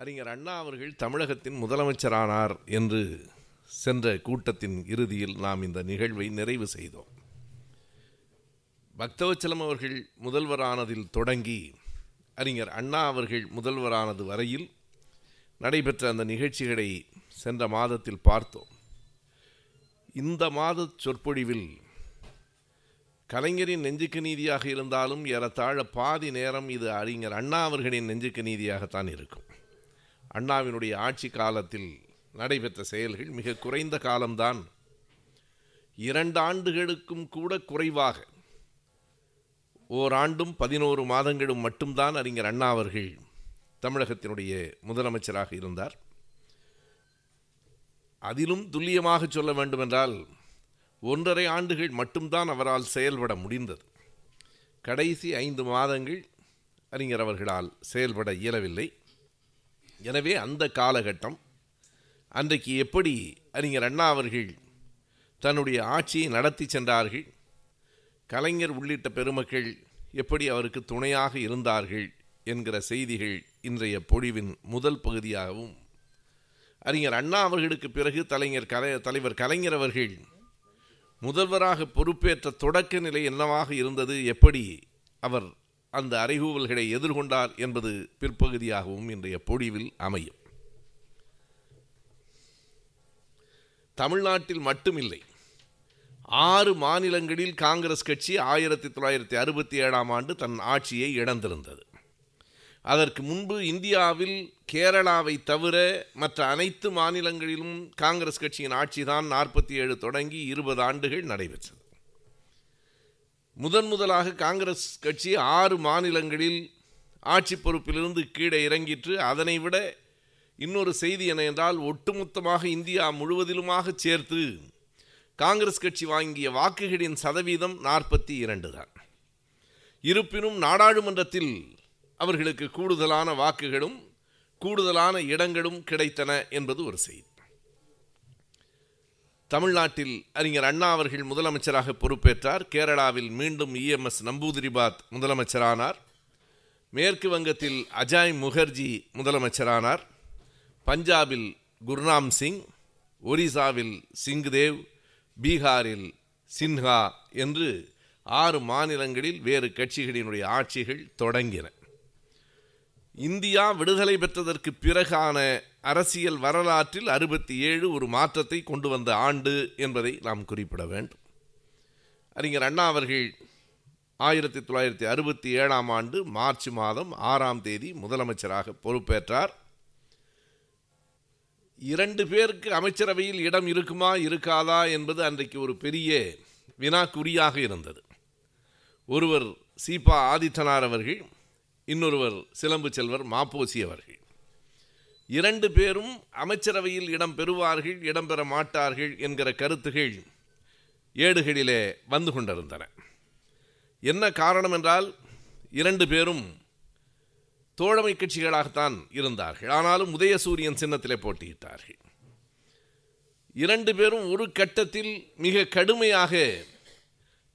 அறிஞர் அண்ணா அவர்கள் தமிழகத்தின் முதலமைச்சரானார் என்று சென்ற கூட்டத்தின் இறுதியில் நாம் இந்த நிகழ்வை நிறைவு செய்தோம். பக்தவச்சலம் அவர்கள் முதல்வரானதில் தொடங்கி அறிஞர் அண்ணா அவர்கள் முதல்வரானது வரையில் நடைபெற்ற அந்த நிகழ்ச்சிகளை சென்ற மாதத்தில் பார்த்தோம். இந்த மாத சொற்பொழிவில் கலைஞரின் நெஞ்சுக்கு நீதியாக இருந்தாலும் ஏறத்தாழ பாதி நேரம் இது அறிஞர் அண்ணா அவர்களின் நெஞ்சுக்கு நீதியாகத்தான் இருக்கும். அண்ணாவினுடைய ஆட்சி காலத்தில் நடைபெற்ற செயல்கள் மிக குறைந்த காலம்தான். இரண்டு ஆண்டுகளுக்கும் கூட குறைவாக. ஓராண்டும் பதினோரு மாதங்களும் மட்டும்தான் அறிஞர் அண்ணா அவர்கள் தமிழகத்தினுடைய முதலமைச்சராக இருந்தார். அதிலும் துல்லியமாக சொல்ல வேண்டுமென்றால் ஒன்றரை ஆண்டுகள் மட்டும்தான் அவரால் செயல்பட முடிந்தது. கடைசி ஐந்து மாதங்கள் அறிஞர் அவர்களால் செயல்பட இயலவில்லை. எனவே அந்த காலகட்டம் அன்றைக்கு எப்படி அறிஞர் அண்ணா அவர்கள் தன்னுடைய ஆட்சியை நடத்தி சென்றார்கள் கலைஞர் உள்ளிட்ட பெருமக்கள் எப்படி அவருக்கு துணையாக இருந்தார்கள் என்கிற செய்திகள் இன்றைய பொழிவின் முதல் பகுதியாகவும் அறிஞர் அண்ணா அவர்களுக்கு பிறகு தலைஞர் கலை தலைவர் கலைஞர் அவர்கள் முதல்வராக பொறுப்பேற்ற தொடக்க நிலை என்னவாக இருந்தது எப்படி அவர் அந்த அறைகூவல்களை எதிர்கொண்டார் என்பது பிற்பகுதியாகவும் இன்றைய பொழிவில் அமையும். தமிழ்நாட்டில் மட்டுமில்லை. ஆறு மாநிலங்களில் காங்கிரஸ் கட்சி ஆயிரத்தி தொள்ளாயிரத்தி அறுபத்தி ஏழாம் ஆண்டு தன் ஆட்சியை இழந்திருந்தது. அதற்கு முன்பு இந்தியாவில் கேரளாவை தவிர மற்ற அனைத்து மாநிலங்களிலும் காங்கிரஸ் கட்சியின் ஆட்சிதான் நாற்பத்தி ஏழு தொடங்கி இருபது ஆண்டுகள் நடைபெற்றது. முதன் முதலாக காங்கிரஸ் கட்சி ஆறு மாநிலங்களில் ஆட்சி பொறுப்பிலிருந்து கீழே இறங்கிற்று. அதனை விட இன்னொரு செய்தி என்ன என்றால் ஒட்டுமொத்தமாக இந்தியா முழுவதிலுமாக சேர்த்து காங்கிரஸ் கட்சி வாங்கிய வாக்குகளின் சதவீதம் நாற்பத்தி இரண்டு தான். இருப்பினும் நாடாளுமன்றத்தில் அவர்களுக்கு கூடுதலான வாக்குகளும் கூடுதலான இடங்களும் கிடைத்தன என்பது ஒரு செய்தி. தமிழ்நாட்டில் அறிஞர் அண்ணா அவர்கள் முதலமைச்சராக பொறுப்பேற்றார். கேரளாவில் மீண்டும் இஎம்எஸ் நம்பூதிரிபாத் முதலமைச்சரானார். மேற்கு வங்கத்தில் அஜாய் முகர்ஜி முதலமைச்சரானார். பஞ்சாபில் குர்நாம் சிங் ஒரிசாவில் சிங்தேவ் பீகாரில் சின்ஹா என்று ஆறு மாநிலங்களில் வேறு கட்சிகளினுடைய ஆட்சிகள் தொடங்கின. இந்தியா விடுதலை பெற்றதற்கு பிறகான அரசியல் வரலாற்றில் அறுபத்தி ஏழு ஒரு மாற்றத்தை கொண்டு வந்த ஆண்டு என்பதை நாம் குறிப்பிட வேண்டும். அறிஞர் அண்ணா அவர்கள் ஆயிரத்தி தொள்ளாயிரத்தி அறுபத்தி ஏழாம் ஆண்டு மார்ச் மாதம் ஆறாம் தேதி முதலமைச்சராக பொறுப்பேற்றார். இரண்டு பேருக்கு அமைச்சரவையில் இடம் இருக்குமா இருக்காதா என்பது அன்றைக்கு ஒரு பெரிய வினாக்குறியாக இருந்தது. ஒருவர் சீபா ஆதித்தனார் அவர்கள் இன்னொருவர் சிலம்பு செல்வர் மாப்போசி அவர்கள். இரண்டு பேரும் அமைச்சரவையில் இடம் பெறுவார்கள் இடம்பெற மாட்டார்கள் என்கிற கருத்துகள் ஏடுகளிலே வந்து கொண்டிருந்தன. என்ன காரணம் என்றால் இரண்டு பேரும் தோழமை கட்சிகளாகத்தான் இருந்தார்கள். ஆனாலும் உதயசூரியன் சின்னத்திலே போட்டியிட்டார்கள். இரண்டு பேரும் ஒரு கட்டத்தில் மிக கடுமையாக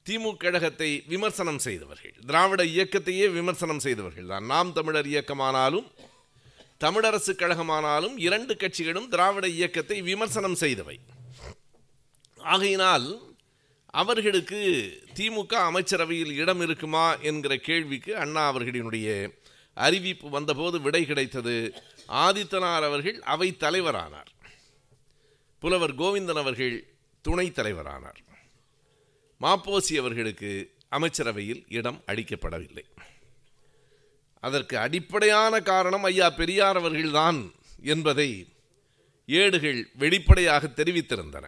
திமுக கழகத்தை விமர்சனம் செய்தவர்கள். திராவிட இயக்கத்தையே விமர்சனம் செய்தவர்கள் தான். நாம் தமிழர் இயக்கமானாலும் தமிழரசு கழகமானாலும் இரண்டு கட்சிகளும் திராவிட இயக்கத்தை விமர்சனம் செய்தவை. ஆகையினால் அவர்களுக்கு திமுக அமைச்சரவையில் இடம் இருக்குமா என்கிற கேள்விக்கு அண்ணா அவர்களினுடைய அறிவிப்பு வந்தபோது விடை கிடைத்தது. ஆதித்தனார் அவர்கள் அவை தலைவரானார். புலவர் கோவிந்தன் அவர்கள் துணைத் தலைவரானார். மாப்போசி அவர்களுக்கு அமைச்சரவையில் இடம் அளிக்கப்படவில்லை. அதற்கு அடிப்படையான காரணம் ஐயா பெரியார் அவர்கள்தான் என்பதை ஏடுகள் வெளிப்படையாக தெரிவித்திருந்தன.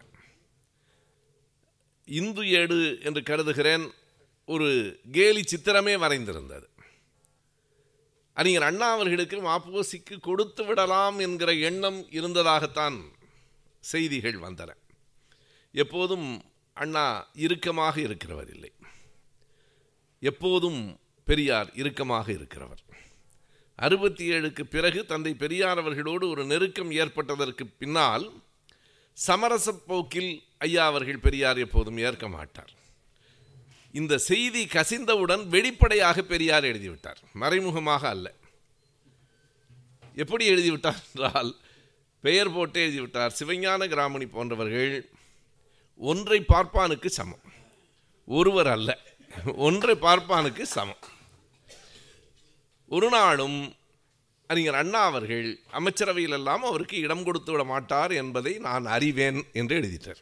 இந்து ஏடு என்று கருதுகிறேன் ஒரு கேலி சித்திரமே வரைந்திருந்தது. அறிஞர் அண்ணா அவர்களுக்கு மாப்போசிக்கு கொடுத்து விடலாம் என்கிற எண்ணம் இருந்ததாகத்தான் செய்திகள் வந்தன. எப்போதும் அண்ணா இறுக்கமாக இருக்கிறவர் இல்லை. எப்போதும் பெரியார் இறுக்கமாக இருக்கிறவர். அறுபத்தி ஏழுக்கு பிறகு தந்தை பெரியார் அவர்களோடு ஒரு நெருக்கம் ஏற்பட்டதற்கு பின்னால் சமரச போக்கில் ஐயா அவர்கள் பெரியார் எப்போதும் ஏற்க மாட்டார். இந்த செய்தி கசிந்தவுடன் வெளிப்படையாக பெரியார் எழுதிவிட்டார். மறைமுகமாக அல்ல. எப்படி எழுதிவிட்டார் என்றால் பெயர் போட்டு எழுதிவிட்டார். சிவஞான கிராமணி போன்றவர்கள் ஒன்றை பார்ப்பானுக்கு சமம். ஒருவர் அல்ல ஒன்றை பார்ப்பானுக்கு சமம். ஒரு நாளும் அறிஞர் அண்ணா அவர்கள் அமைச்சரவையில் எல்லாம் அவருக்கு இடம் கொடுத்து விட மாட்டார் என்பதை நான் அறிவேன் என்று எழுதிட்டார்.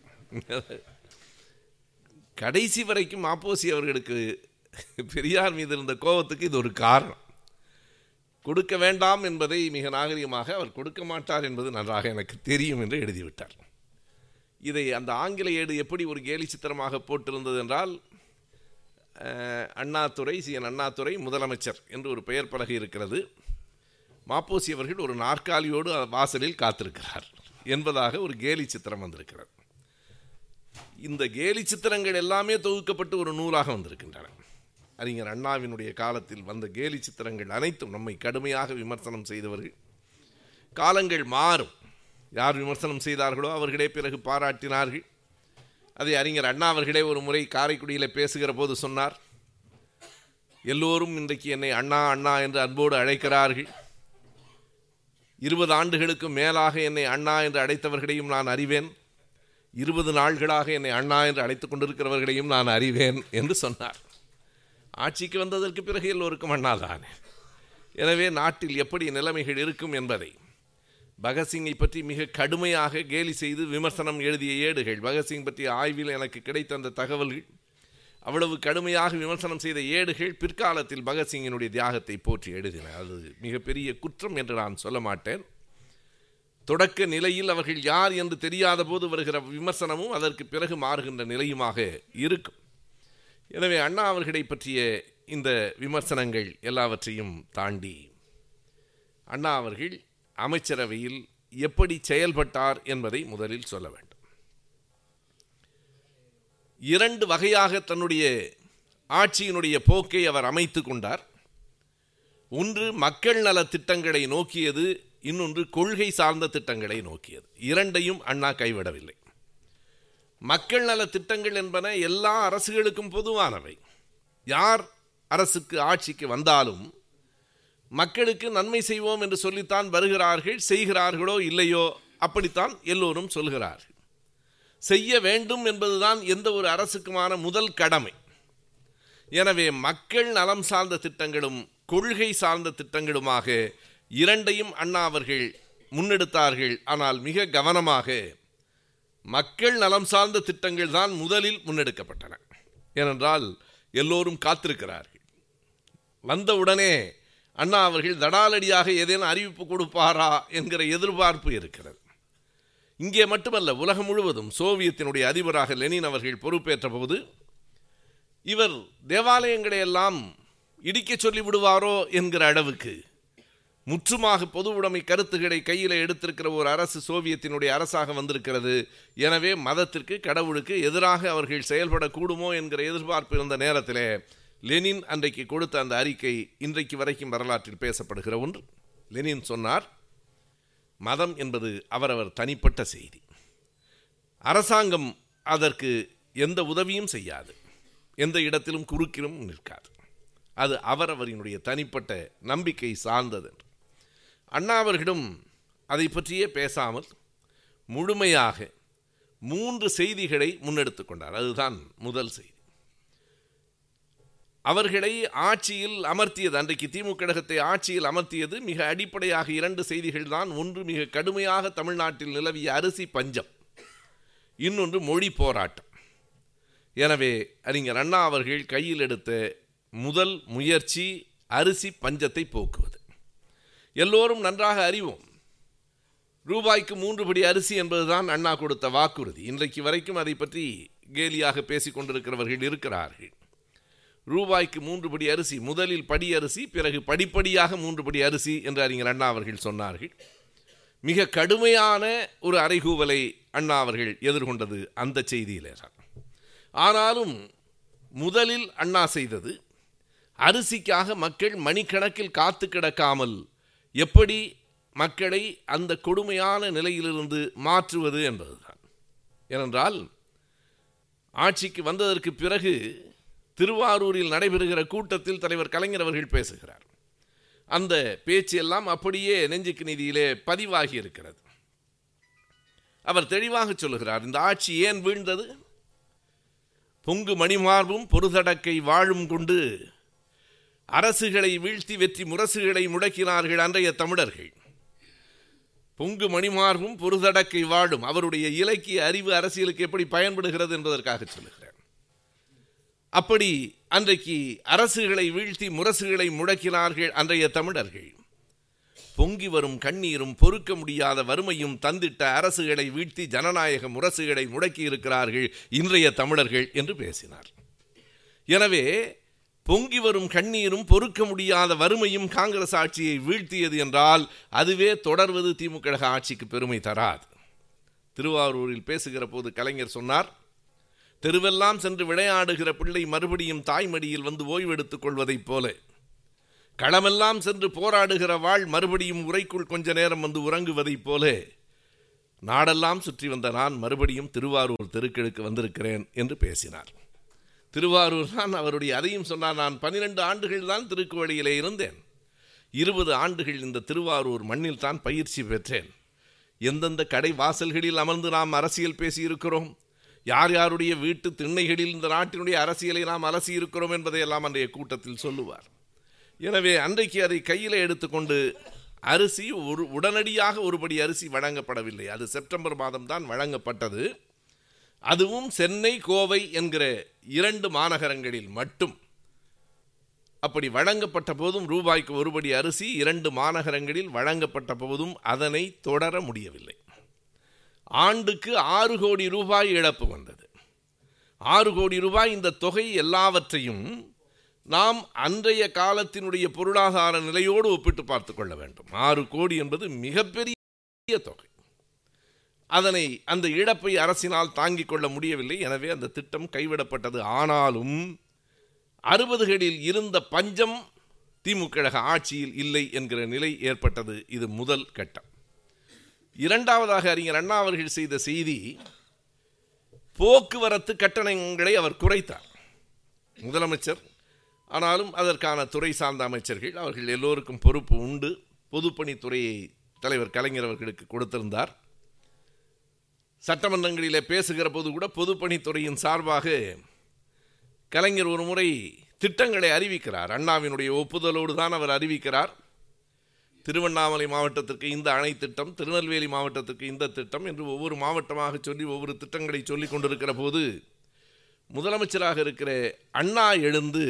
கடைசி வரைக்கும் மாப்போசி அவர்களுக்கு பெரியார் மீது இருந்த கோபத்துக்கு இது ஒரு காரணம். கொடுக்க வேண்டாம் என்பதை மிக நாகரிகமாக அவர் கொடுக்க மாட்டார் என்பது நன்றாக எனக்கு தெரியும் என்று எழுதிவிட்டார். இதை அந்த ஆங்கில ஏடு எப்படி ஒரு கேலி சித்திரமாக போட்டிருந்தது என்றால் அண்ணாதுரை சி. என். அண்ணாதுரை முதலமைச்சர் என்று ஒரு பெயர் பலகை இருக்கிறது. மாப்போசி அவர்கள் ஒரு நாற்காலியோடு வாசலில் காத்திருக்கிறார் என்பதாக ஒரு கேலி சித்திரம் வந்திருக்கிறது. இந்த கேலி சித்திரங்கள் எல்லாமே தொகுக்கப்பட்டு ஒரு நூலாக வந்திருக்கின்றன. அறிஞர் அண்ணாவினுடைய காலத்தில் வந்த கேலி சித்திரங்கள் அனைத்தும் நம்மை கடுமையாக விமர்சனம் செய்தவர்கள். காலங்கள் மாறும். யார் விமர்சனம் செய்தார்களோ அவர்களே பிறகு பாராட்டினார்கள். அதை அறிஞர் அண்ணா அவர்களே ஒரு முறை காரைக்குடியில் பேசுகிற போது சொன்னார். எல்லோரும் இன்றைக்கு என்னை அண்ணா அண்ணா என்று அன்போடு அழைக்கிறார்கள். இருபது ஆண்டுகளுக்கு மேலாக என்னை அண்ணா என்று அழைத்தவர்களையும் நான் அறிவேன். இருபது நாள்களாக என்னை அண்ணா என்று அழைத்துக் கொண்டிருக்கிறவர்களையும் நான் அறிவேன் என்று சொன்னார். ஆட்சிக்கு வந்ததற்கு பிறகு எல்லோருக்கும் அண்ணாதானே. எனவே நாட்டில் எப்படி நிலைமைகள் இருக்கும் என்பதை பகத்சிங்கை பற்றி மிக கடுமையாக கேலி செய்து விமர்சனம் எழுதிய ஏடுகள். பகத்சிங் பற்றிய ஆய்வில் எனக்கு கிடைத்த அந்த தகவல்கள் அவ்வளவு கடுமையாக விமர்சனம் செய்த ஏடுகள் பிற்காலத்தில் பகத்சிங்கினுடைய தியாகத்தை போற்றி எழுதின. அது மிகப்பெரிய குற்றம் என்று நான் சொல்ல மாட்டேன். தொடக்க நிலையில் அவர்கள் யார் என்று தெரியாத போது வருகிற விமர்சனமும் அதற்கு பிறகு மாறுகின்ற நிலையுமாக இருக்கும். எனவே அண்ணா அவர்களை பற்றிய இந்த விமர்சனங்கள் எல்லாவற்றையும் தாண்டி அண்ணா அவர்கள் அமைச்சரவையில் எப்படி செயல்பட்டார் என்பதை முதலில் சொல்ல வேண்டும். இரண்டு வகையாக தன்னுடைய ஆட்சியினுடைய போக்கை அவர் அமைத்து கொண்டார். ஒன்று மக்கள் நல திட்டங்களை நோக்கியது இன்னொன்று கொள்கை சார்ந்த திட்டங்களை நோக்கியது. இரண்டையும் அண்ணா கைவிடவில்லை. மக்கள் நல திட்டங்கள் என்பன எல்லா அரசுகளுக்கும் பொதுவானவை. யார் அரசுக்கு ஆட்சிக்கு வந்தாலும் மக்களுக்கு நன்மை செய்வோம் என்று சொல்லித்தான் வருகிறார்கள் செய்கிறார்களோ இல்லையோ அப்படித்தான் எல்லோரும் சொல்கிறார்கள். செய்ய வேண்டும் என்பதுதான் எந்த ஒரு அரசுக்குமான முதல் கடமை. எனவே மக்கள் நலம் சார்ந்த திட்டங்களும் கொள்கை சார்ந்த திட்டங்களுமாக இரண்டையும் அண்ணா அவர்கள் முன்னெடுத்தார்கள். ஆனால் மிக கவனமாக மக்கள் நலம் சார்ந்த திட்டங்கள் தான் முதலில் முன்னெடுக்கப்பட்டன. ஏனென்றால் எல்லோரும் காத்திருக்கிறார்கள். வந்தவுடனே அண்ணா அவர்கள் தடாலடியாக ஏதேனும் அறிவிப்பு கொடுப்பாரா என்கிற எதிர்பார்ப்பு இருக்கிறது. இங்கே மட்டுமல்ல உலகம் முழுவதும் சோவியத்தினுடைய அதிபராக லெனின் அவர்கள் பொறுப்பேற்ற போது இவர் தேவாலயங்களை எல்லாம் இடிக்க சொல்லி விடுவாரோ என்கிற அளவுக்கு முற்றுமாக பொது உடைமை கருத்துக்களை கையில் எடுத்திருக்கிற ஒரு அரசு சோவியத்தினுடைய அரசாக வந்திருக்கிறது. எனவே மதத்திற்கு கடவுளுக்கு எதிராக அவர்கள் செயல்படக்கூடுமோ என்கிற எதிர்பார்ப்பு இருந்த நேரத்திலே லெனின் அன்றைக்கு கொடுத்த அந்த அறிக்கை இன்றைக்கு வரைக்கும் வரலாற்றில் பேசப்படுகிற ஒன்று. லெனின் சொன்னார் மதம் என்பது அவரவர் தனிப்பட்ட செய்தி. அரசாங்கம் அதற்கு எந்த உதவியும் செய்யாது. எந்த இடத்திலும் குறுக்கிலும் நிற்காது. அது அவரவரினுடைய தனிப்பட்ட நம்பிக்கை சார்ந்தது. அண்ணா அவர்களும் அதை பற்றியே பேசாமல் முழுமையாக மூன்று செய்திகளை முன்னெடுத்து கொண்டார். அதுதான் முதல் செய்தி. அவர்களை ஆட்சியில் அமர்த்தியது அன்றைக்கு திமுக கழகத்தை ஆட்சியில் அமர்த்தியது மிக அடிப்படையாக இரண்டு செய்திகள் தான் ஒன்று மிக கடுமையாக தமிழ்நாட்டில் நிலவிய அரிசி பஞ்சம். இன்னொன்று மொழி போராட்டம். எனவே அறிஞர் அண்ணா அவர்கள் கையில் எடுத்த முதல் முயற்சி அரிசி பஞ்சத்தை போக்குவது. எல்லோரும் நன்றாக அறிவோம். ரூபாய்க்கு மூன்று படி அரிசி என்பதுதான் அண்ணா கொடுத்த வாக்குறுதி. இன்றைக்கு வரைக்கும் அதை பற்றி கேலியாக பேசிக் கொண்டிருக்கிறவர்கள் இருக்கிறார்கள். ரூபாய்க்கு மூன்று படி அரிசி முதலில் படி அரிசி பிறகு படிப்படியாக மூன்று படி அரிசி என்று அறிஞர் அண்ணா அவர்கள் சொன்னார்கள். மிக கடுமையான ஒரு அறைகூவலை அண்ணா அவர்கள் எதிர்கொண்டது அந்த செய்தியிலே தான் ஆனாலும் முதலில் அண்ணா செய்தது அரிசிக்காக மக்கள் மணிக்கணக்கில் காத்து கிடக்காமல் எப்படி மக்களை அந்த கொடுமையான நிலையிலிருந்து மாற்றுவது என்பதுதான். ஏனென்றால் ஆட்சிக்கு வந்ததற்கு பிறகு திருவாரூரில் நடைபெறுகிற கூட்டத்தில் தலைவர் கலைஞர் அவர்கள் பேசுகிறார். அந்த பேச்சு எல்லாம் அப்படியே நெஞ்சுக்கு நிதியிலே பதிவாகி இருக்கிறது. அவர் தெளிவாக சொல்லுகிறார் இந்த ஆட்சி ஏன் வீழ்ந்தது? பொங்கு மணிமார்பும் பொருதடக்கை வாழும் கொண்டு அரசுகளை வீழ்த்தி வெற்றி முரசுகளை முடக்கினார்கள் அன்றைய தமிழர்கள். பொங்கு மணிமார்பும் பொருதடக்கை வாழும் அவருடைய இலக்கிய அறிவு அரசியலுக்கு எப்படி பயன்படுகிறது என்பதற்காக சொல்லுகிறார். அப்படி அன்றைக்கு அரசுகளை வீழ்த்தி முரசுகளை முடக்கினார்கள் அன்றைய தமிழர்கள். பொங்கி வரும் கண்ணீரும் பொறுக்க முடியாத வறுமையும் தந்திட்ட அரசுகளை வீழ்த்தி ஜனநாயக முரசுகளை முடக்கி இருக்கிறார்கள் இன்றைய தமிழர்கள் என்று பேசினார். எனவே பொங்கி வரும் கண்ணீரும் பொறுக்க முடியாத வறுமையும் காங்கிரஸ் ஆட்சியை வீழ்த்தியது என்றால் அதுவே தொடர்வது திமுக ஆட்சிக்கு பெருமை தராது. திருவாரூரில் பேசுகிற போது கலைஞர் சொன்னார் தெருவெல்லாம் சென்று விளையாடுகிற பிள்ளை மறுபடியும் தாய்மடியில் வந்து ஓய்வெடுத்துக் கொள்வதைப் போல. களமெல்லாம் சென்று போராடுகிற வாழ் மறுபடியும் உரைக்குள் கொஞ்ச நேரம் வந்து உறங்குவதைப் போல. நாடெல்லாம் சுற்றி வந்த நான் மறுபடியும் திருவாரூர் தெருக்களுக்கு வந்திருக்கிறேன் என்று பேசினார். திருவாரூர் தான் அவருடைய அதையும் சொன்னார் நான் பன்னிரெண்டு ஆண்டுகள் தான் திருக்குவழியிலே இருந்தேன். இருபது ஆண்டுகள் இந்த திருவாரூர் மண்ணில் தான் பயிற்சி பெற்றேன். எந்தெந்த கடை வாசல்களில் அமர்ந்து நாம் அரசியல் பேசியிருக்கிறோம் யார் யாருடைய வீட்டு திண்ணைகளில் இந்த நாட்டினுடைய அரசியலை நாம் அலசி இருக்கிறோம் என்பதையெல்லாம் அன்றைய கூட்டத்தில் சொல்லுவார். எனவே அன்றைக்கு அதை கையில் எடுத்துக்கொண்டு அரிசி ஒரு உடனடியாக ஒருபடி அரிசி வழங்கப்படவில்லை. அது செப்டம்பர் மாதம்தான் வழங்கப்பட்டது. அதுவும் சென்னை கோவை என்கிற இரண்டு மாநகரங்களில் மட்டும். அப்படி வழங்கப்பட்ட போதும் ரூபாய்க்கு ஒருபடி அரிசி இரண்டு மாநகரங்களில் வழங்கப்பட்ட போதும் அதனை தொடர முடியவில்லை. ஆண்டுக்கு ஆறு கோடி ரூபாய் இழப்பு வந்தது. ஆறு கோடி ரூபாய் இந்த தொகை எல்லாவற்றையும் நாம் அன்றைய காலத்தினுடைய பொருளாதார நிலையோடு ஒப்பிட்டு பார்த்து கொள்ள வேண்டும். ஆறு கோடி என்பது மிகப்பெரிய தொகை. அதனை அந்த இழப்பை அரசினால் தாங்கிக் கொள்ள முடியவில்லை. எனவே அந்த திட்டம் கைவிடப்பட்டது. ஆனாலும் அறுபதுகளில் இருந்த பஞ்சம் திமுக ஆட்சியில் இல்லை என்கிற நிலை ஏற்பட்டது. இது முதல் கட்டம். இரண்டாவதாக அறிஞர் அண்ணா அவர்கள் செய்த செய்தி போக்குவரத்து கட்டணங்களை அவர் குறைத்தார். முதலமைச்சர் ஆனாலும் அதற்கான துறை சார்ந்த அமைச்சர்கள் அவர்கள் எல்லோருக்கும் பொறுப்பு உண்டு. பொதுப்பணித்துறையை தலைவர் கலைஞர் அவர்களுக்கு கொடுத்திருந்தார். சட்டமன்றங்களிலே பேசுகிற போது கூட பொதுப்பணித்துறையின் சார்பாக கலைஞர் ஒரு முறை திட்டங்களை அறிவிக்கிறார். அண்ணாவினுடைய ஒப்புதலோடு தான் அவர் அறிவிக்கிறார். திருவண்ணாமலை மாவட்டத்திற்கு இந்த அணை திட்டம் திருநெல்வேலி மாவட்டத்திற்கு இந்த திட்டம் என்று ஒவ்வொரு மாவட்டமாக சொல்லி ஒவ்வொரு திட்டங்களை சொல்லி கொண்டிருக்கிற போது முதலமைச்சராக இருக்கிற அண்ணா எழுந்து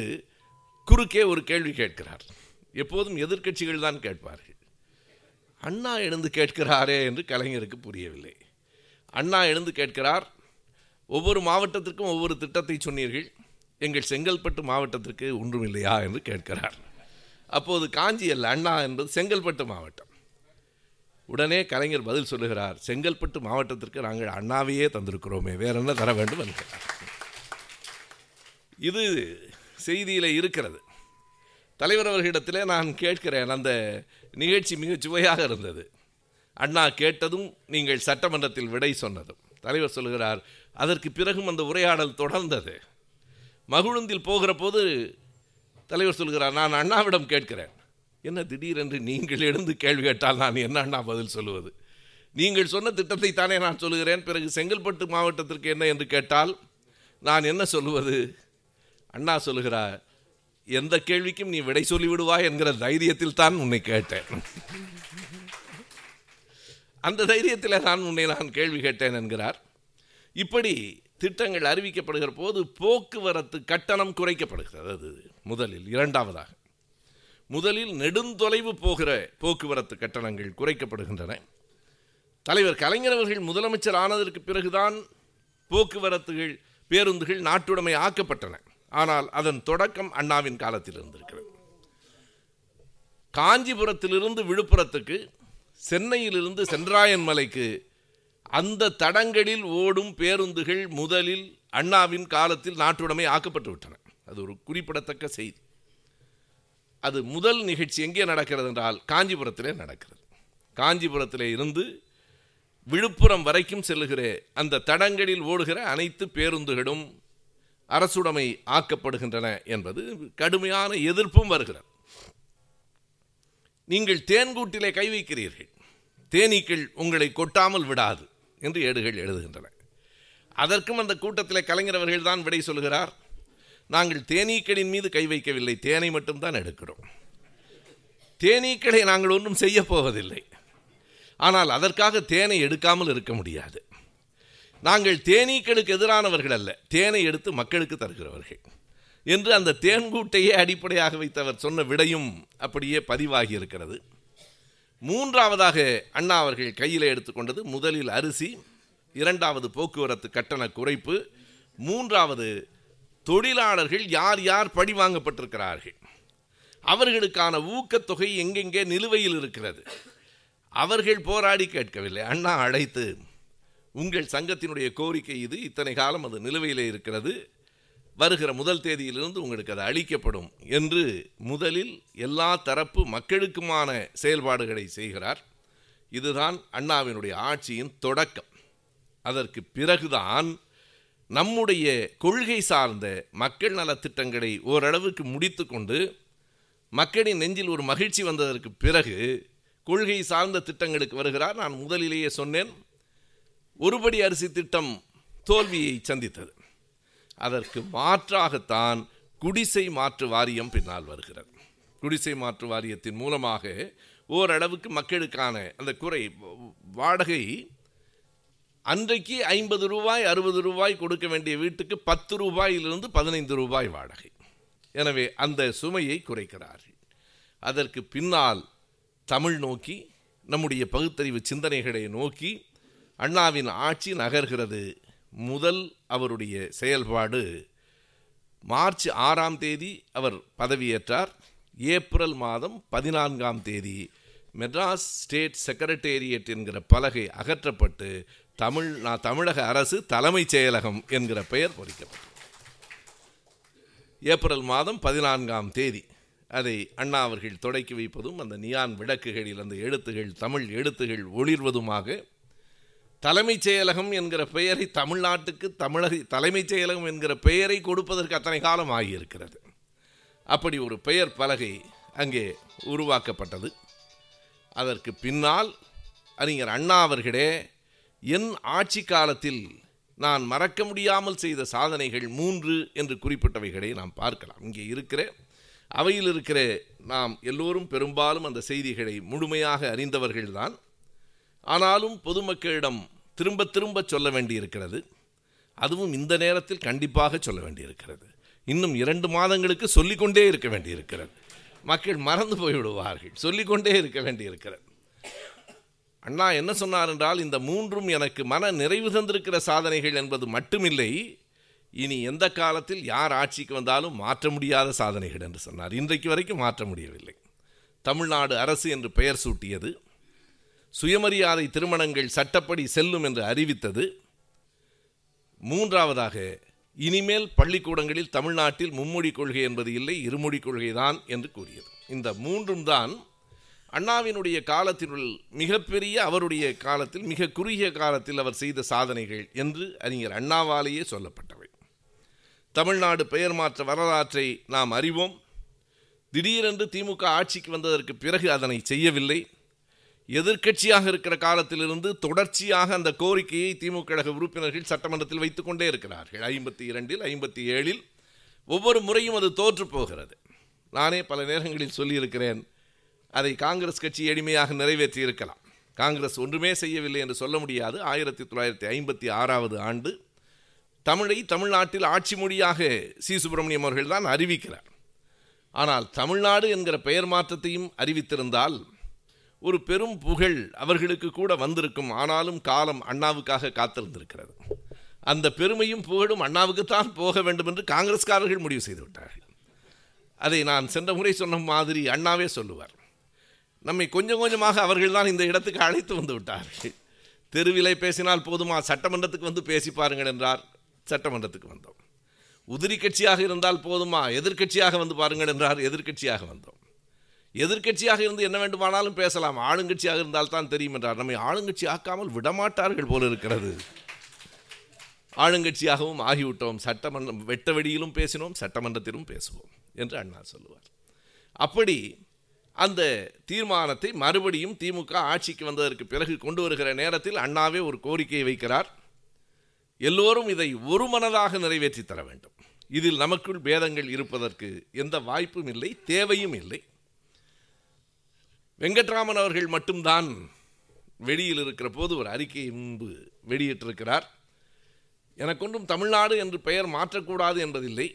குறுக்கே ஒரு கேள்வி கேட்கிறார். எப்போதும் எதிர்க்கட்சிகள் தான் கேட்பார்கள். அண்ணா எழுந்து கேட்கிறாரே என்று கலைஞருக்கு புரியவில்லை. அண்ணா எழுந்து கேட்கிறார் ஒவ்வொரு மாவட்டத்திற்கும் ஒவ்வொரு திட்டத்தை சொன்னீர்கள் எங்கள் செங்கல்பட்டு மாவட்டத்திற்கு ஒன்றும் இல்லையா என்று கேட்கிறார். அப்போது காஞ்சி அல்ல அண்ணா என்பது செங்கல்பட்டு மாவட்டம். உடனே கலைஞர் பதில் சொல்லுகிறார் செங்கல்பட்டு மாவட்டத்திற்கு நாங்கள் அண்ணாவையே தந்திருக்கிறோமே வேற என்ன தர வேண்டும்? என்கிறார். இது செய்தியில் இருக்கிறது. தலைவர் அவர்களிடத்திலே நான் கேட்கிறேன் அந்த நிகழ்ச்சி மிக சுவையாக இருந்தது. அண்ணா கேட்டதும் நீங்கள் சட்டமன்றத்தில் விடை சொன்னதும். தலைவர் சொல்கிறார் அதற்கு பிறகும் அந்த உரையாடல் தொடர்ந்தது. மகுழுந்தில் போகிற போது தலைவர் சொல்கிறார் நான் அண்ணாவிடம் கேட்கிறேன். என்ன திடீரென்று நீங்கள் எழுந்து கேள்வி கேட்டால் நான் என்ன அண்ணா பதில் சொல்லுவது? நீங்கள் சொன்ன திட்டத்தை தானே நான் சொல்லுகிறேன். பிறகு செங்கல்பட்டு மாவட்டத்திற்கு என்ன என்று கேட்டால் நான் என்ன சொல்லுவது? அண்ணா சொல்லுகிறார் எந்த கேள்விக்கும் நீ விடை சொல்லிவிடுவாய் என்கிற தைரியத்தில் தான் உன்னை கேட்டேன். அந்த தைரியத்தில் நான் உன்னை நான் கேள்வி கேட்டேன் என்கிறார். இப்படி திட்டங்கள் அறிவிக்கப்படுகிற போது போக்குவரத்து கட்டணம் குறைக்கப்படுகிறது. அது முதலில் இரண்டாவதாக. முதலில் நெடுந்தொலைவு போகிற போக்குவரத்து கட்டணங்கள் குறைக்கப்படுகின்றன. தலைவர் கலைஞர் அவர்கள் முதலமைச்சர் ஆனதற்கு பிறகுதான் போக்குவரத்துகள் பேருந்துகள் நாட்டுடைமை ஆக்கப்பட்டன. ஆனால் அதன் தொடக்கம் அண்ணாவின் காலத்தில் இருந்திருக்கிறது. காஞ்சிபுரத்திலிருந்து விழுப்புரத்துக்கு சென்னையிலிருந்து சென்றாயன் மலைக்கு அந்த தடங்களில் ஓடும் பேருந்துகள் முதலில் அண்ணாவின் காலத்தில் நாட்டுடைமை ஆக்கப்பட்டு விட்டன அது ஒரு குறிப்பிடத்தக்க செய்தி. அது முதல் நிகழ்ச்சி எங்கே நடக்கிறது என்றால் காஞ்சிபுரத்திலே நடக்கிறது. காஞ்சிபுரத்திலே இருந்து விழுப்புரம் வரைக்கும் செல்லுகிற அந்த தடங்களில் ஓடுகிற அனைத்து பேருந்துகளும் அரசுடைமை ஆக்கப்படுகின்றன என்பது கடுமையான எதிர்ப்பும் வருகிறது. நீங்கள் தேன்கூட்டிலே கை வைக்கிறீர்கள். தேனீக்கள் உங்களை கொட்டாமல் விடாது. என்று ஏடுகள் எழுதுகின்றன. அதற்கும் அந்த கூட்டத்தில் கலைஞர் அவர்கள் தான் விடை சொல்கிறார். நாங்கள் தேனீக்களின் மீது கை வைக்கவில்லை தேனை மட்டும்தான் எடுக்கிறோம். தேனீக்களை நாங்கள் ஒன்றும் செய்ய போவதில்லை. ஆனால் அதற்காக தேனை எடுக்காமல் இருக்க முடியாது. நாங்கள் தேனீக்களுக்கு எதிரானவர்கள் அல்ல தேனை எடுத்து மக்களுக்கு தருகிறவர்கள். என்று அந்த தேன்கூட்டையே அடிப்படையாக வைத்து அவர் சொன்ன விடையும் அப்படியே பதிவாகி இருக்கிறது. மூன்றாவதாக அண்ணா அவர்கள் கையில் எடுத்துக்கொண்டது முதலில் அரிசி இரண்டாவது போக்குவரத்து கட்டண குறைப்பு மூன்றாவது தொழிலாளர்கள் யார் யார் பழி வாங்கப்பட்டிருக்கிறார்கள். அவர்களுக்கான ஊக்கத்தொகை எங்கெங்கே நிலுவையில் இருக்கிறது. அவர்கள் போராடி கேட்கவில்லை. அண்ணா அழைத்து உங்கள் சங்கத்தினுடைய கோரிக்கை இது. இத்தனை காலம் அது நிலுவையில் இருக்கிறது. வருகிற முதல் தேதியிலிருந்து உங்களுக்கு அது அளிக்கப்படும் என்று முதலில் எல்லா தரப்பு மக்களுக்குமான செயல்பாடுகளை செய்கிறார். இதுதான் அண்ணாவினுடைய ஆட்சியின் தொடக்கம். அதற்கு பிறகுதான் நம்முடைய கொள்கை சார்ந்த மக்கள் நலத்திட்டங்களை ஓரளவுக்கு முடித்துக்கொண்டு மக்களின் நெஞ்சில் ஒரு மகிழ்ச்சி வந்ததற்கு பிறகு கொள்கை சார்ந்த திட்டங்களுக்கு வருகிறார். நான் முதலிலேயே சொன்னேன் ஒருபடி அரிசி திட்டம் தோல்வியை சந்தித்தது. அதற்கு மாற்றாகத்தான் குடிசை மாற்று வாரியம் பின்னால் வருகிறது. குடிசை மாற்று வாரியத்தின் மூலமாக ஓரளவுக்கு மக்களுக்கான அந்த குறை வாடகை அன்றைக்கு ஐம்பது ரூபாய் அறுபது ரூபாய் கொடுக்க வேண்டிய வீட்டுக்கு பத்து ரூபாயிலிருந்து பதினைந்து ரூபாய் வாடகை. எனவே அந்த சுமையை குறைக்கிறார்கள். அதற்கு பின்னால் தமிழ் நோக்கி நம்முடைய பகுத்தறிவு சிந்தனைகளை நோக்கி அண்ணாவின் ஆட்சி நகர்கிறது முதல் அவருடைய செயல்பாடு மார்ச் ஆறாம் தேதி அவர் பதவியேற்றார். ஏப்ரல் மாதம் பதினான்காம் தேதி மெட்ராஸ் ஸ்டேட் செக்ரட்டேரியட் என்கிற பலகை அகற்றப்பட்டு தமிழ் நான் தமிழக அரசு தலைமைச் செயலகம் என்கிற பெயர் பொறிக்கப்பட்டது. ஏப்ரல் மாதம் பதினான்காம் தேதி அதை அண்ணா அவர்கள் தொடக்கி வைப்பதும் அந்த நியான் விளக்குகளில் அந்த எழுத்துகள் தமிழ் எழுத்துகள் ஒளிர்வதுமாக தலைமைச் செயலகம் என்கிற பெயரை தமிழ்நாட்டுக்கு தமிழக தலைமைச் செயலகம் என்கிற பெயரை கொடுப்பதற்கு அத்தனை காலம் ஆகியிருக்கிறது. அப்படி ஒரு பெயர் பலகை அங்கே உருவாக்கப்பட்டது. அதற்கு பின்னால் அறிஞர் அண்ணா அவர்களே என் ஆட்சி காலத்தில் நான் மறக்க முடியாமல் செய்த சாதனைகள் மூன்று என்று குறிப்பிட்டவைகளை நாம் பார்க்கலாம். இங்கே இருக்கிற அவையில் இருக்கிற நாம் எல்லோரும் பெரும்பாலும் அந்த செய்திகளை முழுமையாக அறிந்தவர்கள்தான். ஆனாலும் பொதுமக்களிடம் திரும்ப திரும்ப சொல்ல வேண்டியிருக்கிறது. அதுவும் இந்த நேரத்தில் கண்டிப்பாக சொல்ல வேண்டியிருக்கிறது. இன்னும் இரண்டு மாதங்களுக்கு சொல்லிக்கொண்டே இருக்க வேண்டியிருக்கிறது. மக்கள் மறந்து போய்விடுவார்கள். சொல்லிக்கொண்டே இருக்க வேண்டியிருக்கிறது. அண்ணா என்ன சொன்னார் என்றால் இந்த மூன்றும் எனக்கு மன நிறைவு தந்திருக்கிற சாதனைகள் என்பது மட்டுமில்லை. இனி எந்த காலத்தில் யார் ஆட்சிக்கு வந்தாலும் மாற்ற முடியாத சாதனைகள் என்று சொன்னார். இன்றைக்கு வரைக்கும் மாற்ற முடியவில்லை. தமிழ்நாடு அரசு என்று பெயர் சூட்டியது. சுயமரியாதை திருமணங்கள் சட்டப்படி செல்லும் என்று அறிவித்தது. மூன்றாவதாக இனிமேல் பள்ளிக்கூடங்களில் தமிழ்நாட்டில் மும்மொழி கொள்கை என்பது இல்லை இருமொழி கொள்கைதான் என்று கூறியது. இந்த மூன்றும் தான் அண்ணாவினுடைய காலத்தினுள் மிகப்பெரிய அவருடைய காலத்தில் மிக குறுகிய காலத்தில் அவர் செய்த சாதனைகள் என்று அறிஞர் அண்ணாவாலேயே சொல்லப்பட்டவை. தமிழ்நாடு பெயர் மாற்ற வரலாற்றை நாம் அறிவோம். திடீரென்று திமுக ஆட்சிக்கு வந்ததற்கு பிறகு அதனை செய்யவில்லை. எதிர்க்கட்சியாக இருக்கிற காலத்திலிருந்து தொடர்ச்சியாக அந்த கோரிக்கையை திமுக கழக உறுப்பினர்கள் சட்டமன்றத்தில் வைத்துக்கொண்டே இருக்கிறார்கள். ஐம்பத்தி இரண்டில் ஐம்பத்தி ஏழில் ஒவ்வொரு முறையும் அது தோற்று போகிறது. நானே பல நேரங்களில் சொல்லியிருக்கிறேன் அதை காங்கிரஸ் கட்சி எளிமையாக நிறைவேற்றி இருக்கலாம். காங்கிரஸ் ஒன்றுமே செய்யவில்லை என்று சொல்ல முடியாது. ஆயிரத்தி தொள்ளாயிரத்தி ஐம்பத்தி ஆறாவது ஆண்டு தமிழை தமிழ்நாட்டில் ஆட்சி மொழியாக சி. சுப்பிரமணியம் அவர்கள் தான் அறிவிக்கிறார். ஆனால் தமிழ்நாடு என்கிற பெயர் மாற்றத்தையும் அறிவித்திருந்தால் ஒரு பெரும் புகழ் அவர்களுக்கு கூட வந்திருக்கும். ஆனாலும் காலம் அண்ணாவுக்காக காத்திருந்திருக்கிறது. அந்த பெருமையும் புகழும் அண்ணாவுக்குத்தான் போக வேண்டும் என்று காங்கிரஸ்காரர்கள் முடிவு செய்து விட்டார்கள். அதை நான் சென்ற முறை சொன்ன மாதிரி அண்ணாவே சொல்லுவார். நம்மை கொஞ்சம் கொஞ்சமாக அவர்கள் தான் இந்த இடத்துக்கு அழைத்து வந்து விட்டார்கள். தெருவிலை பேசினால் போதுமா? சட்டமன்றத்துக்கு வந்து பேசி பாருங்கள் என்றார். சட்டமன்றத்துக்கு வந்தோம். உதிரி கட்சியாக இருந்தால் போதுமா? எதிர்க்கட்சியாக வந்து பாருங்கள் என்றார். எதிர்க்கட்சியாக வந்தோம். எதிர்க்கட்சியாக இருந்து என்ன வேண்டுமானாலும் பேசலாம். ஆளுங்கட்சியாக இருந்தால் தான் தெரியும் என்றார் நம்மை ஆளுங்கட்சி ஆக்காமல் விடமாட்டார்கள் போல இருக்கிறது. ஆளுங்கட்சியாகவும் ஆகிவிட்டோம். சட்டமன்றம் வெட்ட வெடியிலும் பேசினோம் சட்டமன்றத்திலும் பேசுவோம் என்று அண்ணா சொல்லுவார். அப்படி அந்த தீர்மானத்தை மறுபடியும் திமுக ஆட்சிக்கு வந்ததற்கு பிறகு கொண்டு வருகிற நேரத்தில் அண்ணாவே ஒரு கோரிக்கையை வைக்கிறார். எல்லோரும் இதை ஒரு மனதாக நிறைவேற்றி தர வேண்டும். இதில் நமக்குள் பேதங்கள் இருப்பதற்கு எந்த வாய்ப்பும் இல்லை தேவையும் இல்லை. வெங்கட்ராமன் அவர்கள் மட்டும்தான் வெளியில் இருக்கிற போது ஒரு அறிக்கையை முன்பு வெளியிட்டிருக்கிறார். எனக்கொன்றும் தமிழ்நாடு என்று பெயர் மாற்றக்கூடாது என்பதில்லை.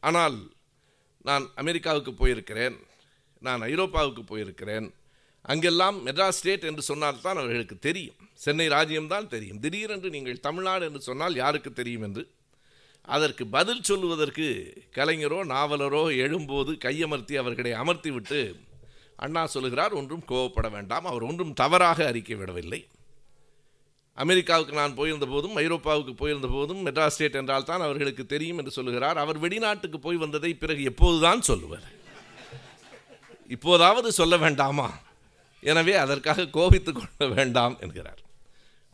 ஆனால் நான் அமெரிக்காவுக்கு போயிருக்கிறேன். நான் ஐரோப்பாவுக்கு போயிருக்கிறேன். அங்கெல்லாம் மெட்ராஸ் ஸ்டேட் என்று சொன்னால்தான் அவர்களுக்கு தெரியும். சென்னை ராஜ்யம்தான் தெரியும். திடீரென்று நீங்கள் தமிழ்நாடு என்று சொன்னால் யாருக்கு தெரியும் என்று? அதற்கு பதில் சொல்லுவதற்கு கலைஞரோ நாவலரோ எழும்போது கையமர்த்தி அவர்களை அமர்த்தி விட்டு அண்ணா சொல்லுகிறார் ஒன்றும் கோவப்பட வேண்டாம். அவர் ஒன்றும் தவறாக அறிக்கை விடவில்லை. அமெரிக்காவுக்கு நான் போயிருந்த போதும் ஐரோப்பாவுக்கு போயிருந்த போதும் மெட்ராஸ் ஸ்டேட் என்றால் தான் அவர்களுக்கு தெரியும் என்று சொல்லுகிறார். அவர் வெளிநாட்டுக்கு போய் வந்ததை பிறகு எப்போதுதான் சொல்லுவார்? இப்போதாவது சொல்ல வேண்டாமா? எனவே அதற்காக கோபித்து கொள்ள வேண்டாம் என்கிறார்.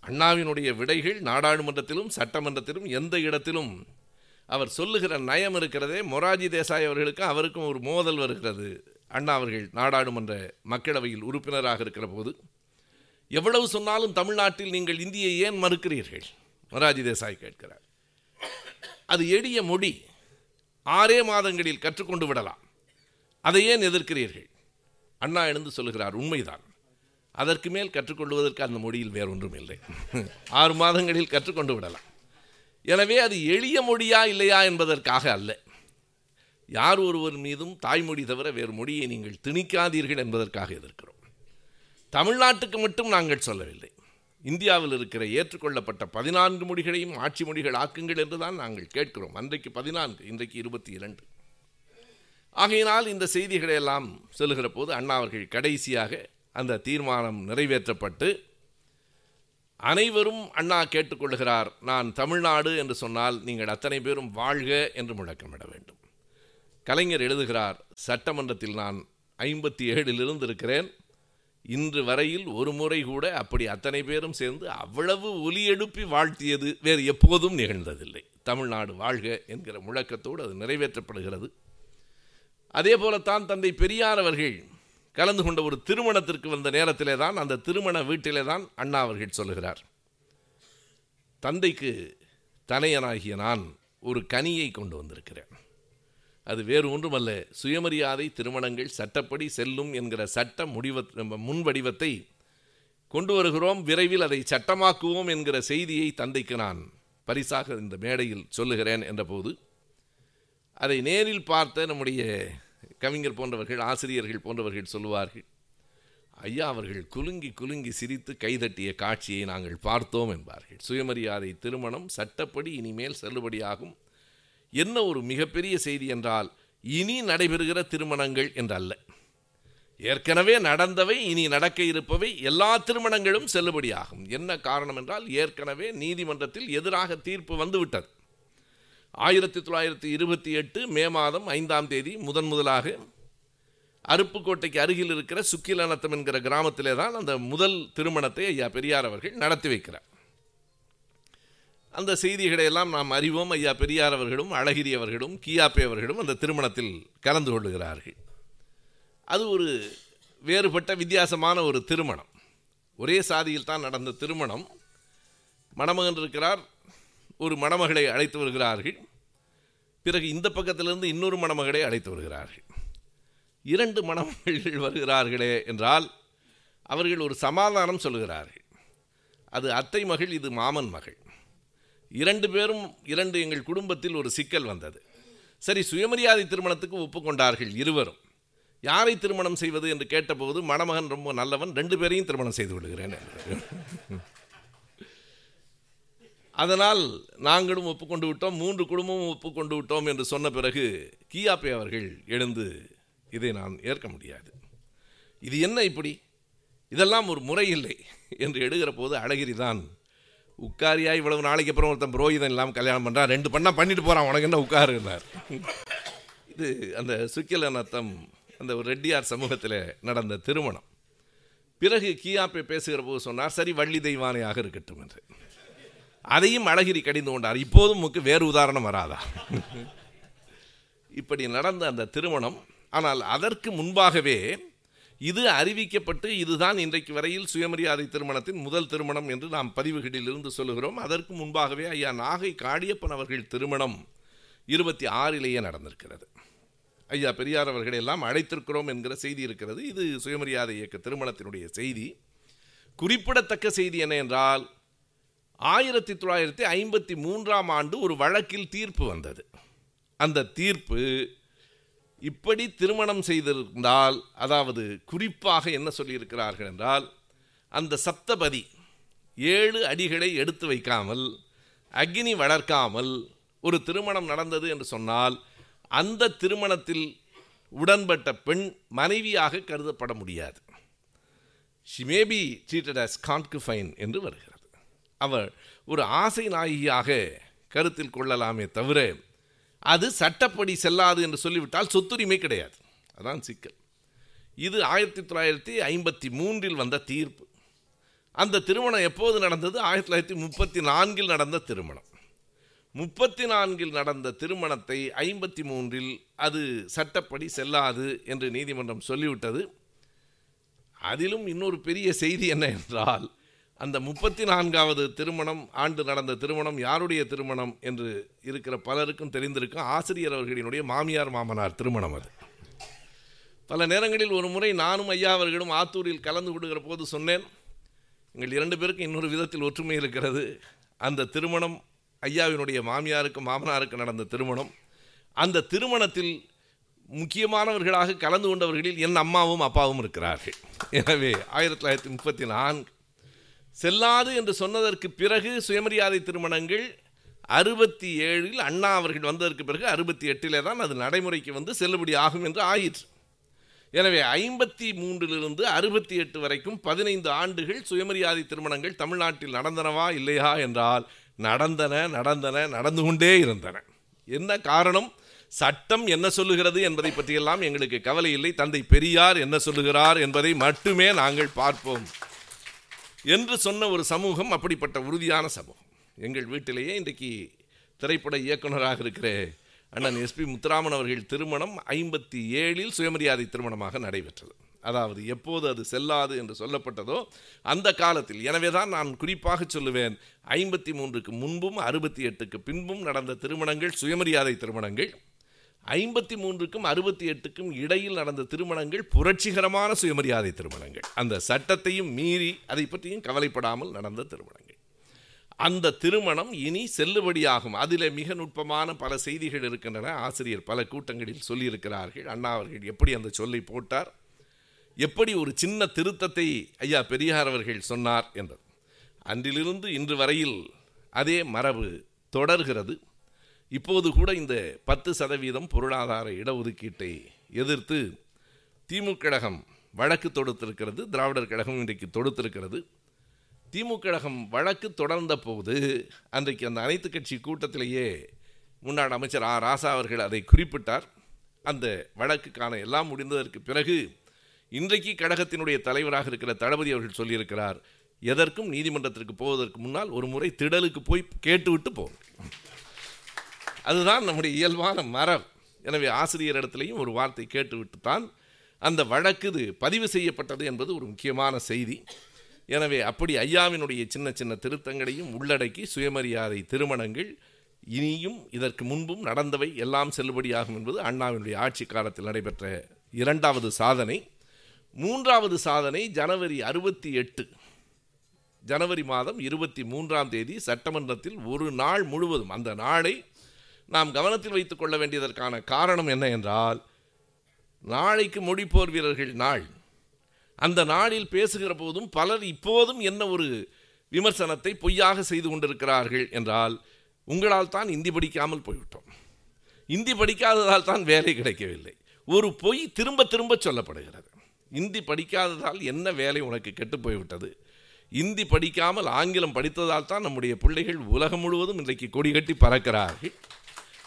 அண்ணாவினுடைய விடைகள் நாடாளுமன்றத்திலும் சட்டமன்றத்திலும் எந்த இடத்திலும் அவர் சொல்லுகிற நயம் இருக்கிறதே மொராஜி தேசாய் அவர்களுக்கும் அவருக்கும் ஒரு மோதல் வருகிறது. அண்ணா அவர்கள் நாடாளுமன்ற மக்களவையில் உறுப்பினராக இருக்கிற போது எவ்வளவு சொன்னாலும் தமிழ்நாட்டில் நீங்கள் இந்தியை ஏன் மறுக்கிறீர்கள்? மொராஜி தேசாய் கேட்கிறார். அது எளிய மொழி. ஆறே மாதங்களில் கற்றுக்கொண்டு விடலாம். அதை ஏன் எதிர்க்கிறீர்கள்? அண்ணா எழுந்து சொல்லுகிறார் உண்மைதான். அதற்கு மேல் கற்றுக்கொள்வதற்கு அந்த மொழியில் வேறொன்றும் இல்லை. ஆறு மாதங்களில் கற்றுக்கொண்டு விடலாம். எனவே அது எளிய மொழியா இல்லையா என்பதற்காக அல்ல. யார் ஒருவர் மீதும் தாய்மொழி தவிர வேறு மொழியை நீங்கள் திணிக்காதீர்கள் என்பதற்காக எதிர்க்கிறோம். தமிழ்நாட்டுக்கு மட்டும் நாங்கள் சொல்லவில்லை. இந்தியாவில் இருக்கிற ஏற்றுக்கொள்ளப்பட்ட பதினான்கு மொழிகளையும் ஆட்சி மொழிகள் ஆக்குங்கள் என்றுதான் நாங்கள் கேட்கிறோம். அன்றைக்கு பதினான்கு இன்றைக்கு இருபத்தி இரண்டு. ஆகையினால் இந்த செய்திகளை எல்லாம் சொல்லுகிற போது அண்ணா அவர்கள் கடைசியாக அந்த தீர்மானம் நிறைவேற்றப்பட்டு அனைவரும் அண்ணா கேட்டுக்கொள்கிறார் நான் தமிழ்நாடு என்று சொன்னால் நீங்கள் அத்தனை பேரும் வாழ்க என்று முழக்கமிட வேண்டும். கலைஞர் எழுதுகிறார் சட்டமன்றத்தில் நான் ஐம்பத்தி ஏழிலிருந்து இருக்கிறேன் இன்று வரையில் ஒரு முறை கூட அப்படி அத்தனை பேரும் சேர்ந்து அவ்வளவு ஒலி எழுப்பி வாழ்த்தியது வேறு எப்போதும் நிகழ்ந்ததில்லை. தமிழ்நாடு வாழ்க என்கிற முழக்கத்தோடு அது நிறைவேற்றப்படுகிறது. அதே போலத்தான் தந்தை பெரியார் அவர்கள் கலந்து கொண்ட ஒரு திருமணத்திற்கு வந்த நேரத்திலே தான் அந்த திருமண வீட்டிலே தான் அண்ணா அவர்கள் சொல்லுகிறார். தந்தைக்கு தனையனாகிய நான் ஒரு கனியை கொண்டு வந்திருக்கிறேன். அது வேறு ஒன்றுமல்ல. சுயமரியாதை திருமணங்கள் சட்டப்படி செல்லும் என்கிற சட்ட முடிவ முன்வடிவத்தை கொண்டு வருகிறோம். விரைவில் அதை சட்டமாக்குவோம் என்கிற செய்தியை தந்தைக்கு நான் பரிசாக இந்த மேடையில் சொல்லுகிறேன் என்றபோது அதை நேரில் பார்த்த நம்முடைய கவிஞர் போன்றவர்கள் ஆசிரியர்கள் போன்றவர்கள் சொல்லுவார்கள் ஐயா அவர்கள் குலுங்கி குலுங்கி சிரித்து கைதட்டிய காட்சியை நாங்கள் பார்த்தோம் என்பார்கள். சுயமரியாதை திருமணம் சட்டப்படி இனிமேல் செல்லுபடியாகும். என்ன ஒரு மிகப்பெரிய செய்தி என்றால் இனி நடைபெறுகிற திருமணங்கள் என்றல்ல. ஏற்கனவே நடந்தவை இனி நடக்க இருப்பவை எல்லா திருமணங்களும் செல்லுபடியாகும். என்ன காரணம் என்றால் ஏற்கனவே நீதிமன்றத்தில் எதிராக தீர்ப்பு வந்துவிட்டது. ஆயிரத்தி தொள்ளாயிரத்தி இருபத்தி எட்டு மே மாதம் ஐந்தாம் தேதி முதன் முதலாக அருப்புக்கோட்டைக்கு அருகில் இருக்கிற சுக்கிலநத்தம் என்கிற கிராமத்திலே தான் அந்த முதல் திருமணத்தை ஐயா பெரியார் அவர்கள் நடத்தி வைக்கிறார். அந்த செய்திகளை எல்லாம் நாம் அறிவோம். ஐயா பெரியார் அவர்களும் அழகிரி அவர்களும் கியாப்பே அவர்களும் அந்த திருமணத்தில் கலந்து கொள்ளுகிறார்கள். அது ஒரு வேறுபட்ட வித்தியாசமான ஒரு திருமணம். ஒரே சாதியில் தான் நடந்த திருமணம். மணமகன் இருக்கிறார் ஒரு மணமகளை அழைத்து வருகிறார்கள். பிறகு இந்த பக்கத்திலிருந்து இன்னொரு மணமகளை அழைத்து வருகிறார்கள். இரண்டு மணமகள் வருகிறார்களே என்றால் அவர்கள் ஒரு சமாதானம் சொல்லுகிறார்கள். அது அத்தை மகள் இது மாமன் மகள். இரண்டு பேரும் இரண்டு எங்கள் குடும்பத்தில் ஒரு சிக்கல் வந்தது. சரி சுயமரியாதை திருமணத்துக்கு ஒப்புக்கொண்டார்கள் இருவரும். யாரை திருமணம் செய்வது என்று கேட்டபோது மணமகன் ரொம்ப நல்லவன் ரெண்டு பேரையும் திருமணம் செய்து விடுகிறேன் அதனால் நாங்களும் ஒப்புக்கொண்டு விட்டோம் மூன்று குடும்பமும் ஒப்புக்கொண்டு விட்டோம் என்று சொன்ன பிறகு கியாப்பே அவர்கள் எழுந்து இதை நான் ஏற்க முடியாது. இது என்ன இப்படி? இதெல்லாம் ஒரு முறை இல்லை என்று எடுகிற போது அழகிரி தான் உட்காரியா இவ்வளவு நாளைக்கு அப்புறம் ஒருத்தன் புரோகிதன் இல்லாமல் கல்யாணம் பண்ணுறான் ரெண்டு பண்ணால் பண்ணிட்டு போகிறான் உனக்கு என்ன உட்காருன்னார் இது அந்த சுக்கில நத்தம் அந்த ஒரு ரெட்டியார் சமூகத்தில் நடந்த திருமணம். பிறகு கியாப்பை பேசுகிற போது சொன்னார் சரி வள்ளி தெய்வானையாக இருக்கட்டும் என்று. அதையும் அழகிரி கடிந்து கொண்டார். இப்போதும் முக்கு வேறு உதாரணம் வராதா? இப்படி நடந்த அந்த திருமணம் ஆனால் அதற்கு முன்பாகவே இது அறிவிக்கப்பட்டு இதுதான் இன்றைக்கு வரையில் சுயமரியாதை திருமணத்தின் முதல் திருமணம் என்று நாம் பதிவுகளிலிருந்து சொல்லுகிறோம். அதற்கு முன்பாகவே ஐயா நாகை காடியப்பன் அவர்கள் திருமணம் இருபத்தி ஆறிலேயே நடந்திருக்கிறது. ஐயா பெரியார் அவர்களை எல்லாம் அழைத்திருக்கிறோம் என்கிற செய்தி இருக்கிறது. இது சுயமரியாதை இயக்க திருமணத்தினுடைய செய்தி. குறிப்பிடத்தக்க செய்தி என்ன என்றால் ஆயிரத்தி தொள்ளாயிரத்தி ஐம்பத்தி மூன்றாம் ஆண்டு ஒரு வழக்கில் தீர்ப்பு வந்தது. அந்த தீர்ப்பு இப்படி திருமணம் செய்திருந்தால் அதாவது குறிப்பாக என்ன சொல்லியிருக்கிறார்கள் என்றால் அந்த சப்தபதி ஏழு அடிகளை எடுத்து வைக்காமல் அக்னி வளர்க்காமல் ஒரு திருமணம் நடந்தது என்று சொன்னால் அந்த திருமணத்தில் உடன்பட்ட பெண் மனைவியாக கருதப்பட முடியாது. She may be treated as concubine என்று வருகிறது. அவர் ஒரு ஆசை நாயகியாக கருத்தில் கொள்ளலாமே தவிர அது சட்டப்படி செல்லாது என்று சொல்லிவிட்டால் சொத்துரிமை கிடையாது. அதான் சிக்கல். இது ஆயிரத்தி தொள்ளாயிரத்தி ஐம்பத்தி மூன்றில் வந்த தீர்ப்பு. அந்த திருமணம் எப்போது நடந்தது? ஆயிரத்தி தொள்ளாயிரத்தி முப்பத்தி நான்கில் நடந்த திருமணம். முப்பத்தி நான்கில் நடந்த திருமணத்தை ஐம்பத்தி மூன்றில் அது சட்டப்படி செல்லாது என்று நீதிமன்றம் சொல்லிவிட்டது. அதிலும் இன்னொரு பெரிய செய்தி என்ன என்றால் அந்த முப்பத்தி நான்காவது திருமணம் ஆண்டு நடந்த திருமணம் யாருடைய திருமணம் என்று இருக்கிற பலருக்கும் தெரிந்திருக்கும் ஆசிரியர் அவர்களினுடைய மாமியார் மாமனார் திருமணம் அது. பல நேரங்களில் ஒரு முறை நானும் ஐயா அவர்களும் ஆத்தூரில் கலந்து கொடுக்கிற போது சொன்னேன் எங்கள் இரண்டு பேருக்கும் இன்னொரு விதத்தில் ஒற்றுமை இருக்கிறது. அந்த திருமணம் ஐயாவினுடைய மாமியாருக்கு மாமனாருக்கு நடந்த திருமணம். அந்த திருமணத்தில் முக்கியமானவர்களாக கலந்து கொண்டவர்களில் என் அம்மாவும் அப்பாவும் இருக்கிறார்கள். எனவே ஆயிரத்தி தொள்ளாயிரத்தி முப்பத்தி நான்கு செல்லாது என்று சொன்னதற்கு பிறகு சுயமரியாதை திருமணங்கள் அறுபத்தி ஏழில் அண்ணா அவர்கள் வந்ததற்கு பிறகு அறுபத்தி எட்டிலே தான் அது நடைமுறைக்கு வந்து செல்லுபடி ஆகும் என்று ஆயிற்று. எனவே ஐம்பத்தி மூன்றிலிருந்து அறுபத்தி எட்டு வரைக்கும் பதினைந்து ஆண்டுகள் சுயமரியாதை திருமணங்கள் தமிழ்நாட்டில் நடந்தனவா இல்லையா என்றால் நடந்தன நடந்தன நடந்து கொண்டே இருந்தன. என்ன காரணம்? சட்டம் என்ன சொல்லுகிறது என்பதை பற்றியெல்லாம் எங்களுக்கு கவலை இல்லை. தந்தை பெரியார் என்ன சொல்லுகிறார் என்பதை மட்டுமே நாங்கள் பார்ப்போம். என்று சொன்ன ஒரு சமூகம் அப்படிப்பட்ட உறுதியான சமூகம். எங்கள் வீட்டிலேயே இன்றைக்கு திரைப்பட இயக்குனராக இருக்கிற அண்ணன் எஸ்பி முத்துராமன் அவர்கள் திருமணம் ஐம்பத்தி ஏழில் சுயமரியாதை திருமணமாக நடைபெற்றது. அதாவது எப்போது அது செல்லாது என்று சொல்லப்பட்டதோ அந்த காலத்தில். எனவே தான் நான் குறிப்பாக சொல்லுவேன் ஐம்பத்தி மூன்றுக்கு முன்பும் அறுபத்தி எட்டுக்கு பின்பும் நடந்த திருமணங்கள் சுயமரியாதை திருமணங்கள் ஐம்பத்தி மூன்றுக்கும் அறுபத்தி எட்டுக்கும் இடையில் நடந்த திருமணங்கள் புரட்சிகரமான சுயமரியாதை திருமணங்கள். அந்த சட்டத்தையும் மீறி அதை பற்றியும் கவலைப்படாமல் நடந்த திருமணங்கள். அந்த திருமணம் இனி செல்லுபடியாகும். அதில் மிக நுட்பமான பல செய்திகள் இருக்கின்றன. ஆசிரியர் பல கூட்டங்களில் சொல்லியிருக்கிறார்கள். அண்ணா அவர்கள் எப்படி அந்த சொல்லை போட்டார்? எப்படி ஒரு சின்ன திருத்தத்தை ஐயா பெரியார் அவர்கள் சொன்னார் என்றது. அன்றிலிருந்து இன்று வரையில் அதே மரபு தொடர்கிறது. இப்போது கூட இந்த பத்து சதவீதம் பொருளாதார இடஒதுக்கீட்டை எதிர்த்து திமுக கழகம் வழக்கு தொடுத்திருக்கிறது திராவிடர் கழகம் இன்றைக்கு தொடுத்திருக்கிறது. திமுக கழகம் வழக்கு தொடர்ந்த போது அன்றைக்கு அந்த அனைத்து கட்சி கூட்டத்திலேயே முன்னாள் அமைச்சர் ஆ ராசா அவர்கள் அதை குறிப்பிட்டார். அந்த வழக்குக்கான எல்லாம் முடிந்ததற்கு பிறகு இன்றைக்கு கழகத்தினுடைய தலைவராக இருக்கிற தளபதி அவர்கள் சொல்லியிருக்கிறார் எதற்கும் நீதிமன்றத்திற்கு போவதற்கு முன்னால் ஒரு முறை திடலுக்கு போய் கேட்டுவிட்டு போகும் அதுதான் நம்முடைய இயல்பான மரம். எனவே ஆசிரியர் இடத்துலையும் ஒரு வார்த்தை கேட்டுவிட்டு தான் அந்த வழக்கு இது பதிவு செய்யப்பட்டது என்பது ஒரு முக்கியமான செய்தி. எனவே அப்படி ஐயாவினுடைய சின்ன சின்ன திருத்தங்களையும் உள்ளடக்கி சுயமரியாதை திருமணங்கள் இனியும் இதற்கு முன்பும் நடந்தவை எல்லாம் செல்லுபடியாகும் என்பது அண்ணாவினுடைய ஆட்சி காலத்தில் நடைபெற்ற இரண்டாவது சாதனை. மூன்றாவது சாதனை ஜனவரி அறுபத்தி எட்டு. ஜனவரி மாதம் இருபத்தி மூன்றாம் தேதி சட்டமன்றத்தில் ஒரு நாள் முழுவதும் அந்த நாளை நாம் கவனத்தில் வைத்துக் கொள்ள வேண்டியதற்கான காரணம் என்ன என்றால் நாளைக்கு மொழிப்போர் வீரர்கள் நாள். அந்த நாளில் பேசுகிற போதும் பலர் இப்போதும் என்ன ஒரு விமர்சனத்தை பொய்யாக செய்து கொண்டிருக்கிறார்கள் என்றால் உங்களால் தான் இந்தி படிக்காமல் போய்விட்டோம். இந்தி படிக்காததால் தான் வேலை கிடைக்கவில்லை. ஒரு பொய் திரும்ப திரும்ப சொல்லப்படுகிறது. இந்தி படிக்காததால் என்ன வேலை உனக்கு கெட்டு போய்விட்டது? இந்தி படிக்காமல் ஆங்கிலம் படித்ததால் தான் நம்முடைய பிள்ளைகள் உலகம் முழுவதும் இன்றைக்கு கொடி கட்டி பறக்கிறார்கள்.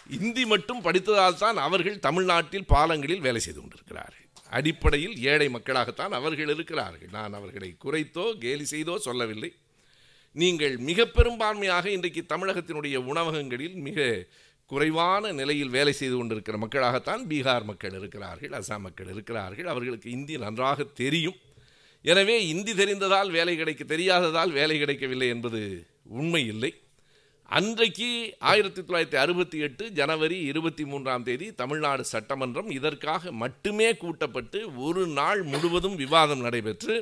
இந்தி மட்டும் படித்ததால் தான் அவர்கள் தமிழ்நாட்டில் பாலங்களில் வேலை செய்து கொண்டிருக்கிறார்கள். அடிப்படையில் ஏழை மக்களாகத்தான் அவர்கள் இருக்கிறார்கள். நான் அவர்களை குறைத்தோ கேலி செய்தோ சொல்லவில்லை. நீங்கள் மிக பெரும்பான்மையாக இன்றைக்கு தமிழகத்தினுடைய உணவகங்களில் மிக குறைவான நிலையில் வேலை செய்து கொண்டிருக்கிற மக்களாகத்தான் பீகார் மக்கள் இருக்கிறார்கள் அசாம் மக்கள் இருக்கிறார்கள். அவர்களுக்கு இந்தி நன்றாக தெரியும். எனவே இந்தி தெரிந்ததால் வேலை கிடைக்க தெரியாததால் வேலை கிடைக்கவில்லை என்பது உண்மை இல்லை. அன்றைக்கு ஆயிரத்தி தொள்ளாயிரத்தி அறுபத்தி எட்டு ஜனவரி இருபத்தி மூன்றாம் தேதி தமிழ்நாடு சட்டமன்றம் இதற்காக மட்டுமே கூட்டப்பட்டு ஒரு நாள் முழுவதும் விவாதம் நடைபெற்று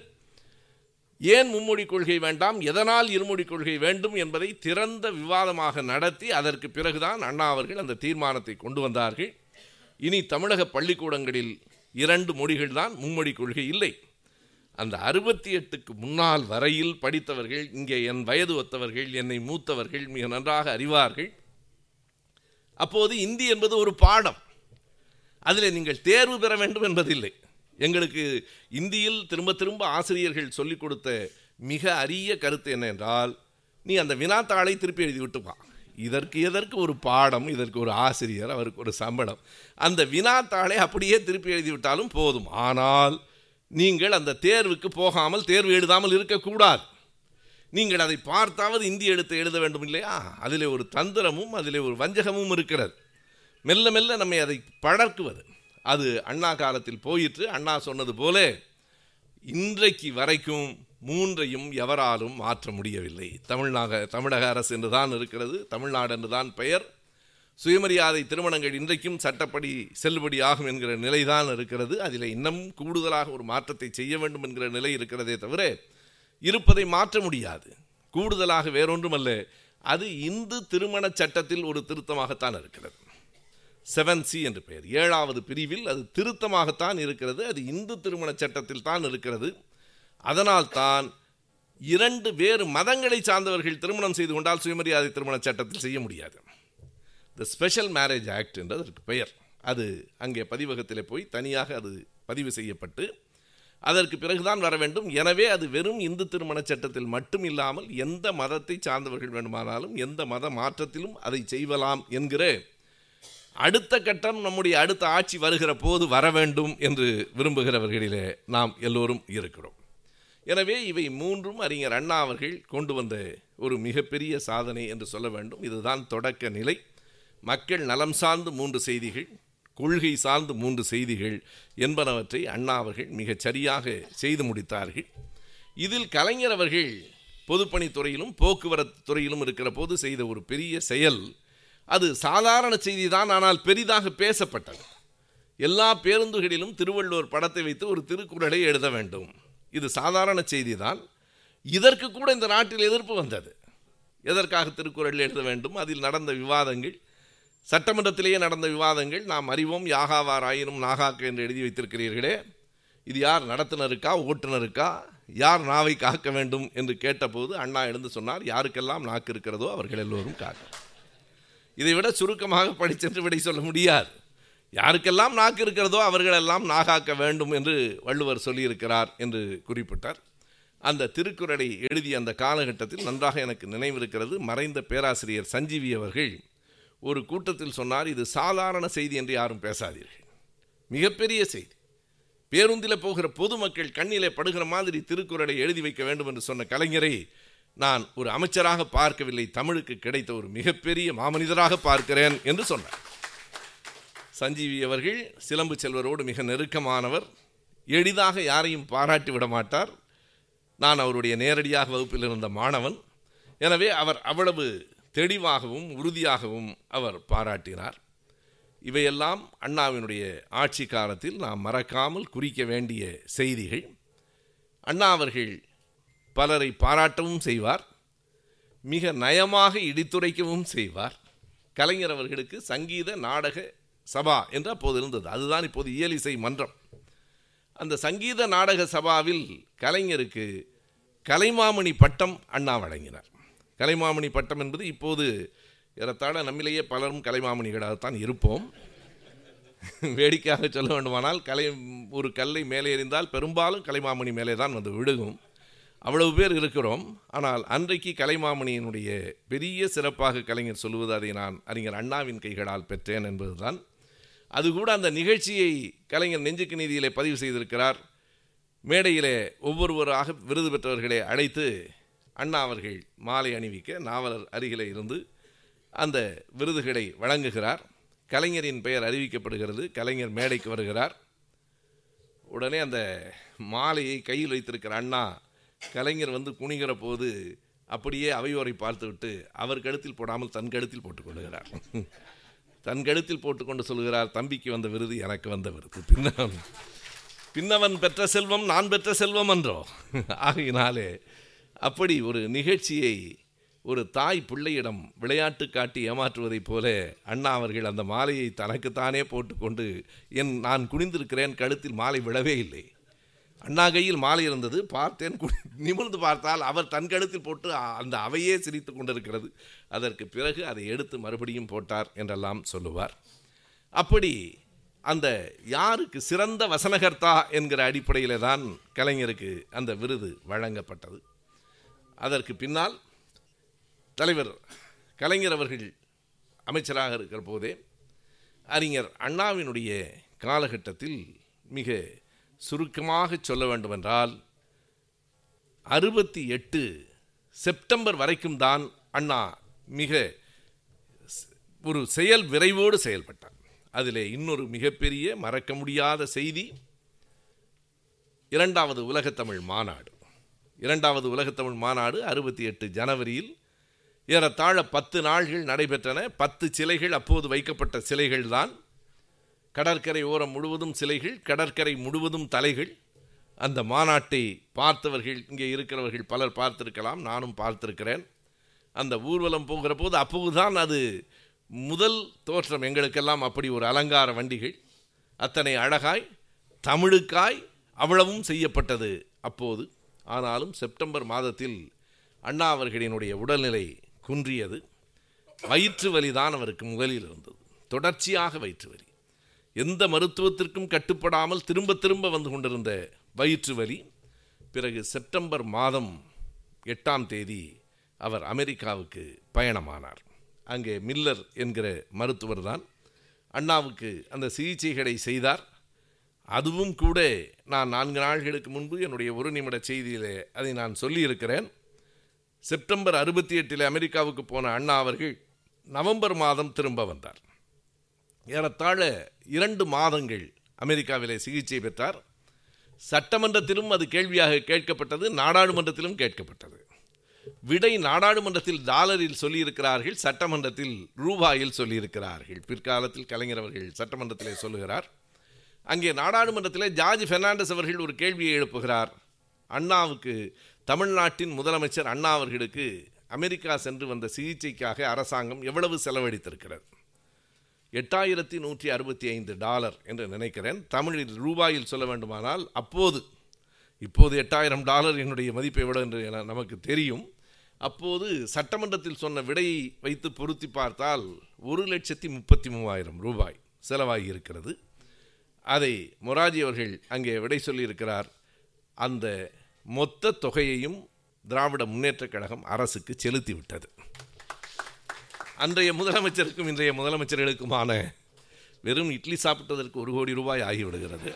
ஏன் மும்மொழி கொள்கை வேண்டாம் எதனால் இருமொழி கொள்கை வேண்டும் என்பதை திறந்த விவாதமாக நடத்தி அதற்கு பிறகுதான் அண்ணா அவர்கள் அந்த தீர்மானத்தை கொண்டு வந்தார்கள். இனி தமிழக பள்ளிக்கூடங்களில் இரண்டு மொழிகள்தான் மும்மொழி கொள்கை இல்லை. அந்த அறுபத்தி எட்டுக்கு முன்னால் வரையில் படித்தவர்கள் இங்கே என் வயது ஒத்தவர்கள் என்னை மூத்தவர்கள் மிக நன்றாக அறிவார்கள். அப்போது இந்தி என்பது ஒரு பாடம். அதில் நீங்கள் தேர்வு பெற வேண்டும் என்பதில்லை. எங்களுக்கு இந்தியில் திரும்ப திரும்ப ஆசிரியர்கள் சொல்லிக் கொடுத்த மிக அரிய கருத்து என்ன என்றால் நீ அந்த வினாத்தாளை திருப்பி எழுதி விட்டு வா. இதற்கு எதற்கு ஒரு பாடம் இதற்கு ஒரு ஆசிரியர் அவருக்கு ஒரு சம்பளம். அந்த வினாத்தாளை அப்படியே திருப்பி எழுதி விட்டாலும் போதும். ஆனால் நீங்கள் அந்த தேர்வுக்கு போகாமல் தேர்வு எழுதாமல் இருக்கக்கூடாது. நீங்கள் அதை பார்த்தாவது இந்தி எழுத்தை எழுத வேண்டும் இல்லையா? அதிலே ஒரு தந்திரமும் அதிலே ஒரு வஞ்சகமும் இருக்கிறது. மெல்ல மெல்ல நம்மை அதை பழக்குவது அது அண்ணா காலத்தில் போயிற்று. அண்ணா சொன்னது போல இன்றைக்கு வரைக்கும் மூன்றையும் எவராலும் மாற்ற முடியவில்லை. தமிழ்நாக தமிழக அரசு என்று தான் இருக்கிறது. தமிழ்நாடு என்று தான் பெயர். சுயமரியாதை திருமணங்கள் இன்றைக்கும் சட்டப்படி செல்லுபடி ஆகும் என்கிற நிலைதான் இருக்கிறது. அதில் இன்னும் கூடுதலாக ஒரு மாற்றத்தை செய்ய வேண்டும் என்கிற நிலை இருக்கிறதே தவிர இருப்பதை மாற்ற முடியாது. கூடுதலாக வேறொன்றுமல்ல அது இந்து திருமண சட்டத்தில் ஒரு திருத்தமாகத்தான் இருக்கிறது. செவன் சி என்று பெயர். ஏழாவது பிரிவில் அது திருத்தமாகத்தான் இருக்கிறது. அது இந்து திருமண சட்டத்தில் தான் இருக்கிறது. அதனால் தான் இரண்டு வேறு மதங்களை சார்ந்தவர்கள் திருமணம் செய்து கொண்டால் சுயமரியாதை திருமண சட்டத்தில் செய்ய முடியாது. த ஸ்பெஷல் மேரேஜ் ஆக்ட் என்று அதற்கு பெயர். அது அங்கே பதிவகத்தில் போய் தனியாக அது பதிவு செய்யப்பட்டு அதற்கு பிறகுதான் வர வேண்டும். எனவே அது வெறும் இந்து திருமண சட்டத்தில் மட்டும் இல்லாமல் எந்த மதத்தை சார்ந்தவர்கள் வேண்டுமானாலும் எந்த மத மாற்றத்திலும் அதை செய்வலாம் என்கிற அடுத்த கட்டம் நம்முடைய அடுத்த ஆட்சி வருகிற போது வர வேண்டும் என்று விரும்புகிறவர்களிலே நாம் எல்லோரும் இருக்கிறோம். எனவே இவை மூன்றும் அறிஞர் அண்ணா அவர்கள் கொண்டு வந்த ஒரு மிகப்பெரிய சாதனை என்று சொல்ல வேண்டும். இதுதான் தொடக்க நிலை. மக்கள் நலம் சார்ந்து மூன்று செய்திகள் கொள்கை சார்ந்து மூன்று செய்திகள் என்பனவற்றை அண்ணா அவர்கள் மிகச் சரியாக செய்து முடித்தார்கள். இதில் கலைஞர் அவர்கள் பொதுப்பணித்துறையிலும் போக்குவரத்து துறையிலும் இருக்கிற போது செய்த ஒரு பெரிய செயல். அது சாதாரண செய்தி தான் ஆனால் பெரிதாக பேசப்பட்டது. எல்லா பேருந்துகளிலும் திருவள்ளுவர் படத்தை வைத்து ஒரு திருக்குறளை எழுத வேண்டும். இது சாதாரண செய்தி தான் இதற்கு கூட இந்த நாட்டில் எதிர்ப்பு வந்தது. எதற்காக திருக்குறள் எழுத வேண்டும்? அதில் நடந்த விவாதங்கள் சட்டமன்றத்திலேயே நடந்த விவாதங்கள் நாம் அறிவோம். யாகாவாராயினும் நாகாக்க என்று எழுதி வைத்திருக்கிறீர்களே. இது யார் நடத்துனருக்கா ஓட்டுநருக்கா யார் நாவை காக்க வேண்டும் என்று கேட்டபோது அண்ணா எழுந்து சொன்னார் யாருக்கெல்லாம் நாக்கு இருக்கிறதோ அவர்கள் எல்லோரும் காக்க. இதை விட சுருக்கமாக படிச்சென்று விடை சொல்ல முடியாது. யாருக்கெல்லாம் நாக்கு இருக்கிறதோ அவர்களெல்லாம் நாகாக்க வேண்டும் என்று வள்ளுவர் சொல்லியிருக்கிறார் என்று குறிப்பிட்டார். அந்த திருக்குறளை எழுதிய அந்த காலகட்டத்தில் நன்றாக எனக்கு நினைவிருக்கிறது. மறைந்த பேராசிரியர் சஞ்சீவி அவர்கள் ஒரு கூட்டத்தில் சொன்னார் இது சாதாரண செய்தி என்று யாரும் பேசாதீர்கள். மிகப்பெரிய செய்தி. பேருந்தில் போகிற பொதுமக்கள் கண்ணிலே படுகிற மாதிரி திருக்குறளை எழுதி வைக்க வேண்டும் என்று சொன்ன கலைஞரை நான் ஒரு அமைச்சராக பார்க்கவில்லை தமிழுக்கு கிடைத்த ஒரு மிகப்பெரிய மாமனிதராக பார்க்கிறேன் என்று சொன்னார். சஞ்சீவி அவர்கள் சிலம்பு செல்வரோடு மிக நெருக்கமானவர் எளிதாக யாரையும் பாராட்டி விட மாட்டார். நான் அவருடைய நேரடியாக வகுப்பில் இருந்த மாணவன். எனவே அவர் அவ்வளவு தெளிவாகவும் உறுதியாகவும் அவர் பாராட்டினார். இவையெல்லாம் அண்ணாவினுடைய ஆட்சி காலத்தில் நாம் மறக்காமல் குறிக்க வேண்டிய செய்திகள். அண்ணா அவர்கள் பலரை பாராட்டவும் செய்வார். மிக நயமாக இடித்துரைக்கவும் செய்வார். கலைஞர் அவர்களுக்கு சங்கீத நாடக சபா என்று அப்போது இருந்தது. அதுதான் இப்போது இயலிசை மன்றம். அந்த சங்கீத நாடக சபாவில் கலைஞருக்கு கலைமாமணி பட்டம் அண்ணா வழங்கினார். கலைமாமணி பட்டம் என்பது இப்போது ஏறத்தாழ நம்மிலேயே பலரும் கலைமாமணிகளாகத்தான் இருப்போம். வேடிக்கையாக சொல்ல வேண்டுமானால் கலை ஒரு கல்லை மேலே எறிந்தால் பெரும்பாலும் கலைமாமணி மேலே தான் வந்து விழுகும். அவ்வளவு பேர் இருக்கிறோம். ஆனால் அன்றைக்கு கலைமாமணியினுடைய பெரிய சிறப்பாக கலைஞர் சொல்லுவது அதை நான் அறிஞர் அண்ணாவின் கைகளால் பெற்றேன் என்பதுதான். அது கூட அந்த நிகழ்ச்சியை கலைஞர் நெஞ்சுக்கு நீதியிலே பதிவு செய்திருக்கிறார். மேடையிலே ஒவ்வொருவராக விருது பெற்றவர்களை அழைத்து அண்ணா அவர்கள் மாலை அணிவிக்க நாவலர் அருகிலே இருந்து அந்த விருதுகளை வழங்குகிறார். கலைஞரின் பெயர் அறிவிக்கப்படுகிறது. கலைஞர் மேடைக்கு வருகிறார். உடனே அந்த மாலையை கையில் வைத்திருக்கிற அண்ணா கலைஞர் வந்து குனிகிற போது அப்படியே அவையோரை பார்த்துவிட்டு அவர் கழுத்தில் போடாமல் தன் கழுத்தில் போட்டுக்கொள்கிறார் தன் கழுத்தில் போட்டுக்கொண்டு சொல்கிறார் தம்பிக்கு வந்த விருது எனக்கு வந்த விருது. பின்னவன் பின்னவன் பெற்ற செல்வம் நான் பெற்ற செல்வம் என்றோ. ஆகையினாலே அப்படி ஒரு நிகழ்ச்சியை ஒரு தாய் பிள்ளையிடம் விளையாட்டு காட்டி ஏமாற்றுவதைப் போல அண்ணா அவர்கள் அந்த மாலையை தனக்குத்தானே போட்டுக்கொண்டு என் நான் குனிந்திருக்கிறேன் கழுத்தில் மாலை விழவே இல்லை. அண்ணா கையில் மாலை இருந்தது பார்த்தேன் குனி- நிமிர்ந்து பார்த்தால் அவர் தன் கழுத்தில் போட்டு அந்த அவையே சிரித்து கொண்டிருக்கிறது. அதற்கு பிறகு அதை எடுத்து மறுபடியும் போட்டார் என்றெல்லாம் சொல்லுவார். அப்படி அந்த யாருக்கு சிறந்த வசனகர்த்தா என்கிற அடிப்படையிலே தான் கலைஞருக்கு அந்த விருது வழங்கப்பட்டது. அதற்கு பின்னால் தலைவர் கலைஞர் அவர்கள் அமைச்சராக இருக்கிற போதே அறிஞர் அண்ணாவினுடைய காலகட்டத்தில் மிக சுருக்கமாக சொல்ல வேண்டுமென்றால் அறுபத்தி எட்டு செப்டம்பர் வரைக்கும் தான் அண்ணா மிக ஒரு செயல் விரைவோடு செயல்பட்டார். அதிலே இன்னொரு மிகப்பெரிய மறக்க முடியாத செய்தி இரண்டாவது உலகத்தமிழ் மாநாடு. இரண்டாவது உலகத்தமிழ் மாநாடு அறுபத்தி எட்டு ஜனவரியில். ஏறத்தாழ பத்து நாள்கள் நடைபெற்றன. பத்து சிலைகள் அப்போது வைக்கப்பட்ட சிலைகள் தான். கடற்கரை ஓரம் முழுவதும் சிலைகள் கடற்கரை முழுவதும் தலைகள். அந்த மாநாட்டை பார்த்தவர்கள் இங்கே இருக்கிறவர்கள் பலர் பார்த்திருக்கலாம் நானும் பார்த்திருக்கிறேன். அந்த ஊர்வலம் போகிற போது அப்போதுதான் அது முதல் தோற்றம். எங்களுக்கெல்லாம் அப்படி ஒரு அலங்கார வண்டிகள். அத்தனை அழகாய் தமிழுக்காய் அவ்வளவும் செய்யப்பட்டது அப்போது. ஆனாலும் செப்டம்பர் மாதத்தில் அண்ணா அவர்களினுடைய உடல்நிலை குன்றியது. வயிற்று வலிதான் அவருக்கு முதலில் இருந்தது. தொடர்ச்சியாக வயிற்று வலி. எந்த மருத்துவத்திற்கும் கட்டுப்படாமல் திரும்ப திரும்ப வந்து கொண்டிருந்த வயிற்று வலி. பிறகு செப்டம்பர் மாதம் எட்டாம் தேதி அவர் அமெரிக்காவுக்கு பயணமானார். அங்கே மில்லர் என்கிற மருத்துவர் தான் அண்ணாவுக்கு அந்த சிகிச்சைகளை செய்தார். அதுவும் கூட நான் நான்கு நாள்களுக்கு முன்பு என்னுடைய ஒரு நிமிட செய்தியிலே அதை நான் சொல்லியிருக்கிறேன். செப்டம்பர் அறுபத்தி எட்டில் அமெரிக்காவுக்கு போன அண்ணா அவர்கள் நவம்பர் மாதம் திரும்ப வந்தார். ஏறத்தாழ இரண்டு மாதங்கள் அமெரிக்காவிலே சிகிச்சை பெற்றார். சட்டமன்றத்திலும் அது கேள்வியாக கேட்கப்பட்டது நாடாளுமன்றத்திலும் கேட்கப்பட்டது. விடை நாடாளுமன்றத்தில் டாலரில் சொல்லியிருக்கிறார்கள் சட்டமன்றத்தில் ரூபாயில் சொல்லியிருக்கிறார்கள். பிற்காலத்தில் கலைஞர் அவர்கள் சட்டமன்றத்திலே சொல்லுகிறார். அங்கே நாடாளுமன்றத்திலே ஜார்ஜ் பெர்னாண்டஸ் அவர்கள் ஒரு கேள்வியை எழுப்புகிறார். அண்ணாவுக்கு தமிழ்நாட்டின் முதலமைச்சர் அண்ணா அவர்களுக்கு அமெரிக்கா சென்று வந்த சிகிச்சைக்காக அரசாங்கம் எவ்வளவு செலவழித்திருக்கிறது? எட்டாயிரத்தி நூற்றி அறுபத்தி ஐந்து டாலர் என்று நினைக்கிறேன். தமிழில் ரூபாயில் சொல்ல வேண்டுமானால் அப்போது இப்போது எட்டாயிரம் டாலர் என்னுடைய மதிப்பு எவ்வளவு என்று என- நமக்கு தெரியும். அப்போது சட்டமன்றத்தில் சொன்ன விடையை வைத்து பொருத்தி பார்த்தால் ஒரு லட்சத்தி முப்பத்தி மூவாயிரம் ரூபாய் செலவாகி இருக்கிறது அதை மொராஜி அவர்கள் அங்கே விடை சொல்லியிருக்கிறார். அந்த மொத்த தொகையையும் திராவிட முன்னேற்றக் கழகம் அரசுக்கு செலுத்திவிட்டது. அன்றைய முதலமைச்சருக்கும் இன்றைய முதலமைச்சர்களுக்குமான வெறும் இட்லி சாப்பிட்டதற்கு ஒரு கோடி ரூபாய் ஆகிவிடுகிறது.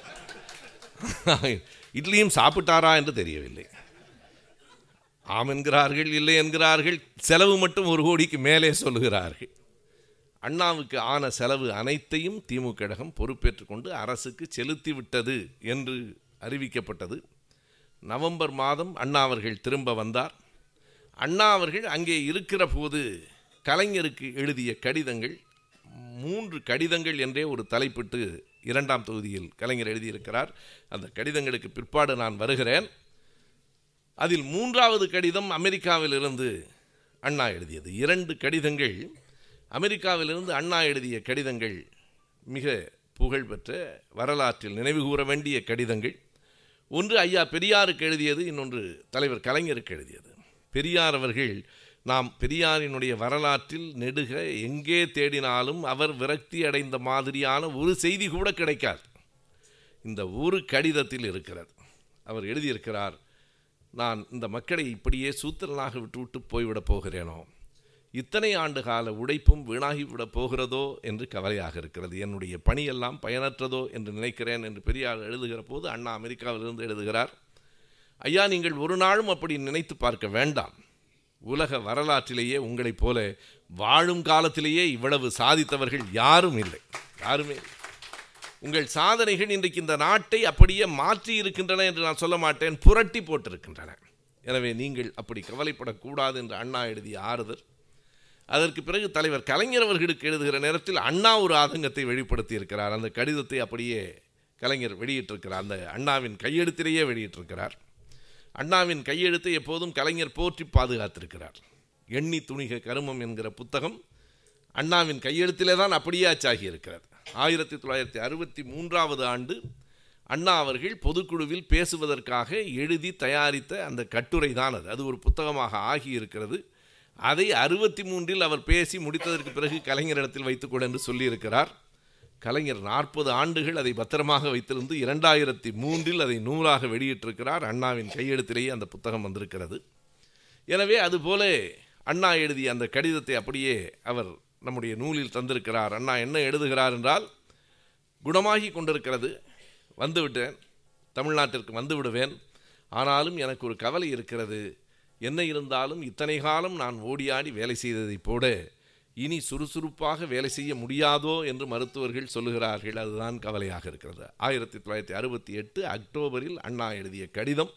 இட்லியும் சாப்பிட்டாரா என்று தெரியவில்லை. ஆம் என்கிறார்கள் இல்லை என்கிறார்கள் செலவு மட்டும் ஒரு கோடிக்கு மேலே சொல்லுகிறார்கள். அண்ணாவுக்கு ஆன செலவு அனைத்தையும் திமுக கழகம் பொறுப்பேற்றுக்கொண்டு அரசுக்கு செலுத்திவிட்டது என்று அறிவிக்கப்பட்டது. நவம்பர் மாதம் அண்ணா அவர்கள் திரும்ப வந்தார். அண்ணா அவர்கள் அங்கே இருக்கிற போது கலைஞருக்கு எழுதிய கடிதங்கள் மூன்று கடிதங்கள் என்றே ஒரு தலைப்பிட்டு இரண்டாம் தொகுதியில் கலைஞர் எழுதியிருக்கிறார். அந்த கடிதங்களுக்கு பிற்பாடு நான் வருகிறேன். அதில் மூன்றாவது கடிதம் அமெரிக்காவிலிருந்து அண்ணா எழுதியது. இரண்டு கடிதங்கள் அமெரிக்காவிலிருந்து அண்ணா எழுதிய கடிதங்கள் மிக புகழ்பெற்ற வரலாற்றில் நினைவுகூர வேண்டிய கடிதங்கள். ஒன்று ஐயா பெரியாருக்கு எழுதியது இன்னொன்று தலைவர் கலைஞருக்கு எழுதியது. பெரியார் அவர்கள் நாம் பெரியாரினுடைய வரலாற்றில் நெடுக எங்கே தேடினாலும் அவர் விரக்தி அடைந்த மாதிரியான ஒரு செய்தி கூட கிடைக்காது. இந்த ஒரு கடிதத்தில் இருக்கிறது. அவர் எழுதியிருக்கிறார் நான் இந்த மக்களை இப்படியே சூத்திரனாக விட்டுவிட்டு போய்விடப் போகிறேனோ? இத்தனை ஆண்டு கால உழைப்பும் வீணாகிவிடப் போகிறதோ என்று கவலையாக இருக்கிறது. என்னுடைய பணியெல்லாம் பயனற்றதோ என்று நினைக்கிறேன் என்று பெரியார் எழுதுகிற போது அண்ணா அமெரிக்காவிலிருந்து எழுதுகிறார் ஐயா நீங்கள் ஒரு நாளும் அப்படி நினைத்து பார்க்க வேண்டாம். உலக வரலாற்றிலேயே உங்களைப் போல வாழும் காலத்திலேயே இவ்வளவு சாதித்தவர்கள் யாரும் இல்லை. யாருமே இல்லை. உங்கள் சாதனைகள் இன்றைக்கு இந்த நாட்டை அப்படியே மாற்றி இருக்கின்றன என்று நான் சொல்ல மாட்டேன். புரட்டி போட்டிருக்கின்றன. எனவே நீங்கள் அப்படி கவலைப்படக்கூடாது என்று அண்ணா எழுதிய ஆறுதல். அதற்கு பிறகு தலைவர் கலைஞர் அவர்களுக்கு எழுதுகிற நேரத்தில் அண்ணா ஒரு ஆதங்கத்தை வெளிப்படுத்தி இருக்கிறார் அந்த கடிதத்தை அப்படியே கலைஞர் வெளியிட்டிருக்கிறார். அந்த அண்ணாவின் கையெழுத்திலேயே வெளியிட்டிருக்கிறார். அண்ணாவின் கையெழுத்தை எப்போதும் கலைஞர் போற்றி பாதுகாத்திருக்கிறார். எண்ணி துணிக கருமம் என்கிற புத்தகம் அண்ணாவின் கையெழுத்திலே தான் அப்படியே ஆச்சாகி இருக்கிறது ஆயிரத்தி தொள்ளாயிரத்தி அறுபத்தி மூன்றாவது ஆண்டு அண்ணா அவர்கள் பொதுக்குழுவில் பேசுவதற்காக எழுதி தயாரித்த அந்த கட்டுரை தான் அது. அது ஒரு புத்தகமாக ஆகி இருக்கிறது அதை அறுபத்தி மூன்றில் அவர் பேசி முடித்ததற்கு பிறகு கலைஞரிடத்தில் வைத்துக்கொடு என்று சொல்லியிருக்கிறார். கலைஞர் நாற்பது ஆண்டுகள் அதை பத்திரமாக வைத்திருந்து இரண்டாயிரத்தி மூன்றில் அதை நூலாக வெளியிட்டிருக்கிறார். அண்ணாவின் கையெழுத்திலேயே அந்த புத்தகம் வந்திருக்கிறது. எனவே அதுபோல அண்ணா எழுதிய அந்த கடிதத்தை அப்படியே அவர் நம்முடைய நூலில் தந்திருக்கிறார். அண்ணா என்ன எழுதுகிறார் என்றால் குணமாகி கொண்டிருக்கிறது வந்துவிட்டேன் தமிழ்நாட்டிற்கு வந்துவிடுவேன் ஆனாலும் எனக்கு ஒரு கவலை இருக்கிறது என்ன இருந்தாலும் இத்தனை காலம் நான் ஓடியாடி வேலை செய்ததைப் போல இனி சுறுசுறுப்பாக வேலை செய்ய முடியாதோ என்று மருத்துவர்கள் சொல்லுகிறார்கள். அதுதான் கவலையாக இருக்கிறது. ஆயிரத்தி தொள்ளாயிரத்தி அறுபத்தி எட்டு அக்டோபரில் அண்ணா எழுதிய கடிதம்.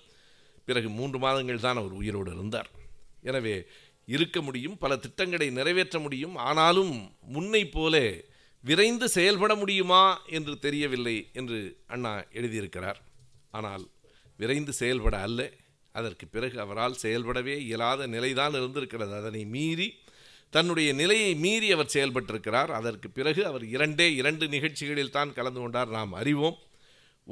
பிறகு மூன்று மாதங்கள் தான் அவர் உயிரோடு இருந்தார். எனவே இருக்க முடியும் பல திட்டங்களை நிறைவேற்ற முடியும். ஆனாலும் முன்னை போல விரைந்து செயல்பட முடியுமா என்று தெரியவில்லை என்று அண்ணா எழுதியிருக்கிறார். ஆனால் விரைந்து செயல்பட அல்ல. அதற்கு பிறகு அவரால் செயல்படவே இயலாத நிலைதான் இருந்திருக்கிறது. அதனை மீறி தன்னுடைய நிலையை மீறி அவர் செயல்பட்டிருக்கிறார். அதற்கு பிறகு அவர் இரண்டே இரண்டு நிகழ்ச்சிகளில் தான் கலந்து கொண்டார். நாம் அறிவோம்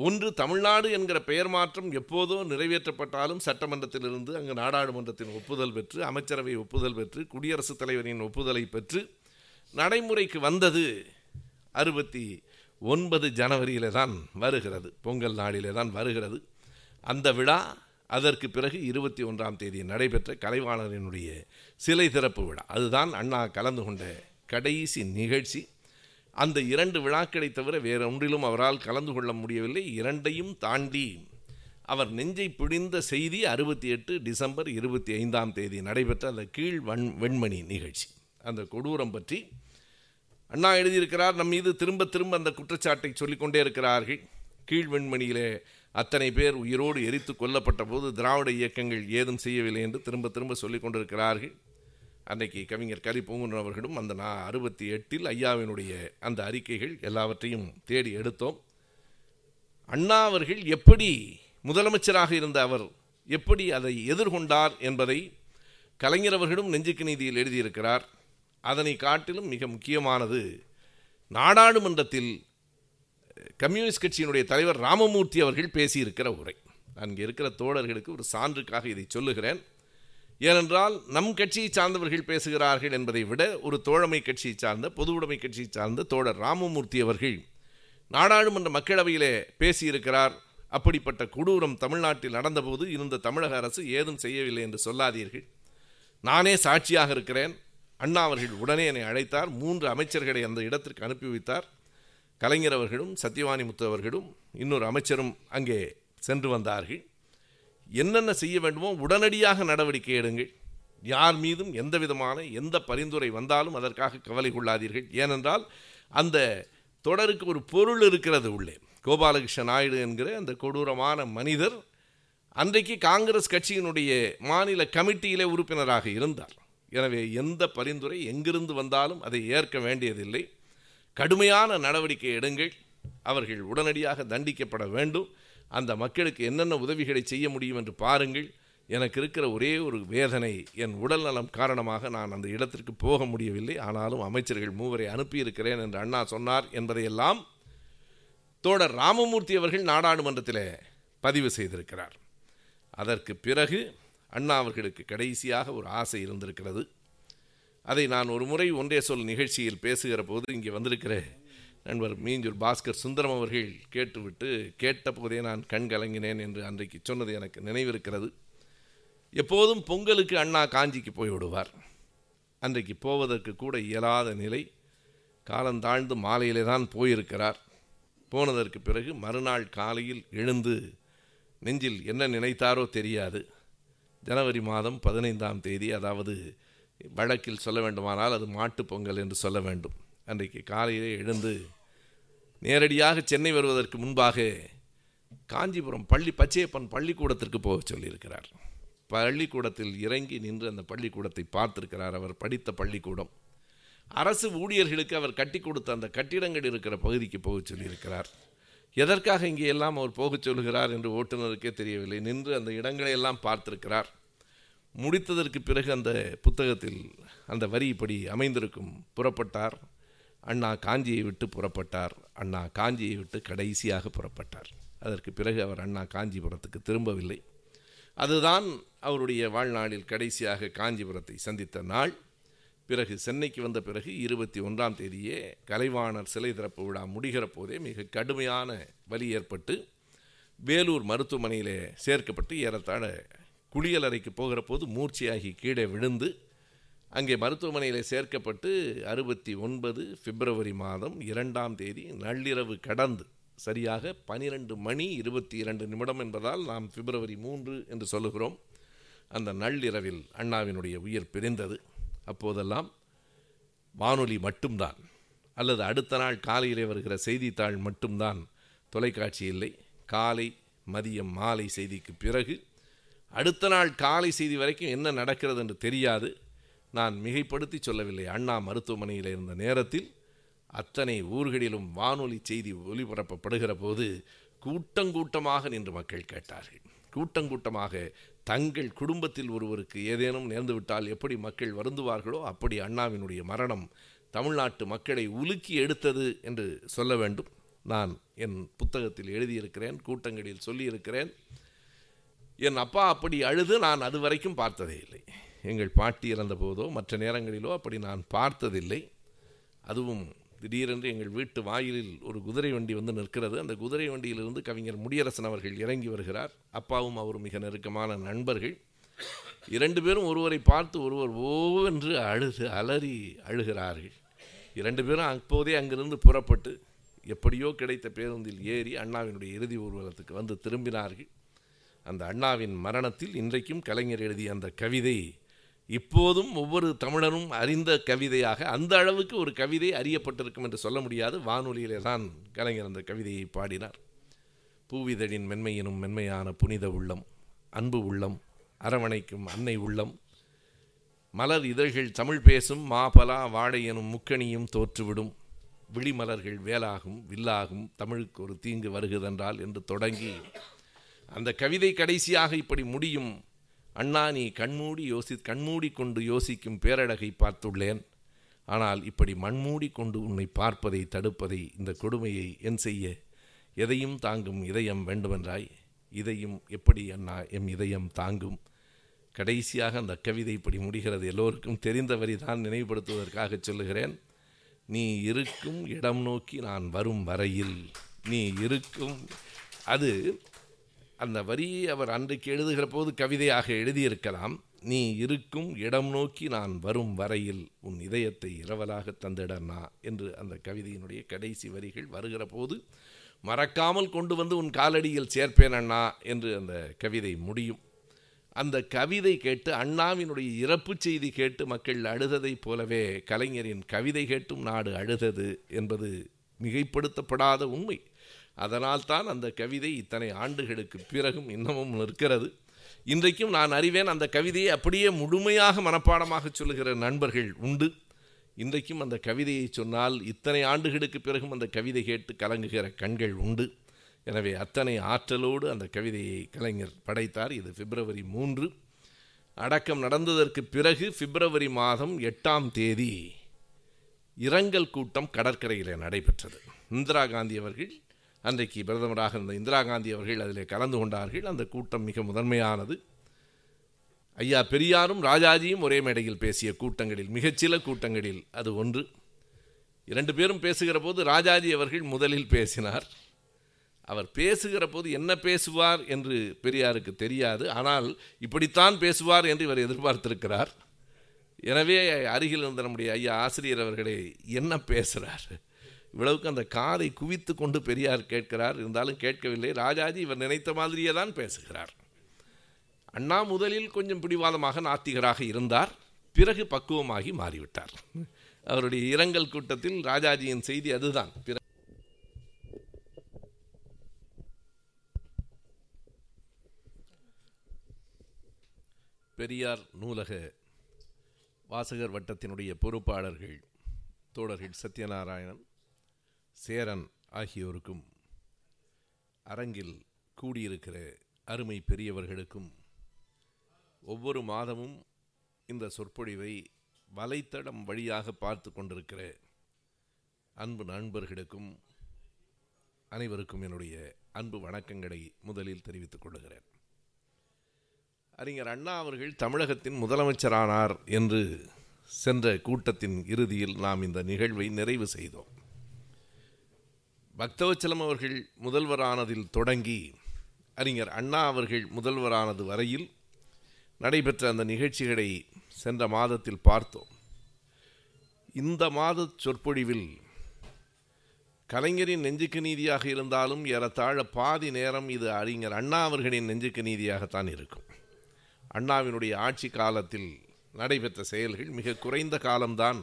ஒன்று தமிழ்நாடு என்கிற பெயர் மாற்றம் எப்போதோ நிறைவேற்றப்பட்டாலும் சட்டமன்றத்திலிருந்து அங்கு நாடாளுமன்றத்தின் ஒப்புதல் பெற்று அமைச்சரவை ஒப்புதல் பெற்று குடியரசுத் தலைவரின் ஒப்புதலை பெற்று நடைமுறைக்கு வந்தது அறுபத்தி ஒன்பது ஜனவரியிலே தான் வருகிறது. பொங்கல் நாளிலே தான் வருகிறது. அந்த விழா அதற்கு பிறகு இருபத்தி ஒன்றாம் தேதி நடைபெற்ற கலைவாணரினுடைய சிலை திறப்பு விழா. அதுதான் அண்ணா கலந்து கொண்ட கடைசி நிகழ்ச்சி. அந்த இரண்டு விழாக்களை தவிர வேற ஒன்றிலும் அவரால் கலந்து கொள்ள முடியவில்லை. இரண்டையும் தாண்டி அவர் நெஞ்சை பிடிந்த செய்தி அறுபத்தி எட்டு டிசம்பர் இருபத்தி ஐந்தாம் தேதி நடைபெற்ற அந்த கீழ் வண் வெண்மணி நிகழ்ச்சி. அந்த கொடூரம் பற்றி அண்ணா எழுதியிருக்கிறார் நம் மீது திரும்ப திரும்ப அந்த குற்றச்சாட்டை சொல்லிக்கொண்டே இருக்கிறார்கள். கீழ் வெண்மணியிலே அத்தனை பேர் உயிரோடு எரித்து கொல்லப்பட்ட போது திராவிட இயக்கங்கள் ஏதும் செய்யவில்லை என்று திரும்ப திரும்ப சொல்லிக் கொண்டிருக்கிறார்கள். அன்றைக்கு கவிஞர் கலி பூங்குன்றன் அவர்களும் அந்த நான் அறுபத்தி எட்டில் ஐயாவினுடைய அந்த அறிக்கைகள் எல்லாவற்றையும் தேடி எடுத்தோம். அண்ணா அவர்கள் எப்படி முதலமைச்சராக இருந்த அவர் எப்படி அதை எதிர்கொண்டார் என்பதை கலைஞர் அவர்களும் நெஞ்சுக்கு நீதியில் எழுதியிருக்கிறார். அதனை காட்டிலும் மிக முக்கியமானது நாடாளுமன்றத்தில் கம்யூனிஸ்ட் கட்சியினுடைய தலைவர் ராமமூர்த்தி அவர்கள் பேசியிருக்கிற உரை. அங்கே இருக்கிற தோழர்களுக்கு ஒரு சான்றுக்காக இதை சொல்லுகிறேன். ஏனென்றால் நம் கட்சியை சார்ந்தவர்கள் பேசுகிறார்கள் என்பதை விட ஒரு தோழமை கட்சியை சார்ந்த பொது உடைமை கட்சியை சார்ந்த தோழர் ராமமூர்த்தி அவர்கள் நாடாளுமன்ற மக்களவையிலே பேசியிருக்கிறார். அப்படிப்பட்ட கொடூரம் தமிழ்நாட்டில் நடந்தபோது இருந்த தமிழக அரசு ஏதும் செய்யவில்லை என்று சொல்லாதீர்கள். நானே சாட்சியாக இருக்கிறேன். அண்ணா அவர்கள் உடனே என்னை அழைத்தார். மூன்று அமைச்சர்களை அந்த இடத்திற்கு அனுப்பி வைத்தார். கலைஞர் அவர்களும் சத்யவாணி முத்து அவர்களும் இன்னொரு அமைச்சரும் அங்கே சென்று வந்தார்கள். என்னென்ன செய்ய வேண்டுமோ உடனடியாக நடவடிக்கை எடுங்கள். யார் மீதும் எந்த விதமான எந்த பரிந்துரை வந்தாலும் அதற்காக கவலை கொள்ளாதீர்கள். ஏனென்றால் அந்த தொடருக்கு ஒரு பொருள் இருக்கிறது உள்ளே. கோபாலகிருஷ்ண நாயுடு என்கிற அந்த கொடூரமான மனிதர் அன்றைக்கு காங்கிரஸ் கட்சியினுடைய மாநில கமிட்டியிலே உறுப்பினராக இருந்தார். எனவே எந்த பரிந்துரை எங்கிருந்து வந்தாலும் அதை ஏற்க வேண்டியதில்லை. கடுமையான நடவடிக்கை எடுங்கள். அவர்கள் உடனடியாக தண்டிக்கப்பட வேண்டும். அந்த மக்களுக்கு என்னென்ன உதவிகளை செய்ய முடியும் என்று பாருங்கள். எனக்கு இருக்கிற ஒரே ஒரு வேதனை என் உடல் நலம் காரணமாக நான் அந்த இடத்திற்கு போக முடியவில்லை. ஆனாலும் அமைச்சர்கள் மூவரை அனுப்பியிருக்கிறேன் என்று அண்ணா சொன்னார் என்பதையெல்லாம் தோழர் ராமமூர்த்தி அவர்கள் நாடாளுமன்றத்தில் பதிவு செய்திருக்கிறார். அதற்கு பிறகு அண்ணா அவர்களுக்கு கடைசியாக ஒரு ஆசை இருந்திருக்கிறது. அதை நான் ஒரு முறை ஒன்றே சொல் நிகழ்ச்சியில் பேசுகிற போது இங்கே வந்திருக்கிற நண்பர் மீஞ்சூர் பாஸ்கர் சுந்தரம் அவர்கள் கேட்டுவிட்டு கேட்ட போதே நான் கண் கலங்கினேன் என்று அன்றைக்கு சொன்னது எனக்கு நினைவிருக்கிறது. எப்போதும் பொங்கலுக்கு அண்ணா காஞ்சிக்கு போய் விடுவார். அன்றைக்கு போவதற்கு கூட இயலாத நிலை. காலந்தாழ்ந்து மாலையிலே தான் போயிருக்கிறார். போனதற்கு பிறகு மறுநாள் காலையில் எழுந்து நெஞ்சில் என்ன நினைத்தாரோ தெரியாது. ஜனவரி மாதம் பதினைந்தாம் தேதி அதாவது வழக்கில் சொல்ல வேண்டுமானால் அது மாட்டுப் பொங்கல் என்று சொல்ல வேண்டும். அன்றைக்கு காலையிலே எழுந்து நேரடியாக சென்னை வருவதற்கு முன்பாக காஞ்சிபுரம் பள்ளி பச்சையப்பன் பள்ளிக்கூடத்திற்கு போக சொல்லியிருக்கிறார். பள்ளிக்கூடத்தில் இறங்கி நின்று அந்த பள்ளிக்கூடத்தை பார்த்திருக்கிறார் அவர் படித்த பள்ளிக்கூடம். அரசு ஊழியர்களுக்கு அவர் கட்டி கொடுத்த அந்த கட்டிடங்கள் இருக்கிற பகுதிக்கு போக சொல்லியிருக்கிறார். எதற்காக இங்கே எல்லாம் அவர் போகச் சொல்கிறார் என்று ஓட்டுநருக்கே தெரியவில்லை. நின்று அந்த இடங்களை எல்லாம் பார்த்திருக்கிறார். முடித்ததற்கு பிறகு அந்த புத்தகத்தில் அந்த வரி இப்படி அமைந்திருக்கும். புறப்பட்டார். அண்ணா காஞ்சியை விட்டு புறப்பட்டார். அண்ணா காஞ்சியை விட்டு கடைசியாக புறப்பட்டார். அதற்கு பிறகு அவர் அண்ணா காஞ்சிபுரத்துக்கு திரும்பவில்லை. அதுதான் அவருடைய வாழ்நாளில் கடைசியாக காஞ்சிபுரத்தை சந்தித்த நாள். பிறகு சென்னைக்கு வந்த பிறகு இருபத்தி ஒன்றாம் தேதியே கலைவாணர் சிலை திறப்பு விழா முடிகிற போதே மிக கடுமையான வலி ஏற்பட்டு வேலூர் மருத்துவமனையிலே சேர்க்கப்பட்டு ஏறத்தாழ குளியலறைக்கு போகிற போது மூர்ச்சியாகி கீழே விழுந்து அங்கே மருத்துவமனையில் சேர்க்கப்பட்டு அறுபத்தி ஒன்பது பிப்ரவரி மாதம் இரண்டாம் தேதி நள்ளிரவு கடந்து சரியாக பனிரெண்டு மணி இருபத்தி இரண்டு நிமிடம் என்பதால் நாம் பிப்ரவரி மூன்று என்று சொல்லுகிறோம். அந்த நள்ளிரவில் அண்ணாவினுடைய உயிர் பிரிந்தது. அப்போதெல்லாம் வானொலி மட்டும்தான். அல்லது அடுத்த நாள் காலையிலே வருகிற செய்தித்தாள் மட்டும்தான். தொலைக்காட்சி இல்லை. காலை மதியம் மாலை செய்திக்கு பிறகு அடுத்த நாள் காலை செய்தி வரைக்கும் என்ன நடக்கிறது என்று தெரியாது. நான் மிகைப்படுத்தி சொல்லவில்லை. அண்ணா மருத்துவமனையில் இருந்த நேரத்தில் அத்தனை ஊர்களிலும் வானொலி செய்தி ஒலிபரப்பப்படுகிற போது கூட்டங்கூட்டமாக நின்று மக்கள் கேட்டார்கள். கூட்டங்கூட்டமாக தங்கள் குடும்பத்தில் ஒருவருக்கு ஏதேனும் நேர்ந்துவிட்டால் எப்படி மக்கள் வருந்துவார்களோ அப்படி அண்ணாவினுடைய மரணம் தமிழ்நாட்டு மக்களை உலுக்கி எடுத்தது என்று சொல்ல வேண்டும். நான் என் புத்தகத்தில் எழுதியிருக்கிறேன் கூட்டங்களில் சொல்லியிருக்கிறேன். என் அப்பா அப்படி அழுது நான் அது வரைக்கும் பார்த்ததே இல்லை. எங்கள் பாட்டி இறந்த போதோ மற்ற நேரங்களிலோ அப்படி நான் பார்த்ததில்லை. அதுவும் திடீரென்று எங்கள் வீட்டு வாயிலில் ஒரு குதிரை வண்டி வந்து நிற்கிறது. அந்த குதிரை வண்டியிலிருந்து கவிஞர் முடியரசன் அவர்கள் இறங்கி வருகிறார். அப்பாவும் அவரும் மிக நெருக்கமான நண்பர்கள். இரண்டு பேரும் ஒருவரை பார்த்து ஒருவர் ஓவென்று அழுது அலறி அழுகிறார்கள். இரண்டு பேரும் அப்போதே அங்கிருந்து புறப்பட்டு எப்படியோ கிடைத்த பேருந்தில் ஏறி அண்ணாவினுடைய இறுதி ஊர்வலத்துக்கு வந்து திரும்பினார்கள். அந்த அண்ணாவின் மரணத்தில் இன்றைக்கும் கலைஞர் எழுதிய அந்த கவிதை இப்போதும் ஒவ்வொரு தமிழரும் அறிந்த கவிதையாக அந்த அளவுக்கு ஒரு கவிதை அறியப்பட்டிருக்கும் என்று சொல்ல முடியாது. வானொலியிலே தான் கலைஞர் அந்த கவிதையை பாடினார். பூவிதழின் மென்மையினும் மென்மையான புனித உள்ளம் அன்பு உள்ளம் அரவணைக்கும் அன்னை உள்ளம் மலர் இதழ்கள் தமிழ் பேசும் மாபலா வாழை எனும் முக்கணியும் தோற்றுவிடும் விழிமலர்கள் வேலாகும் வில்லாகும் தமிழுக்கு ஒரு தீங்கு வருகுதென்றால் என்று தொடங்கி அந்த கவிதை கடைசியாக இப்படி முடியும். அண்ணா நீ கண்மூடி யோசி கண்மூடி கொண்டு யோசிக்கும் பேரழகை பார்த்துள்ளேன். ஆனால் இப்படி மண்மூடி கொண்டு உன்னை பார்ப்பதை தடுப்பதை இந்த கொடுமையை என் செய்ய எதையும் தாங்கும் இதயம் வேண்டுமென்றாய்? இதையும் எப்படி அண்ணா எம் இதயம் தாங்கும்? கடைசியாக அந்த கவிதை இப்படி முடிகிறது. எல்லோருக்கும் தெரிந்த வரி தான் நினைவுபடுத்துவதற்காக சொல்லுகிறேன். நீ இருக்கும் இடம் நோக்கி நான் வரும் வரையில். நீ இருக்கும் அது அந்த வரியை அவர் அன்றைக்கு எழுதுகிற போது கவிதையாக எழுதியிருக்கலாம் நீ இருக்கும் இடம் நோக்கி நான் வரும் வரையில் உன் இதயத்தை இரவலாக தந்திடனா என்று அந்த கவிதையினுடைய கடைசி வரிகள் வருகிற போது மறக்காமல் கொண்டு வந்து உன் காலடியில் சேர்ப்பேன் அண்ணா என்று அந்த கவிதை முடியும். அந்த கவிதை கேட்டு அண்ணாவினுடைய இறப்பு செய்தி கேட்டு மக்கள் அழுததைப் போலவே கலைஞரின் கவிதை கேட்டும் நாடு அழுதது என்பது மிகைப்படுத்தப்படாத உண்மை. அதனால்தான் அந்த கவிதை இத்தனை ஆண்டுகளுக்கு பிறகும் இன்னமும் நிற்கிறது. இன்றைக்கும் நான் அறிவேன் அந்த கவிதையை அப்படியே முழுமையாக மனப்பாடமாக சொல்லுகிற நண்பர்கள் உண்டு. இன்றைக்கும் அந்த கவிதையை சொன்னால் இத்தனை ஆண்டுகளுக்கு பிறகும் அந்த கவிதை கேட்டு கலங்குகிற கண்கள் உண்டு. எனவே அத்தனை ஆற்றலோடு அந்த கவிதையை கலைஞர் படைத்தார். இது பிப்ரவரி மூன்று. அடக்கம் நடந்ததற்கு பிறகு பிப்ரவரி மாதம் எட்டாம் தேதி இரங்கல் கூட்டம் கடற்கரையில் நடைபெற்றது. இந்திரா காந்தி அவர்கள் அன்றைக்கு பிரதமராக இருந்த இந்திரா காந்தி அவர்கள் அதில் கலந்து கொண்டார்கள். அந்த கூட்டம் மிக முதன்மையானது. ஐயா பெரியாரும் ராஜாஜியும் ஒரே மேடையில் பேசிய கூட்டங்களில் மிகச்சில கூட்டங்களில் அது ஒன்று. இரண்டு பேரும் பேசுகிற போது ராஜாஜி அவர்கள் முதலில் பேசினார். அவர் பேசுகிற போது என்ன பேசுவார் என்று பெரியாருக்கு தெரியாது. ஆனால் இப்படித்தான் பேசுவார் என்று இவர் எதிர்பார்த்திருக்கிறார். எனவே அருகில் இருந்த நம்முடைய ஐயா ஆசிரியர் அவர்களே என்ன பேசுகிறார் இவ்வளவுக்கு அந்த காதை குவித்து கொண்டு பெரியார் கேட்கிறார். இருந்தாலும் கேட்கவில்லை. ராஜாஜி இவர் நினைத்த மாதிரியே தான் பேசுகிறார். அண்ணா முதலில் கொஞ்சம் பிடிவாதமாக நாத்திகராக இருந்தார். பிறகு பக்குவமாகி மாறிவிட்டார். அவருடைய இரங்கல் கூட்டத்தில் ராஜாஜியின் செய்தி அதுதான். பிற பெரியார் நூலக வாசகர் வட்டத்தினுடைய பொறுப்பாளர்கள் தோழர்கள் சத்யநாராயணன் சேரன் ஆகியோருக்கும் அரங்கில் கூடியிருக்கிற அருமை பெரியவர்களுக்கும் ஒவ்வொரு மாதமும் இந்த சொற்பொழிவை வலைத்தடம் வழியாக பார்த்து கொண்டிருக்கிற அன்பு நண்பர்களுக்கும் அனைவருக்கும் என்னுடைய அன்பு வணக்கங்களை முதலில் தெரிவித்துக் கொள்கிறேன் அறிஞர் அண்ணா அவர்கள் தமிழகத்தின் முதலமைச்சரானார் என்று சென்ற கூட்டத்தின் இறுதியில் நாம் இந்த நிகழ்வை நிறைவு செய்தோம். பக்தவச்சலம் அவர்கள் முதல்வரானதில் தொடங்கி அறிஞர் அண்ணா அவர்கள் முதல்வரானது வரையில் நடைபெற்ற அந்த நிகழ்ச்சிகளை சென்ற மாதத்தில் பார்த்தோம். இந்த மாத சொற்பொழிவில் கலைஞரின் நெஞ்சுக்கு நீதியாக இருந்தாலும் ஏறத்தாழ பாதி நேரம் இது அறிஞர் அண்ணா அவர்களின் நெஞ்சுக்கு நீதியாகத்தான் இருக்கும். அண்ணாவினுடைய ஆட்சி காலத்தில் நடைபெற்ற செயல்கள் மிக குறைந்த காலம்தான்.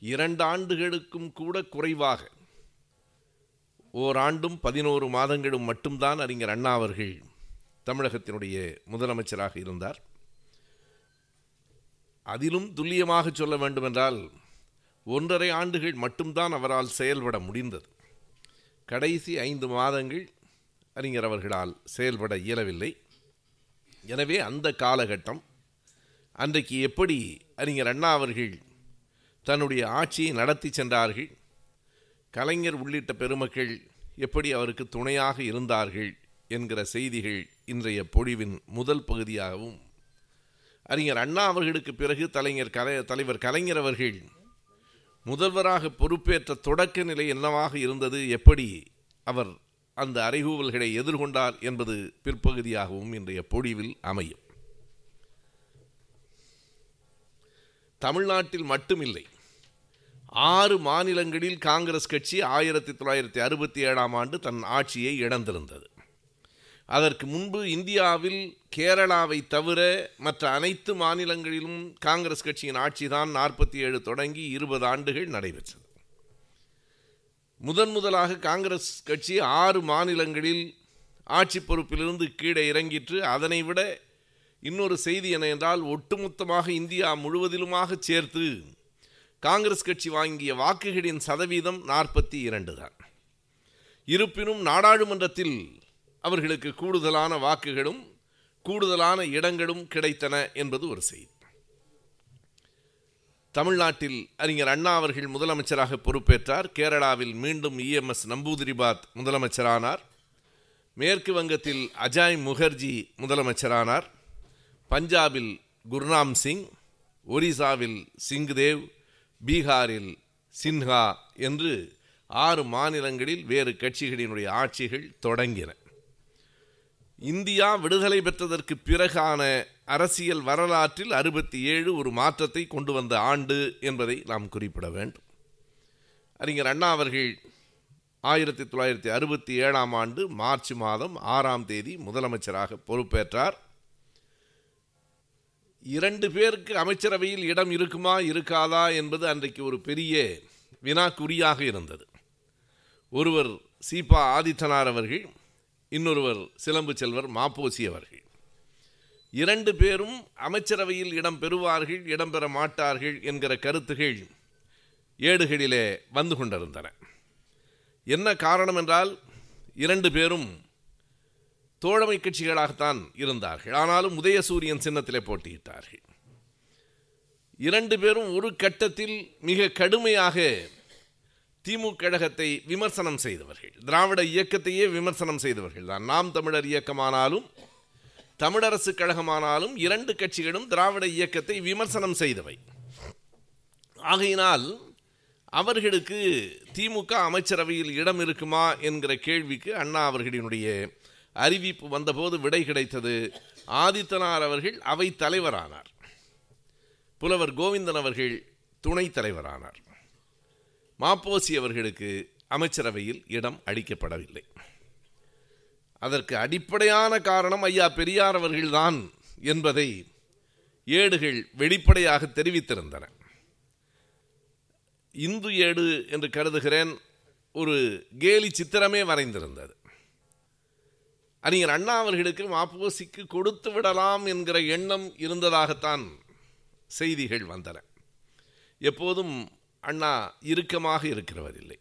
இரண்டு ஆண்டுகளுக்கும் கூட குறைவாக ஓராண்டும் பதினோரு மாதங்களும் மட்டும்தான் அறிஞர் அண்ணா அவர்கள் தமிழகத்தினுடைய முதலமைச்சராக இருந்தார். அதிலும் துல்லியமாக சொல்ல வேண்டுமென்றால் ஒன்றரை ஆண்டுகள் மட்டும்தான் அவரால் செயல்பட முடிந்தது. கடைசி ஐந்து மாதங்கள் அறிஞர் அவர்களால் செயல்பட இயலவில்லை. எனவே அந்த காலகட்டம் அன்றைக்கு எப்படி அறிஞர் அண்ணா அவர்கள் தன்னுடைய ஆட்சியை நடத்தி சென்றார்கள்? கலைஞர் உள்ளிட்ட பெருமக்கள் எப்படி அவருக்கு துணையாக இருந்தார்கள் என்கிற செய்திகள் இன்றைய பொழிவின் முதல் பகுதியாகவும் அறிஞர் அண்ணா அவர்களுக்கு பிறகு தலைஞர் கலை தலைவர் கலைஞர் அவர்கள் முதல்வராக பொறுப்பேற்ற தொடக்க நிலை என்னவாக இருந்தது எப்படி அவர் அந்த அறைகூவல்களை எதிர்கொண்டார் என்பது பிற்பகுதியாகவும் இன்றைய பொழிவில் அமையும். தமிழ்நாட்டில் மட்டுமில்லை ஆறு மாநிலங்களில் காங்கிரஸ் கட்சி ஆயிரத்தி தொள்ளாயிரத்தி அறுபத்தி ஏழாம் ஆண்டு தன் ஆட்சியை இழந்திருந்தது. அதற்கு முன்பு இந்தியாவில் கேரளாவை தவிர மற்ற அனைத்து மாநிலங்களிலும் காங்கிரஸ் கட்சியின் ஆட்சிதான் நாற்பத்தி ஏழு தொடங்கி இருபது ஆண்டுகள் நடைபெற்றது. முதன் முதலாக காங்கிரஸ் கட்சி ஆறு மாநிலங்களில் ஆட்சி பொறுப்பிலிருந்து கீழே இறங்கிற்று. அதனை விட இன்னொரு செய்தி என்ன என்றால் ஒட்டுமொத்தமாக இந்தியா முழுவதிலுமாக சேர்த்து காங்கிரஸ் கட்சி வாங்கிய வாக்குகளின் சதவீதம் நாற்பத்தி இரண்டு தான். இருப்பினும் நாடாளுமன்றத்தில் அவர்களுக்கு கூடுதலான வாக்குகளும் கூடுதலான இடங்களும் கிடைத்தன என்பது ஒரு செய்தி. தமிழ்நாட்டில் அறிஞர் அண்ணா அவர்கள் முதலமைச்சராக பொறுப்பேற்றார். கேரளாவில் மீண்டும் இஎம்எஸ் நம்பூதிரிபாத் முதலமைச்சரானார். மேற்கு வங்கத்தில் அஜாய் முகர்ஜி முதலமைச்சரானார். பஞ்சாபில் குர்நாம் சிங். ஒரிசாவில் சிங்தேவ். பீகாரில் சின்ஹா என்று ஆறு மாநிலங்களில் வேறு கட்சிகளினுடைய ஆட்சிகள் தொடங்கின. இந்தியா விடுதலை பெற்றதற்கு பிறகான அரசியல் வரலாற்றில் அறுபத்தி ஏழு ஒரு மாற்றத்தை கொண்டு வந்த ஆண்டு என்பதை நாம் குறிப்பிட வேண்டும். அறிஞர் அண்ணா அவர்கள் ஆயிரத்தி தொள்ளாயிரத்தி அறுபத்தி ஏழாம் ஆண்டு மார்ச் மாதம் ஆறாம் தேதி முதலமைச்சராக பொறுப்பேற்றார். இரண்டு பேருக்கு அமைச்சரவையில் இடம் இருக்குமா இருக்காதா என்பது அன்றைக்கு ஒரு பெரிய வினாக்குறியாக இருந்தது. ஒருவர் சீபா ஆதித்தனார் அவர்கள் இன்னொருவர் சிலம்பு செல்வர் மாப்போசி அவர்கள். இரண்டு பேரும் அமைச்சரவையில் இடம் பெறுவார்கள் இடம்பெற மாட்டார்கள் என்கிற கருத்துகள் ஏடுகளிலே வந்து கொண்டிருந்தன. என்ன காரணம் என்றால் இரண்டு பேரும் தோழமை கட்சிகளாகத்தான் இருந்தார்கள். ஆனாலும் உதயசூரியன் சின்னத்திலே போட்டியிட்டார்கள். இரண்டு பேரும் ஒரு கட்டத்தில் மிக கடுமையாக திமுக கழகத்தை விமர்சனம் செய்தவர்கள். திராவிட இயக்கத்தையே விமர்சனம் செய்தவர்கள் தான். நாம் தமிழர் இயக்கமானாலும் தமிழரசு கழகமானாலும் இரண்டு கட்சிகளும் திராவிட இயக்கத்தை விமர்சனம் செய்தவை. ஆகையினால் அவர்களுக்கு திமுக அமைச்சரவையில் இடம் இருக்குமா என்கிற கேள்விக்கு அண்ணா அவர்களினுடைய அறிவிப்பு வந்தபோது விடை கிடைத்தது. ஆதித்தனார் அவர்கள் அவை தலைவரானார். புலவர் கோவிந்தன் அவர்கள் துணைத் தலைவரானார். மாப்போசி அவர்களுக்கு அமைச்சரவையில் இடம் அளிக்கப்படவில்லை. அதற்கு அடிப்படையான காரணம் ஐயா பெரியார் அவர்கள்தான் என்பதை ஏடுகள் வெளிப்படையாக தெரிவித்திருந்தன. இந்து ஏடு என்று கருதுகிறேன். ஒரு கேலி சித்திரமே வரைந்திருந்தது. அறிஞர் அண்ணா அவர்களுக்கு மாப்போசிக்கு கொடுத்து விடலாம் என்கிற எண்ணம் இருந்ததாகத்தான் செய்திகள் வந்தன. எப்போதும் அண்ணா இறுக்கமாக இருக்கிறவர் இல்லை.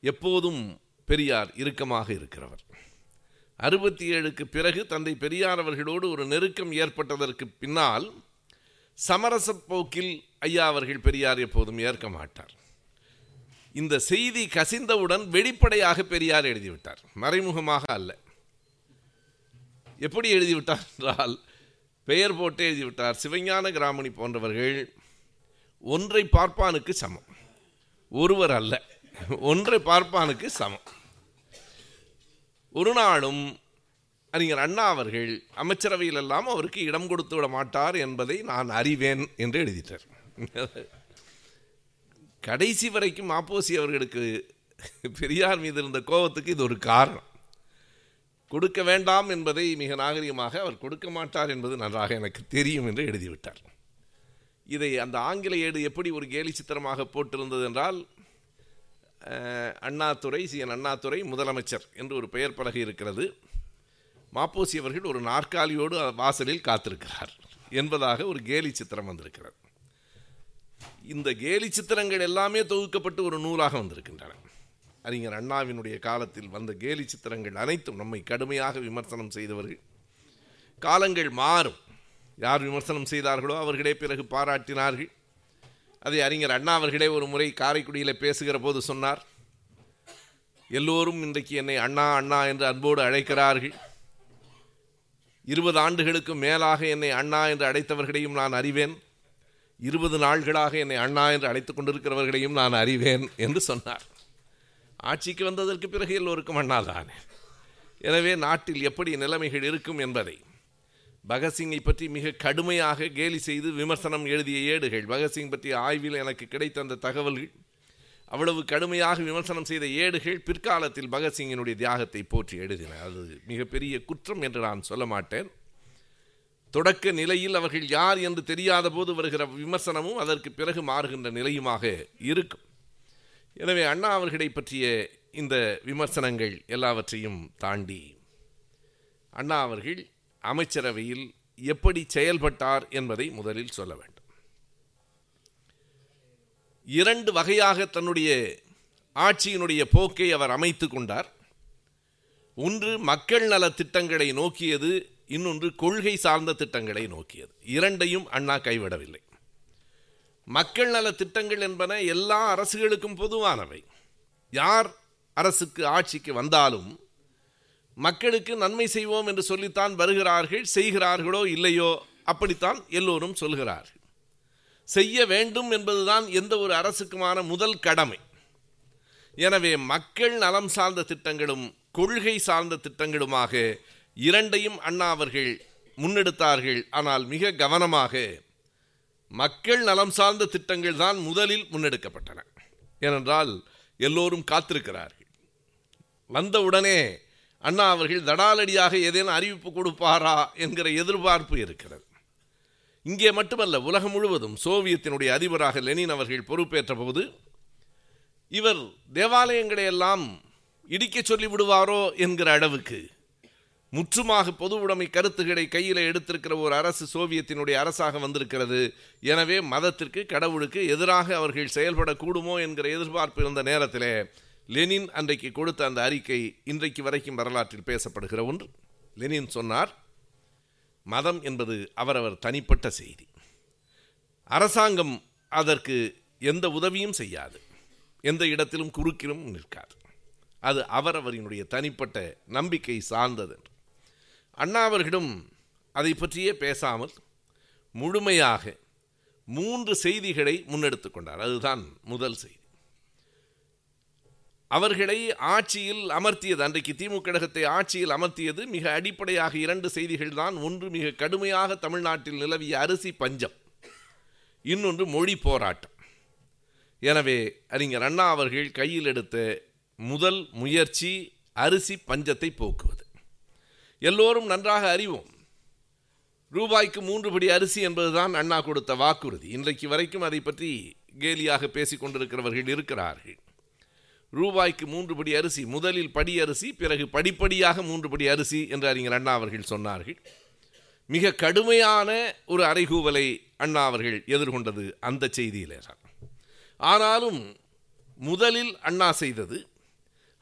எப்போதும் பெரியார் இறுக்கமாக இருக்கிறவர். அறுபத்தி ஏழுக்கு பிறகு தந்தை பெரியார் அவர்களோடு ஒரு நெருக்கம் ஏற்பட்டதற்கு பின்னால் சமரச போக்கில் ஐயா அவர்கள் பெரியார் எப்போதும் ஏற்க மாட்டார். இந்த செய்தி கசிந்தவுடன் வெளிப்படையாக பெரியார் எழுதிவிட்டார். மறைமுகமாக அல்ல. எப்படி எழுதிவிட்டார் என்றால் பெயர் போட்டு எழுதிவிட்டார். சிவஞான கிராமணி போன்றவர்கள் ஒன்றை பார்ப்பானுக்கு சமம். ஒருவர் அல்ல ஒன்றை பார்ப்பானுக்கு சமம். ஒரு நாளும் அறிஞர் அண்ணா அவர்கள் அமைச்சரவையில் எல்லாம் அவருக்கு இடம் கொடுத்து விட மாட்டார் என்பதை நான் அறிவேன் என்று எழுதிட்டார். கடைசி வரைக்கும் மாப்போசி அவர்களுக்கு பெரியார் மீது இருந்த கோபத்துக்கு இது ஒரு காரணம். கொடுக்க வேண்டாம் என்பதை மிக நாகரிகமாக அவர் கொடுக்க மாட்டார் என்பது நன்றாக எனக்கு தெரியும் என்று எழுதிவிட்டார். இதை அந்த ஆங்கில ஏடு எப்படி ஒரு கேலி சித்திரமாக போட்டிருந்தது என்றால் அண்ணாதுரை சி. என். அண்ணாதுரை முதலமைச்சர் என்று ஒரு பெயர் பலகை இருக்கிறது. மாப்போசி அவர்கள் ஒரு நாற்காலியோடு வாசலில் காத்திருக்கிறார் என்பதாக ஒரு கேலி சித்திரம் வந்திருக்கிறது. இந்த கேலி சித்திரங்கள் எல்லாமே தொகுக்கப்பட்டு ஒரு நூலாக வந்திருக்கின்றன. அறிஞர் அண்ணாவினுடைய காலத்தில் வந்த கேலி சித்திரங்கள் அனைத்தும் நம்மை கடுமையாக விமர்சனம் செய்தவர்கள். காலங்கள் மாறும். யார் விமர்சனம் செய்தார்களோ அவர்களே பிறகு பாராட்டினார்கள். அதை அறிஞர் அண்ணா அவர்களே ஒரு முறை காரைக்குடியில் பேசுகிற போது சொன்னார். எல்லோரும் இன்றைக்கு என்னை அண்ணா அண்ணா என்று அன்போடு அழைக்கிறார்கள். இருபது ஆண்டுகளுக்கு மேலாக என்னை அண்ணா என்று அழைத்தவர்களையும் நான் அறிவேன். இருபது நாள்களாக என்னை அண்ணா என்று அழைத்துக் கொண்டிருக்கிறவர்களையும் நான் அறிவேன் என்று சொன்னார். ஆட்சிக்கு வந்ததற்கு பிறகு எல்லோருக்கும் அண்ணாதான் எனவே நாட்டில் எப்படி நிலைமைகள் இருக்கும் என்பதை பகத்சிங்கை பற்றி மிக கடுமையாக கேலி செய்து விமர்சனம் எழுதிய ஏடுகள் பகத்சிங் பற்றிய ஆய்வில் எனக்கு கிடைத்த அந்த தகவல்கள் அவ்வளவு கடுமையாக விமர்சனம் செய்த ஏடுகள் பிற்காலத்தில் பகத்சிங்கினுடைய தியாகத்தை போற்றி எழுதின. அது மிகப்பெரிய குற்றம் என்று நான் சொல்ல மாட்டேன். தொடக்க நிலையில் அவர்கள் யார் என்று தெரியாத போது வருகிற விமர்சனமும் அதற்கு பிறகு மாறுகின்ற நிலையுமாக இருக்கும். எனவே அண்ணா அவர்களை பற்றிய இந்த விமர்சனங்கள் எல்லாவற்றையும் தாண்டி அண்ணா அவர்கள் அமைச்சரவையில் எப்படி செயல்பட்டார் என்பதை முதலில் சொல்ல வேண்டும். இரண்டு வகையாக தன்னுடைய ஆட்சியினுடைய போக்கை அவர் அமைத்து கொண்டார். ஒன்று மக்கள் நல திட்டங்களை நோக்கியது இன்னொன்று கொள்கை சார்ந்த திட்டங்களை நோக்கியது. இரண்டையும் அண்ணா கைவிடவில்லை. மக்கள் நல திட்டங்கள் என்பன எல்லா அரசுகளுக்கும் பொதுவானவை. யார் அரசுக்கு ஆட்சிக்கு வந்தாலும் மக்களுக்கு நன்மை செய்வோம் என்று சொல்லித்தான் வருகிறார்கள் செய்கிறார்களோ இல்லையோ அப்படித்தான் எல்லோரும் சொல்கிறார்கள். செய்ய வேண்டும் என்பதுதான் எந்த ஒரு அரசுக்குமான முதல் கடமை. எனவே மக்கள் நலம் சார்ந்த திட்டங்களும் கொள்கை சார்ந்த திட்டங்களுமாக இரண்டையும் அண்ணா அவர்கள் முன்னெடுத்தார்கள். ஆனால் மிக கவனமாக மக்கள் நலம் சார்ந்த திட்டங்கள் தான் முதலில் முன்னெடுக்கப்பட்டன. ஏனென்றால் எல்லோரும் காத்திருக்கிறார்கள். வந்தவுடனே அண்ணா அவர்கள் தடாலடியாக ஏதேனும் அறிவிப்பு கொடுப்பாரா என்கிற எதிர்பார்ப்பு இருக்கிறது. இங்கே மட்டுமல்ல உலகம் முழுவதும் சோவியத்தினுடைய அதிபராக லெனின் அவர்கள் பொறுப்பேற்ற போது இவர் தேவாலயங்களை எல்லாம் இடிக்க சொல்லி விடுவாரோ என்கிற அளவுக்கு முற்றுமாக பொது உடைமை கருத்துக்களை கையில் எடுத்திருக்கிற ஒரு அரசு சோவியத்தினுடைய அரசாக வந்திருக்கிறது. எனவே மதத்திற்கு கடவுளுக்கு எதிராக அவர்கள் செயல்படக்கூடுமோ என்கிற எதிர்பார்ப்பு இருந்த நேரத்தில் லெனின் அன்றைக்கு கொடுத்த அந்த அறிக்கை இன்றைக்கு வரைக்கும் வரலாற்றில் பேசப்படுகிற ஒன்று. லெனின் சொன்னார் மதம் என்பது அவரவர் தனிப்பட்ட செய்தி. அரசாங்கம் அதற்கு எந்த உதவியும் செய்யாது. எந்த இடத்திலும் குறுக்கிலும் நிற்காது. அது அவரவரினுடைய தனிப்பட்ட நம்பிக்கை சார்ந்தது. என்று அண்ணா அவர்களும் அதை பற்றியே பேசாமல் முழுமையாக மூன்று செய்திகளை முன்னெடுத்து கொண்டார். அதுதான் முதல் செய்தி. அவர்களை ஆட்சியில் அமர்த்தியது அன்றைக்கு திமுக கழகத்தை ஆட்சியில் அமர்த்தியது மிக அடிப்படையாக இரண்டு செய்திகள் தான். ஒன்று மிக கடுமையாக தமிழ்நாட்டில் நிலவிய அரிசி பஞ்சம். இன்னொன்று மொழி போராட்டம். எனவே அறிஞர் அண்ணா அவர்கள் கையில் எடுத்த முதல் முயற்சி அரிசி பஞ்சத்தை போக்குவது. எல்லோரும் நன்றாக அறிவோம். ரூபாய்க்கு மூன்று படி அரிசி என்பதுதான் அண்ணா கொடுத்த வாக்குறுதி. இன்றைக்கு வரைக்கும் அதை பற்றி கேலியாக பேசிக் கொண்டிருக்கிறவர்கள் இருக்கிறார்கள். ரூபாய்க்கு மூன்று படி அரிசி முதலில் படி அரிசி பிறகு படிப்படியாக மூன்று படி அரிசி என்று அறிஞர் அண்ணா அவர்கள் சொன்னார்கள். மிக கடுமையான ஒரு அறைகூவலை அண்ணா அவர்கள் எதிர்கொண்டது அந்த செய்தியிலே தான் ஆனாலும் முதலில் அண்ணா செய்தது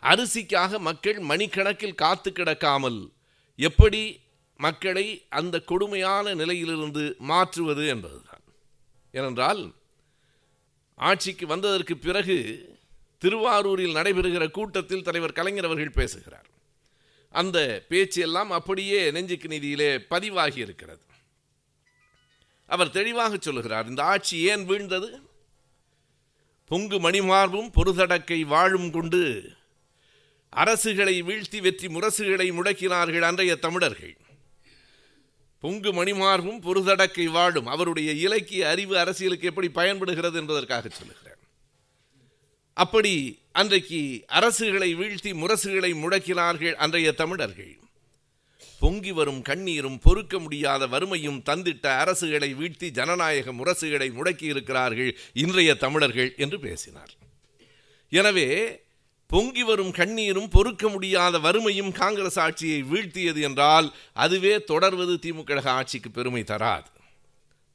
அரிசிக்காக மக்கள் மணிக்கணக்கில் காத்து கிடக்காமல் எப்படி மக்களை அந்த கொடுமையான நிலையிலிருந்து மாற்றுவது என்பதுதான். ஏனென்றால் ஆட்சிக்கு வந்ததற்கு பிறகு திருவாரூரில் நடைபெறுகிற கூட்டத்தில் தலைவர் கலைஞர் அவர்கள் பேசுகிறார். அந்த பேச்சு எல்லாம் அப்படியே நெஞ்சுக்கு நிதியிலே பதிவாகி இருக்கிறது. அவர் தெளிவாக சொல்லுகிறார் இந்த ஆட்சி ஏன் வீழ்ந்தது? பொங்கு மணிமார்பும் பொருதடக்கை வாழும் கொண்டு அரசுகளை வீழ்த்தி வெற்றி முரசுகளை முடக்கினார்கள் அன்றைய தமிழர்கள். பொங்கு மணிமார்பும் பொருதடக்கை வாழும் அவருடைய இலக்கிய அறிவு அரசியலுக்கு எப்படி பயன்படுகிறது என்பதற்காக சொல்லுகிறார் அப்படி அன்றைக்கு அரசுகளை வீழ்த்தி முரசுகளை முடக்கினார்கள் அன்றைய தமிழர்கள். பொங்கி வரும் கண்ணீரும் பொறுக்க முடியாத வறுமையும் தந்திட்ட அரசுகளை வீழ்த்தி ஜனநாயக முரசுகளை முடக்கி இருக்கிறார்கள் இன்றைய தமிழர்கள் என்று பேசினார். எனவே பொங்கி வரும் கண்ணீரும் பொறுக்க முடியாத வறுமையும் காங்கிரஸ் ஆட்சியை வீழ்த்தியது என்றால் அதுவே தொடர்வது திமுக ஆட்சிக்கு பெருமை தராது.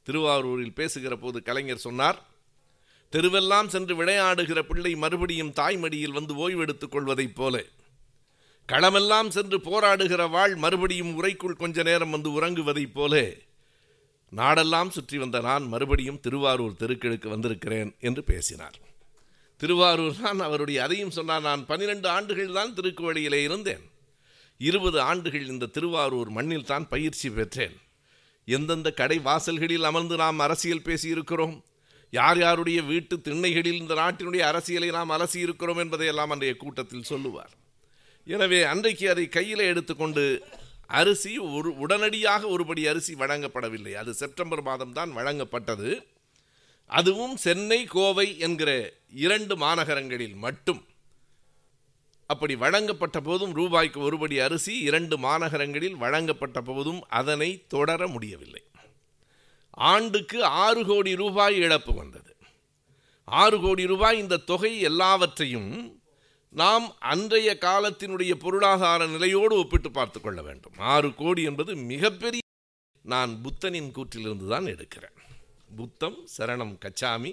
திருவாரூரில் பேசுகிற போது கலைஞர் சொன்னார் தெருவெல்லாம் சென்று விளையாடுகிற பிள்ளை மறுபடியும் தாய்மடியில் வந்து ஓய்வெடுத்துக் கொள்வதைப் போல. களமெல்லாம் சென்று போராடுகிற வாழ் மறுபடியும் உரைக்குள் கொஞ்ச நேரம் வந்து உறங்குவதைப் போல. நாடெல்லாம் சுற்றி வந்த நான் மறுபடியும் திருவாரூர் தெருக்களுக்கு வந்திருக்கிறேன் என்று பேசினார். திருவாரூர் தான் அவருடைய அதையும் சொன்னார் நான் பன்னிரெண்டு ஆண்டுகள் தான் திருக்குவழியிலே இருந்தேன். இருபது ஆண்டுகள் இந்த திருவாரூர் மண்ணில் தான் பயிற்சி பெற்றேன். எந்தெந்த கடை வாசல்களில் அமர்ந்து நாம் அரசியல் பேசியிருக்கிறோம்? யார் யாருடைய வீட்டு திண்ணைகளில் இந்த நாட்டினுடைய அரசியலை நாம் அலசி இருக்கிறோம் என்பதையெல்லாம் அன்றைய கூட்டத்தில் சொல்லுவார். எனவே அன்றைக்கு அதை கையில் எடுத்துக்கொண்டு அரிசி ஒரு உடனடியாக ஒருபடி அரிசி வழங்கப்படவில்லை. அது செப்டம்பர் மாதம் தான் வழங்கப்பட்டது. அதுவும் சென்னை கோவை என்கிற இரண்டு மாநகரங்களில் மட்டும். அப்படி வழங்கப்பட்ட போதும் ரூபாய்க்கு ஒருபடி அரிசி இரண்டு மாநகரங்களில் வழங்கப்பட்ட போதும் அதனை தொடர முடியவில்லை. ஆண்டுக்கு ஆறு கோடி ரூபாய் இழப்பு வந்தது. ஆறு கோடி ரூபாய் இந்த தொகை எல்லாவற்றையும் நாம் அன்றைய காலத்தினுடைய பொருளாதார நிலையோடு ஒப்பிட்டு பார்த்து கொள்ள வேண்டும். ஆறு கோடி என்பது மிகப்பெரிய நான் புத்தனின் கூற்றிலிருந்து தான் எடுக்கிறேன். புத்தம் சரணம் கச்சாமி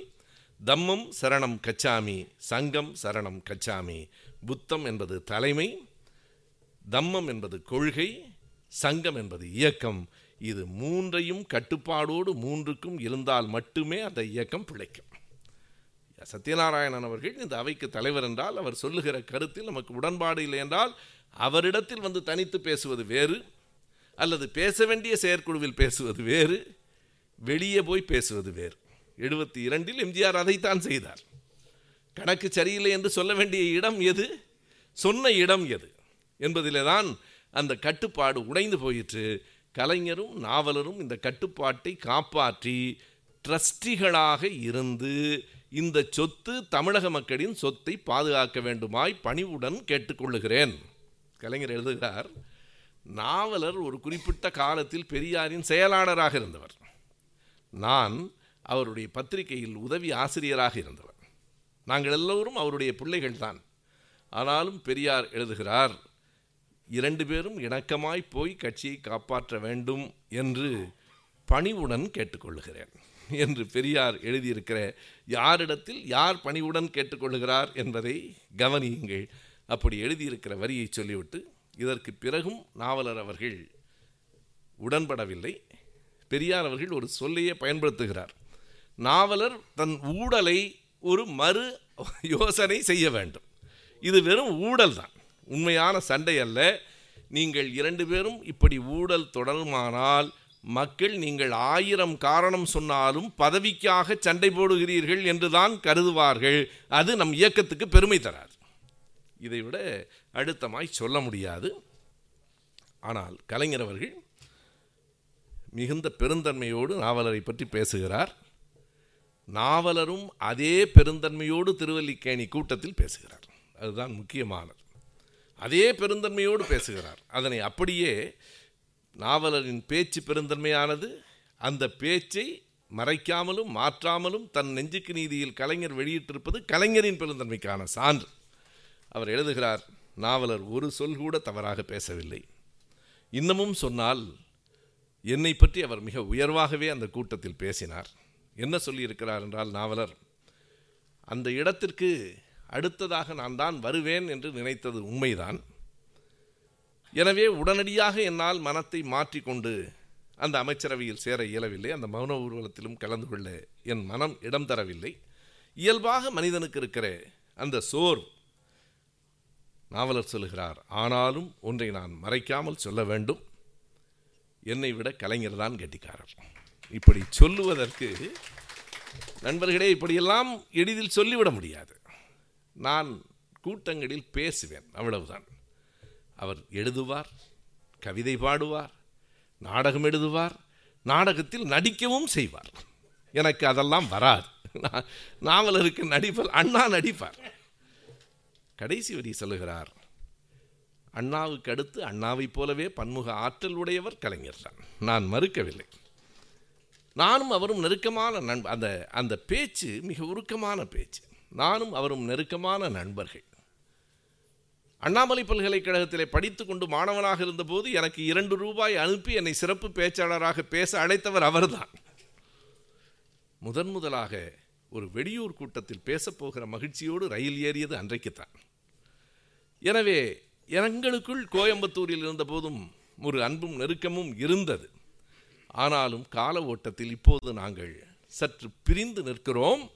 தம்மம் சரணம் கச்சாமி சங்கம் சரணம் கச்சாமி. புத்தம் என்பது தலைமை தம்மம் என்பது கொள்கை சங்கம் என்பது இயக்கம். இது மூன்றையும் கட்டுப்பாடோடு மூன்றுக்கும் இருந்தால் மட்டுமே அந்த இயக்கம் பிழைக்கும். சத்யநாராயணன் அவர்கள் இந்த அவைக்கு தலைவர் என்றால் அவர் சொல்லுகிற கருத்தில் நமக்கு உடன்பாடு இல்லை என்றால் அவரிடத்தில் வந்து தனித்து பேசுவது வேறு அல்லது பேச வேண்டிய செயற்குழுவில் பேசுவது வேறு வெளியே போய் பேசுவது வேறு. எழுபத்தி இரண்டில் எம்ஜிஆர் அதைத்தான் செய்தார். கணக்கு சரியில்லை என்று சொல்ல வேண்டிய இடம் எது? சொன்ன இடம் எது? என்பதிலே தான் அந்த கட்டுப்பாடு உடைந்து போயிற்று. கலைஞரும் நாவலரும் இந்த கட்டுப்பாட்டை காப்பாற்றி ட்ரஸ்டிகளாக இருந்து இந்த சொத்து தமிழக மக்களின் சொத்தை பாதுகாக்க வேண்டுமாய் பணிவுடன் கேட்டுக்கொள்ளுகிறேன். கலைஞர் எழுதுகிறார் நாவலர் ஒரு குறிப்பிட்ட காலத்தில் பெரியாரின் செயலாளராக இருந்தவர். நான் அவருடைய பத்திரிகையில் உதவி ஆசிரியராக இருந்தவர் நாங்கள் எல்லோரும் அவருடைய பிள்ளைகள் தான். ஆனாலும் பெரியார் எழுதுகிறார் இரண்டு பேரும் இணக்கமாய் போய் கட்சியை காப்பாற்ற வேண்டும் என்று பணிவுடன் கேட்டுக்கொள்ளுகிறேன் என்று பெரியார் எழுதியிருக்கிற யாரிடத்தில் யார் பணிவுடன் கேட்டுக்கொள்கிறார் என்பதை கவனியுங்கள் அப்படி எழுதியிருக்கிற வரியை சொல்லிவிட்டு இதற்கு பிறகும் நாவலர் அவர்கள் உடன்படவில்லை. பெரியார் அவர்கள் ஒரு சொல்லையே பயன்படுத்துகிறார். நாவலர் தன் ஊடலை ஒரு மறு யோசனை செய்ய வேண்டும். இது வெறும் ஊடல் தான். உண்மையான சண்டை அல்ல. நீங்கள் இரண்டு பேரும் இப்படி ஊடல் தொடருமானால் மக்கள் நீங்கள் ஆயிரம் காரணம் சொன்னாலும் பதவிக்காக சண்டை போடுகிறீர்கள் என்றுதான் கருதுவார்கள். அது நம் இயக்கத்துக்கு பெருமை தராது. இதைவிட அழுத்தமாய் சொல்ல முடியாது. ஆனால் கலைஞர் அவர்கள் மிகுந்த பெருந்தன்மையோடு நாவலரை பற்றி பேசுகிறார். நாவலரும் அதே பெருந்தன்மையோடு திருவல்லிக்கேணி கூட்டத்தில் பேசுகிறார். அதுதான் முக்கியமானது. அதே பெருந்தன்மையோடு பேசுகிறார். அதனை அப்படியே நாவலரின் பேச்சு பெருந்தன்மையானது அந்த பேச்சை மறைக்காமலும் மாற்றாமலும் தன் நெஞ்சுக்கு நீதியில் கலைஞர் வெளியிட்டிருப்பது கலைஞரின் பெருந்தன்மைக்கான சான்று. அவர் எழுதுகிறார் நாவலர் ஒரு சொல் கூட தவறாக பேசவில்லை. இன்னமும் சொன்னால் என்னை பற்றி அவர் மிக உயர்வாகவே அந்த கூட்டத்தில் பேசினார். என்ன சொல்லியிருக்கிறார் என்றால் நாவலர் அந்த இடத்திற்கு அடுத்ததாக நான் தான் வருவேன் என்று நினைத்தது உண்மைதான். எனவே உடனடியாக என்னால் மனத்தை மாற்றிக்கொண்டு அந்த அமைச்சரவையில் சேர இயலவில்லை. அந்த மௌன ஊர்வலத்திலும் கலந்து கொள்ள என் மனம் இடம் தரவில்லை. இயல்பாக மனிதனுக்கு இருக்கிற அந்த சோர் நாவலர் சொல்லுகிறார் ஆனாலும் ஒன்றை நான் மறைக்காமல் சொல்ல வேண்டும். என்னை விட கலைஞர் தான் கெட்டிக்காரர். இப்படி சொல்லுவதற்கு நண்பர்களே இப்படியெல்லாம் எளிதில் சொல்லிவிட முடியாது. நான் கூட்டங்களில் பேசுவேன் அவ்வளவுதான். அவர் எழுதுவார் கவிதை பாடுவார் நாடகம் எழுதுவார் நாடகத்தில் நடிக்கவும் செய்வார். எனக்கு அதெல்லாம் வராது. நாவலருக்கு நடிப்பல் அண்ணா நடிப்பார். கடைசி வரி சொல்லுகிறார் அண்ணாவுக்கு அடுத்து அண்ணாவைப் போலவே பன்முக ஆற்றல் உடையவர் கலைஞர் தான். நான் மறுக்கவில்லை. நானும் அவரும் நெருக்கமான நண்ப அந்த அந்த பேச்சு மிக உருக்கமான பேச்சு. நானும் அவரும் நெருக்கமான நண்பர்கள். அண்ணாமலை பல்கலைக்கழகத்திலே படித்து கொண்டு மாணவனாக இருந்தபோது எனக்கு இரண்டு ரூபாய் அனுப்பி என்னை சிறப்பு பேச்சாளராக பேச அழைத்தவர் அவர்தான். முதன் முதலாக ஒரு வெளியூர் கூட்டத்தில் பேசப்போகிற மகிழ்ச்சியோடு ரயில் ஏறியது அன்றைக்குத்தான். எனவே எங்களுக்குள் கோயம்புத்தூரில் இருந்தபோதும் ஒரு அன்பும் நெருக்கமும் இருந்தது. ஆனாலும் கால ஓட்டத்தில் இப்போது நாங்கள் சற்று பிரிந்து நிற்கிறோம்.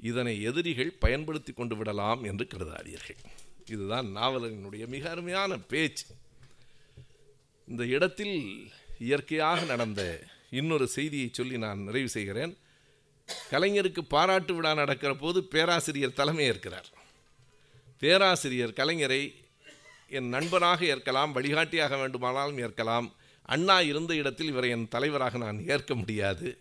இதனை எதிரிகள் பயன்படுத்தி கொண்டு விடலாம் என்று கருதாதீர்கள். இதுதான் நாவலரினுடைய மிக அருமையான பேச்சு. இந்த இடத்தில் இயற்கையாக நடந்த இன்னொரு செய்தியை சொல்லி நான் நிறைவு செய்கிறேன். கலைஞருக்கு பாராட்டு விழா நடக்கிற போது பேராசிரியர் தலைமை ஏற்கிறார் பேராசிரியர் கலைஞரை என் நண்பனாக ஏற்கலாம் வழிகாட்டியாக வேண்டுமானாலும் ஏற்கலாம். அண்ணா இருந்த இடத்தில் இவரை என் தலைவராக நான் ஏற்க முடியாது.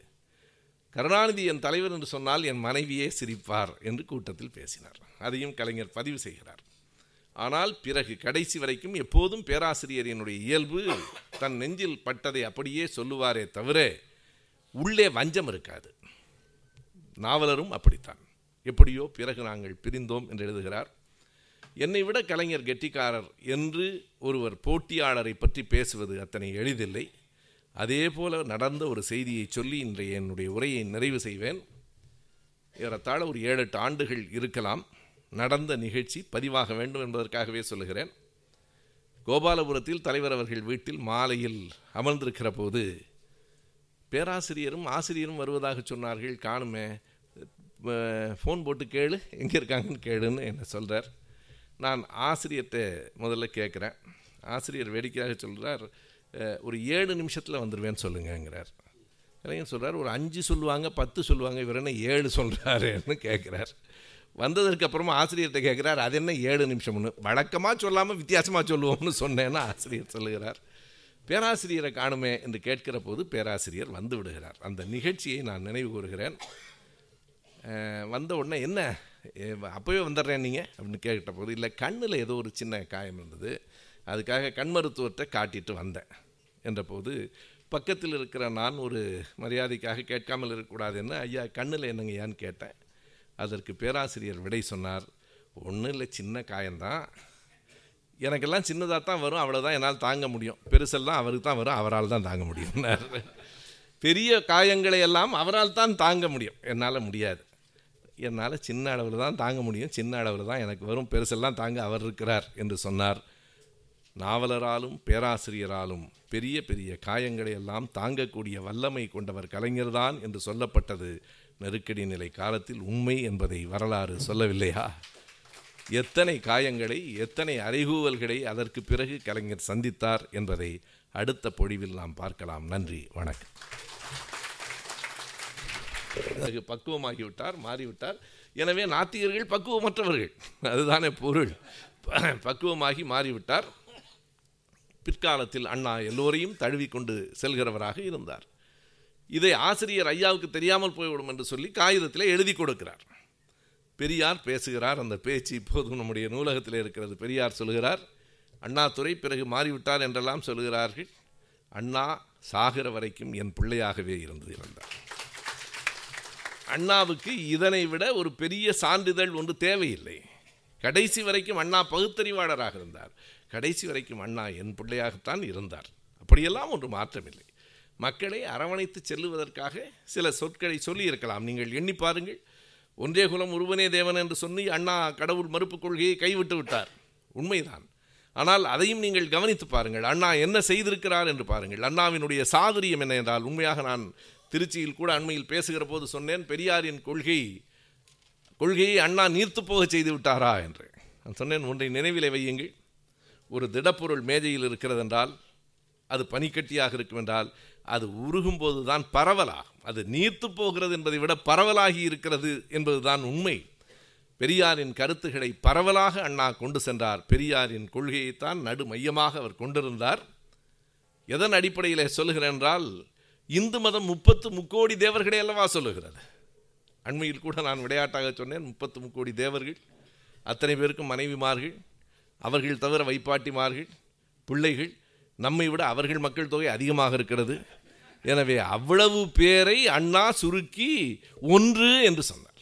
கருணாநிதி என் தலைவர் என்று சொன்னால் என் மனைவியே சிரிப்பார் என்று கூட்டத்தில் பேசினார். அதையும் கலைஞர் பதிவு செய்கிறார். ஆனால் பிறகு கடைசி வரைக்கும் எப்போதும் பேராசிரியரினுடைய இயல்பு. தன் நெஞ்சில் பட்டதை அப்படியே சொல்லுவாரே தவிர உள்ளே வஞ்சம் இருக்காது. நாவலரும் அப்படித்தான். எப்படியோ பிறகு நாங்கள் பிரிந்தோம் என்று எழுதுகிறார் என்னை விட கலைஞர் கெட்டிக்காரர் என்று ஒருவர் போட்டியாளரை பற்றி பேசுவது அத்தனை எளிதில்லை. அதே போல நடந்த ஒரு செய்தியை சொல்லி இன்றைய என்னுடைய உரையை நிறைவு செய்வேன். ஏறத்தாழ ஒரு ஏழு எட்டு ஆண்டுகள் இருக்கலாம். நடந்த நிகழ்ச்சி பதிவாக வேண்டும் என்பதற்காகவே சொல்லுகிறேன். கோபாலபுரத்தில் தலைவர் அவர்கள் வீட்டில் மாலையில் அமர்ந்திருக்கிற போது பேராசிரியரும் ஆசிரியரும் வருவதாக சொன்னார்கள். காணுமே ஃபோன் போட்டு கேளு எங்கே இருக்காங்கன்னு கேளுன்னு என்ன சொல்கிறார் நான் ஆசிரியர்கிட்ட முதல்ல கேட்குறேன். ஆசிரியர் வேடிக்கையாக சொல்கிறார் ஒரு ஏழு நிமிஷத்தில் வந்துடுவேன்னு சொல்லுங்கங்கிறார். இளைஞர் சொல்கிறார் ஒரு அஞ்சு சொல்லுவாங்க பத்து சொல்லுவாங்க இவர் என்ன ஏழு சொல்கிறாருன்னு கேட்குறார். வந்ததற்கு அப்புறமா ஆசிரியர்கிட்ட கேட்குறார் அது என்ன ஏழு நிமிஷம்னு? வழக்கமாக சொல்லாமல் வித்தியாசமாக சொல்லுவோம்னு சொன்னேன்னா ஆசிரியர் சொல்லுகிறார். பேராசிரியரை காணுமே என்று கேட்கிற போது பேராசிரியர் வந்து விடுகிறார். அந்த நிகழ்ச்சியை நான் நினைவு கூறுகிறேன். வந்த உடனே என்ன? அப்போவே வந்துடுறேன் நீங்கள் அப்படின்னு கேட்ட போது இல்லை கண்ணில் ஏதோ ஒரு சின்ன காயம் இருந்தது. அதுக்காக கண் மருத்துவத்தை காட்டிட்டு வந்தேன் என்ற போது பக்கத்தில் இருக்கிற நான் ஒரு மரியாதைக்காக கேட்காமல் இருக்கக்கூடாதுன்னு ஐயா கண்ணில் என்னங்கய்யான்னு கேட்டேன். அதற்கு பேராசிரியர் விடை சொன்னார் ஒன்றும் இல்லை சின்ன காயம்தான். எனக்கெல்லாம் சின்னதாக தான் வரும் அவ்வளோதான் என்னால் தாங்க முடியும். பெருசெல்லாம் அவருக்கு தான் வரும் அவரால் தான் தாங்க முடியும். பெரிய காயங்களை எல்லாம் அவரால் தான் தாங்க முடியும். என்னால் முடியாது. என்னால் சின்ன அளவில் தான் தாங்க முடியும். சின்ன அளவில் தான் எனக்கு வரும். பெருசெல்லாம் தாங்க அவர் இருக்கிறார் என்று சொன்னார். நாவலராலும் பேராசிரியராலும் பெரிய பெரிய காயங்களை எல்லாம் தாங்கக்கூடிய வல்லமை கொண்டவர் கலைஞர்தான் என்று சொல்லப்பட்டது. நெருக்கடி நிலை காலத்தில் உண்மை என்பதை வரலாறு சொல்லவில்லையா? எத்தனை காயங்களை எத்தனை அறைகூவல்களை அதற்கு பிறகு கலைஞர் சந்தித்தார் என்பதை அடுத்த பொழிவில் நாம் பார்க்கலாம். நன்றி. வணக்கம். பக்குவமாகிவிட்டார் மாறிவிட்டார். எனவே நாத்திகர்கள் பக்குவமற்றவர்கள். அதுதானே பொருள். பக்குவமாகி மாறிவிட்டார். பிற்காலத்தில் அண்ணா எல்லோரையும் தழுவிக்கொண்டு செல்கிறவராக இருந்தார். இதை ஆசிரியர் ஐயாவுக்கு தெரியாமல் போய்விடும் என்று சொல்லி காகிதத்தில் எழுதி கொடுக்கிறார். பெரியார் பேசுகிறார். அந்த பேச்சு இப்போதும் நம்முடைய நூலகத்தில் இருக்கிறது. பெரியார் சொல்கிறார் அண்ணாதுரை பிறகு மாறிவிட்டார் என்றெல்லாம் சொல்கிறார்கள். அண்ணா சாகிற வரைக்கும் என் பிள்ளையாகவே இருந்து இருந்தார். அண்ணாவுக்கு இதனை விட ஒரு பெரிய சான்றிதழ் ஒன்று தேவையில்லை. கடைசி வரைக்கும் அண்ணா பகுத்தறிவாளராக இருந்தார். கடைசி வரைக்கும் அண்ணா என் பிள்ளையாகத்தான் இருந்தார். அப்படியெல்லாம் ஒன்று மாற்றமில்லை. மக்களை அரவணைத்து செல்லுவதற்காக சில சொற்களை சொல்லியிருக்கலாம். நீங்கள் எண்ணி பாருங்கள். ஒன்றே குலம் ஒருவனே தேவன் என்று சொல்லி அண்ணா கடவுள் மறுப்பு கொள்கையை கைவிட்டு விட்டார். உண்மைதான். ஆனால் அதையும் நீங்கள் கவனித்து பாருங்கள். அண்ணா என்ன செய்திருக்கிறார் என்று பாருங்கள். அண்ணாவினுடைய சாதுரியம் என்ன என்றால் உண்மையாக நான் திருச்சியில் கூட அண்மையில் பேசுகிற போது சொன்னேன் பெரியாரின் கொள்கை கொள்கையை அண்ணா நீர்த்து போக செய்து விட்டாரா? என்று. நான் சொன்னேன் ஒன்றை நினைவிலே வையுங்கள். ஒரு திடப்பொருள் மேஜையில் இருக்கிறதென்றால் அது பனிக்கட்டியாக இருக்கும் என்றால் அது உருகும் போது தான் பரவலாகும். அது நீர்த்து போகிறது என்பதை விட பரவலாகி இருக்கிறது என்பதுதான் உண்மை. பெரியாரின் கருத்துக்களை பரவலாக அண்ணா கொண்டு சென்றார். பெரியாரின் கொள்கையைத்தான் நடு மையமாக அவர் கொண்டிருந்தார். எதன் அடிப்படையில் சொல்லுகிறேன் என்றால் இந்து மதம் முப்பத்து முக்கோடி தேவர்களே அல்லவா சொல்லுகிறது? அண்மையில் கூட நான் விளையாட்டாக சொன்னேன் முப்பத்து முக்கோடி தேவர்கள் அத்தனை பேருக்கும் மனைவிமார்கள் அவர்கள் தவிர வைப்பாட்டிமார்கள் பிள்ளைகள் நம்மை விட அவர்கள் மக்கள் தொகை அதிகமாக இருக்கிறது. எனவே அவ்வளவு பேரை அண்ணா சுருக்கி ஒன்று என்று சொன்னார்.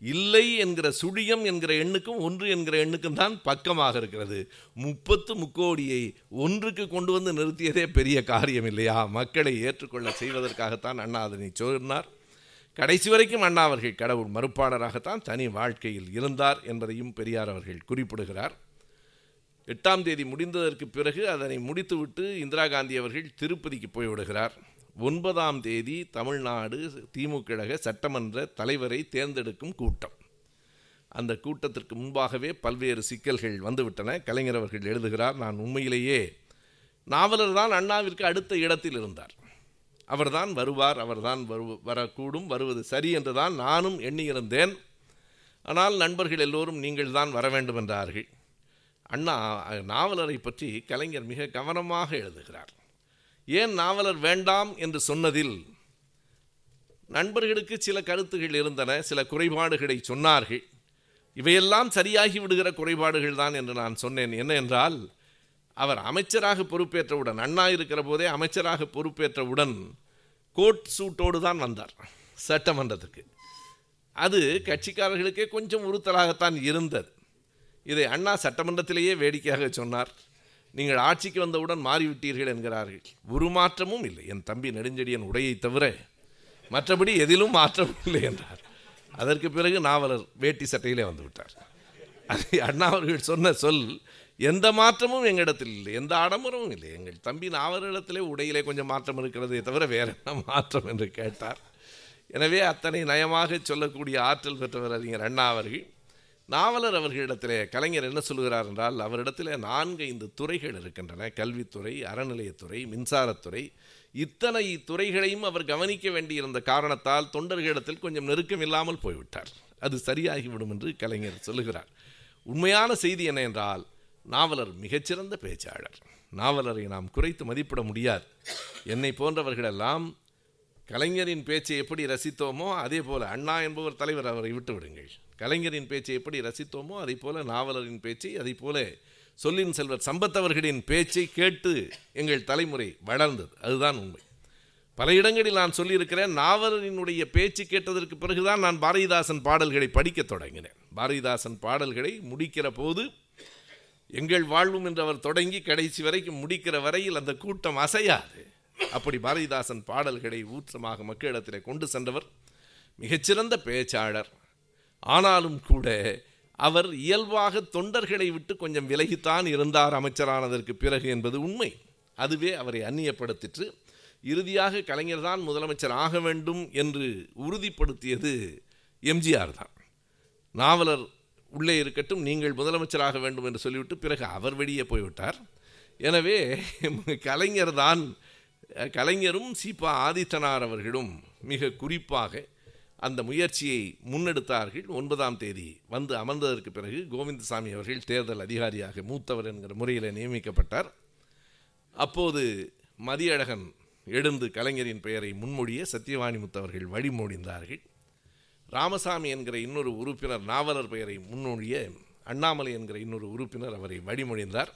இல்லை என்கிற சுழியம் என்கிற எண்ணுக்கும் ஒன்று என்கிற எண்ணுக்கும் தான் பக்கமாக இருக்கிறது. முப்பத்து முக்கோடியை ஒன்றுக்கு கொண்டு வந்து நிறுத்தியதே பெரிய காரியம் இல்லையா? மக்களை ஏற்றுக்கொள்ள செய்வதற்காகத்தான் அண்ணா அதனை சொன்னார். கடைசி வரைக்கும் அண்ணா அவர்கள் கடவுள் மறுப்பாளராகத்தான் தனி வாழ்க்கையில் இருந்தார் என்பதையும் பெரியார் அவர்கள் குறிப்பிடுகிறார். எட்டாம் தேதி முடிந்ததற்கு பிறகு அதனை முடித்துவிட்டு இந்திரா காந்தி அவர்கள் திருப்பதிக்கு போய்விடுகிறார். ஒன்பதாம் தேதி தமிழ்நாடு திமுக கழக சட்டமன்ற தலைவரை தேர்ந்தெடுக்கும் கூட்டம். அந்த கூட்டத்திற்கு முன்பாகவே பல்வேறு சிக்கல்கள் வந்துவிட்டன. கலைஞர் அவர்கள் எழுதுகிறார் நான் உண்மையிலேயே நாவலர் தான் அண்ணாவிற்கு அடுத்த இடத்தில் இருந்தார். அவர்தான் வருவார் அவர்தான் வரு வரக்கூடும் வருவது சரி என்றுதான் நானும் எண்ணியிருந்தேன். ஆனால் நண்பர்கள் எல்லோரும் நீங்கள் தான் வர வேண்டும் என்றார்கள். அண்ணா நாவலரை பற்றி கலைஞர் மிக கவனமாக எழுதுகிறார். ஏன் நாவலர் வேண்டாம் என்று சொன்னதில் நண்பர்களுக்கு சில கருத்துகள் இருந்தன சில குறைபாடுகளை சொன்னார்கள். இவையெல்லாம் சரியாகி விடுகிற குறைபாடுகள் தான் என்று நான் சொன்னேன். என்ன என்றால் அவர் அமைச்சராக பொறுப்பேற்றவுடன் அண்ணா இருக்கிற போதே அமைச்சராக பொறுப்பேற்றவுடன் கோட் சூட்டோடு தான் வந்தார். சட்டமன்றத்துக்கு அது கட்சிக்காரர்களுக்கே கொஞ்சம் உறுத்தலாகத்தான் இருந்தது. இதை அண்ணா சட்டமன்றத்திலேயே வேடிக்கையாக சொன்னார். நீங்கள் ஆட்சிக்கு வந்தவுடன் மாறிவிட்டீர்கள் என்கிறார்கள். ஒரு மாற்றமும் இல்லை. என் தம்பி நெடுஞ்செடியன் உடையை தவிர மற்றபடி எதிலும் மாற்றம் இல்லை என்றார். அதற்கு பிறகு நாவலர் வேட்டி சட்டையிலே வந்து விட்டார். அண்ணா அவர்கள் சொன்ன சொல் எந்த மாற்றமும் எங்களிடத்தில் இல்லை. எந்த ஆடம்பரமும் இல்லை. எங்கள் தம்பி நாவலிடத்திலே உடையிலே கொஞ்சம் மாற்றம் இருக்கிறதே தவிர வேற என்ன மாற்றம் என்று கேட்டார். எனவே அத்தனை நயமாக சொல்லக்கூடிய ஆற்றல் பெற்றவர் அறிஞர் அண்ணா அவர்கள். நாவலர் அவர்களிடத்திலே கலைஞர் என்ன சொல்கிறார் என்றால் அவரிடத்திலே நான்கு ஐந்து துறைகள் இருக்கின்றன. கல்வித்துறை அறநிலையத்துறை மின்சாரத்துறை. இத்தனை துறைகளையும் அவர் கவனிக்க வேண்டியிருந்த காரணத்தால் தொண்டர்களிடத்தில் கொஞ்சம் நெருக்கம் இல்லாமல் போய்விட்டார். அது சரியாகிவிடும் என்று கலைஞர் சொல்லுகிறார். உண்மையான செய்தி என்ன என்றால் நாவலர் மிகச்சிறந்த பேச்சாளர். நாவலரை நாம் குறைத்து மதிப்பிட முடியாது. என்னை போன்றவர்களெல்லாம் கலைஞரின் பேச்சை எப்படி ரசித்தோமோ அதே போல் அண்ணா என்பவர் தலைவர் அவரை விட்டு விடுங்கள். கலைஞரின் பேச்சை எப்படி ரசித்தோமோ அதை போல நாவலரின் பேச்சை அதை போல சொல்லின் செல்வர் சம்பத்தவர்களின் பேச்சை கேட்டு எங்கள் தலைமுறை வளர்ந்தது. அதுதான் உண்மை. பல இடங்களில் நான் சொல்லியிருக்கிறேன் நாவலரினுடைய பேச்சு கேட்டதற்கு பிறகுதான் நான் பாரதிதாசன் பாடல்களை படிக்கத் தொடங்கினேன். பாரதிதாசன் பாடல்களை முடிக்கிற போது எங்கள் வாழ்வும் என்று அவர் தொடங்கி கடைசி வரைக்கும் முடிக்கிற வரையில் அந்த கூட்டம் அசையாது. அப்படி பாரதிதாசன் பாடல்களை ஊற்றமாக மக்களிடத்தில் கொண்டு சென்றவர் மிகச்சிறந்த பேச்சாளர். ஆனாலும் கூட அவர் இயல்பாக தொண்டர்களை விட்டு கொஞ்சம் விலகித்தான் இருந்தார் அமைச்சரானதற்கு பிறகு என்பது உண்மை. அதுவே அவரை அந்நியப்படுத்திற்று. இறுதியாக கலைஞர் தான் முதலமைச்சர் ஆக வேண்டும் என்று உறுதிப்படுத்தியது எம்ஜிஆர் தான். நாவலர் உள்ளே இருக்கட்டும் நீங்கள் முதலமைச்சராக வேண்டும் என்று சொல்லிவிட்டு பிறகு அவர் வெளியே போய்விட்டார். எனவே கலைஞர் தான் கலைஞரும் சீபா ஆதித்தனார் அவர்களும் மிக குறிப்பாக அந்த முயற்சியை முன்னெடுத்தார்கள். ஒன்பதாம் தேதி வந்து அமர்ந்ததற்கு பிறகு கோவிந்தசாமி அவர்கள் தேர்தல் அதிகாரியாக மூத்தவர் என்கிற முறையில் நியமிக்கப்பட்டார். அப்போது மதியழகன் எழுந்து கலைஞரின் பெயரை முன்மொழிய சத்தியவாணி முத்தவர்கள் வழிமொழிந்தார்கள். ராமசாமி என்கிற இன்னொரு உறுப்பினர் நாவலர் பெயரை முன்மொழிய அண்ணாமலை என்கிற இன்னொரு உறுப்பினர் அவரை வழிமொழிந்தார்.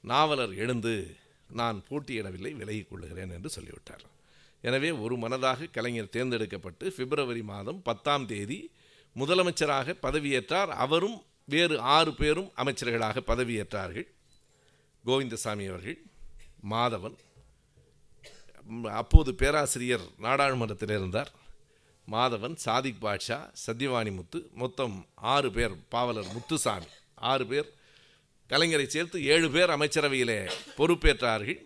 நாவலர் எழுந்து நான் போட்டியிடவில்லை விலகிக் கொள்ளுகிறேன் என்று சொல்லிவிட்டார். எனவே ஒரு மனதாக கலைஞர் தேர்ந்தெடுக்கப்பட்டு பிப்ரவரி மாதம் பத்தாம் தேதி முதலமைச்சராக பதவியேற்றார். அவரும் வேறு ஆறு பேரும் அமைச்சர்களாக பதவியேற்றார்கள். கோவிந்தசாமி அவர்கள் மாதவன் அப்போது பேராசிரியர் நாடாளுமன்றத்தில் இருந்தார். மாதவன் சாதிக் பாட்ஷா சத்யவாணி முத்து மொத்தம் ஆறு பேர் பாவலர் முத்துசாமி. ஆறு பேர் கலைஞரை சேர்த்து ஏழு பேர் அமைச்சரவையிலே பொறுப்பேற்றார்கள்.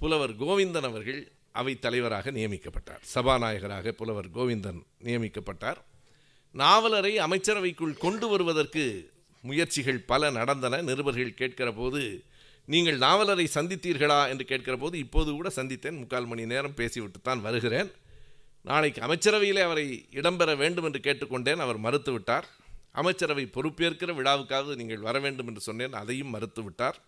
புலவர் கோவிந்தன் அவர்கள் அவைத் தலைவராக நியமிக்கப்பட்டார். சபாநாயகராக புலவர் கோவிந்தன் நியமிக்கப்பட்டார். நாவலரை அமைச்சரவைக்குள் கொண்டு வருவதற்கு முயற்சிகள் பல நடந்தன. நிருபர்கள் கேட்கிற போது நீங்கள் நாவலரை சந்தித்தீர்களா? என்று கேட்கிற போது இப்போது கூட சந்தித்தேன். முக்கால் மணி நேரம் பேசிவிட்டு தான் வருகிறேன். நாளைக்கு அமைச்சரவையிலே அவரை இடம்பெற வேண்டும் என்று கேட்டுக்கொண்டேன். அவர் மறுத்துவிட்டார். அமைச்சரவை பொறுப்பேற்கிற விழாவுக்காவது நீங்கள் வர வேண்டும் என்று சொன்னேன். அதையும் மறுத்துவிட்டார்.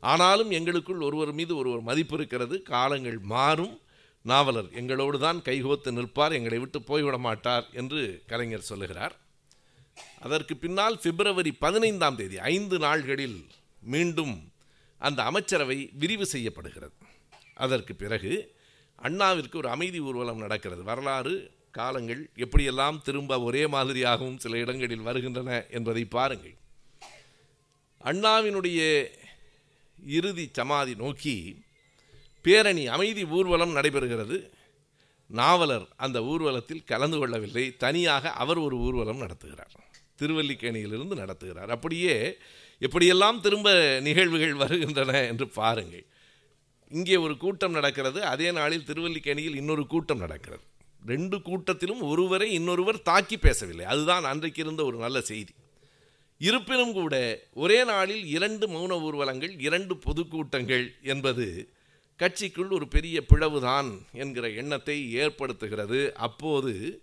ஆனாலும் எங்களுக்குள் ஒருவர் மீது ஒருவர் மதிப்பு இருக்கிறது. காலங்கள் மாறும். நாவலர் எங்களோடு தான் கைகோத்து நிற்பார் எங்களை விட்டு போய்விட மாட்டார் என்று கலைஞர் சொல்லுகிறார். அதற்கு பின்னால் பிப்ரவரி பதினைந்தாம் தேதி ஐந்து நாள்களில் மீண்டும் அந்த அமைச்சரவை விரிவு செய்யப்படுகிறது. அதற்கு பிறகு அண்ணாவிற்கு ஒரு அமைதி ஊர்வலம் நடக்கிறது. வரலாறு காலங்கள் எப்படியெல்லாம் திரும்ப ஒரே மாதிரியாகவும் சில இடங்களில் வருகின்றன என்பதை பாருங்கள். அண்ணாவினுடைய இறுதி சமாதி நோக்கி பேரணி அமைதி ஊர்வலம் நடைபெறுகிறது. நாவலர் அந்த ஊர்வலத்தில் கலந்து கொள்ளவில்லை. தனியாக அவர் ஒரு ஊர்வலம் நடத்துகிறார். திருவல்லிக்கேணியிலிருந்து நடத்துகிறார். அப்படியே எப்படியெல்லாம் திரும்ப நிகழ்வுகள் வருகின்றன என்று பாருங்கள். இங்கே ஒரு கூட்டம் நடக்கிறது. அதே நாளில் திருவல்லிக்கேணியில் இன்னொரு கூட்டம் நடக்கிறது. ரெண்டு கூட்டத்திலும் ஒருவரை இன்னொருவர் தாக்கி பேசவில்லை. அதுதான் அன்றைக்கு இருந்த ஒரு நல்ல செய்தி. இருப்பினும் கூட ஒரே நாளில் இரண்டு மௌன ஊர்வலங்கள் இரண்டு பொதுக்கூட்டங்கள் என்பது கட்சிக்குள் ஒரு பெரிய பிளவுதான் என்கிற எண்ணத்தை ஏற்படுத்துகிறது. அப்போது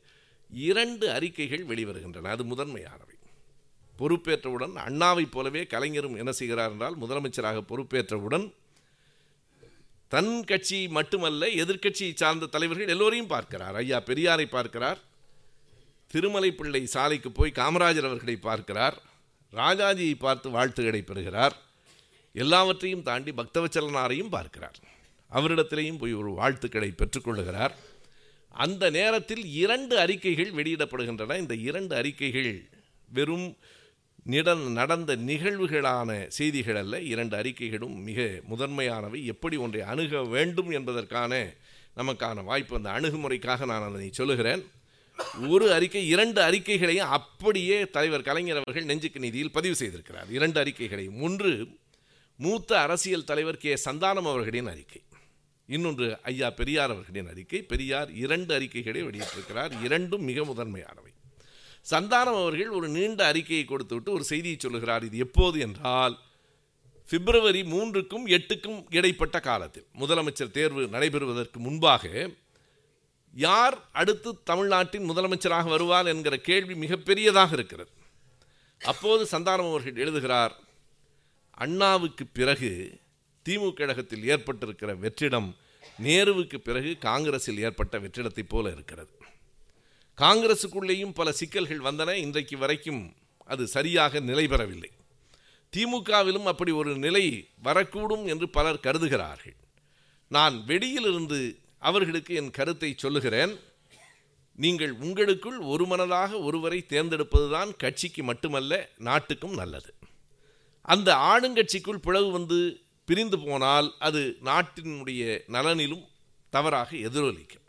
இரண்டு அறிக்கைகள் வெளிவருகின்றன. அது முதன்மையானவை. பொறுப்பேற்றவுடன் அண்ணாவைப் போலவே கலைஞரும் என்ன செய்கிறார் என்றால் முதலமைச்சராக பொறுப்பேற்றவுடன் தன் கட்சி மட்டுமல்ல எதிர்க்கட்சியை சார்ந்த தலைவர்கள் எல்லோரையும் பார்க்கிறார். ஐயா பெரியாரை பார்க்கிறார். திருமலை பிள்ளை சாலைக்கு போய் காமராஜர் அவர்களை பார்க்கிறார். ராஜாஜியை பார்த்து வாழ்த்துக்களை பெறுகிறார் எல்லாவற்றையும் தாண்டி பக்தவச்சலனாரையும் பார்க்கிறார். அவரிடத்திலேயும் போய் ஒரு வாழ்த்துக்களை பெற்றுக்கொள்கிறார் அந்த நேரத்தில் இரண்டு அறிக்கைகள் வெளியிடப்படுகின்றன. இந்த இரண்டு அறிக்கைகள் வெறும் நிட நடந்த நிகழ்வுகளான செய்திகள் அல்ல இரண்டு அறிக்கைகளும் மிக முதன்மையானவை. எப்படி ஒன்றை அணுக வேண்டும் என்பதற்கான நமக்கான வாய்ப்பு அந்த அணுகுமுறைக்காக நான் அதனை சொல்லுகிறேன். ஒரு அறிக்கை இரண்டு அறிக்கைகளையும் அப்படியே தலைவர் கலைஞர் அவர்கள் நெஞ்சுக்கு நீதியில் பதிவு செய்திருக்கிறார். இரண்டு அறிக்கைகளையும் ஒன்று மூத்த அரசியல் தலைவர் கே. சந்தானம் அவர்களின் அறிக்கை. இன்னொன்று ஐயா பெரியார் அவர்களின் அறிக்கை. பெரியார் இரண்டு அறிக்கைகளை வெளியிட்டிருக்கிறார். இரண்டும் மிக முதன்மையானவை. சந்தானம் அவர்கள் ஒரு நீண்ட அறிக்கையை கொடுத்துவிட்டு ஒரு செய்தியை சொல்லுகிறார். இது எப்போது என்றால் பிப்ரவரி மூன்றுக்கும் எட்டுக்கும் இடைப்பட்ட காலத்தில். முதலமைச்சர் தேர்வு நடைபெறுவதற்கு முன்பாக யார் அடுத்து தமிழ்நாட்டின் முதலமைச்சராக வருவார் என்கிற கேள்வி மிகப்பெரியதாக இருக்கிறது. அப்போது சந்தானம் அவர்கள் எழுதுகிறார் அண்ணாவுக்கு பிறகு திமுக கழகத்தில் ஏற்பட்டிருக்கிற வெற்றிடம் நேருவுக்கு பிறகு காங்கிரஸில் ஏற்பட்ட வெற்றிடத்தைப் போல இருக்கிறது. காங்கிரசுக்குள்ளேயும் பல சிக்கல்கள் வந்தன. இன்றைக்கு வரைக்கும் அது சரியாக நிலை பெறவில்லை. திமுகவிலும் அப்படி ஒரு நிலை வரக்கூடும் என்று பலர் கருதுகிறார்கள். நான் வெளியிலிருந்து அவர்களுக்கு என் கருத்தை சொல்லுகிறேன். நீங்கள் உங்களுக்குள் ஒரு மனதாக ஒருவரை தேர்ந்தெடுப்பதுதான் கட்சிக்கு மட்டுமல்ல நாட்டுக்கும் நல்லது. அந்த ஆளுங்கட்சிக்குள் பிளவு வந்து பிரிந்து போனால் அது நாட்டினுடைய நலனிலும் தவறாக எதிரொலிக்கும்.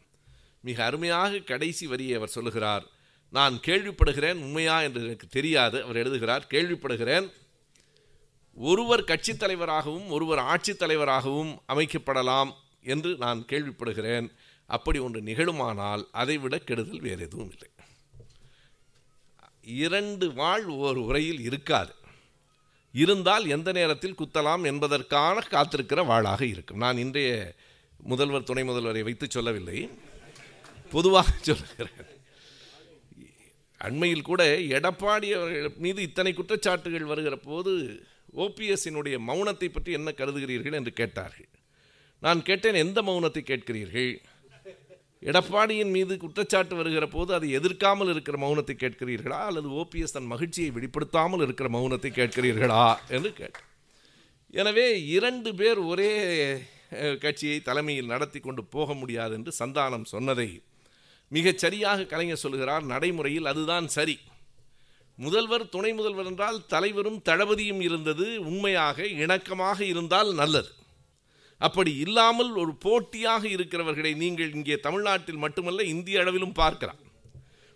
மிக அருமையாக கடைசி வரியை அவர் சொல்லுகிறார். நான் கேள்விப்படுகிறேன் உண்மையா என்று எனக்கு தெரியாது அவர் எழுதுகிறார். கேள்விப்படுகிறேன் ஒருவர் கட்சித் தலைவராகவும் ஒருவர் ஆட்சித் தலைவராகவும் அமைக்கப்படலாம் என்று நான் கேள்விப்படுகிறேன். அப்படி ஒன்று நிகழுமானால் அதைவிட கெடுதல் வேறு எதுவும் இல்லை. இரண்டு வாழ் ஒரு உரையில் இருக்காது. இருந்தால் எந்த நேரத்தில் குத்தலாம் என்பதற்கான காத்திருக்கிற வாளாக இருக்கும். நான் இன்றைய முதல்வர் துணை முதல்வரை வைத்து சொல்லவில்லை. பொதுவாக சொல்லுகிறேன். அண்மையில் கூட எடப்பாடி அவர்கள் மீது இத்தனை குற்றச்சாட்டுகள் வருகிற போது ஓபிஎஸ்ஸினுடைய மௌனத்தை பற்றி என்ன கருதுகிறீர்கள் என்று கேட்டார்கள். நான் கேட்டேன் எந்த மௌனத்தை கேட்கிறீர்கள்? எடப்பாடியின் மீது குற்றச்சாட்டு வருகிற போது அதை எதிர்க்காமல் இருக்கிற மௌனத்தை கேட்கிறீர்களா? அல்லது ஓபிஎஸ் தன் மகிழ்ச்சியை வெளிப்படுத்தாமல் இருக்கிற மௌனத்தை கேட்கிறீர்களா? என்று கேட்டார் எனவே இரண்டு பேர் ஒரே கட்சியை தலைமையில் நடத்தி கொண்டு போக முடியாது என்று சந்தானம் சொன்னதை மிகச் சரியாக கலைஞர் சொல்கிறார் நடைமுறையில் அதுதான் சரி. முதல்வர் துணை முதல்வர் என்றால் தலைவரும் தளபதியும் இருந்தது உண்மையாக இணக்கமாக இருந்தால் நல்லது. அப்படி இல்லாமல் ஒரு போட்டியாக இருக்கிறவர்களை நீங்கள் இங்கே தமிழ்நாட்டில் மட்டுமல்ல இந்திய அளவிலும் பார்க்கலாம்.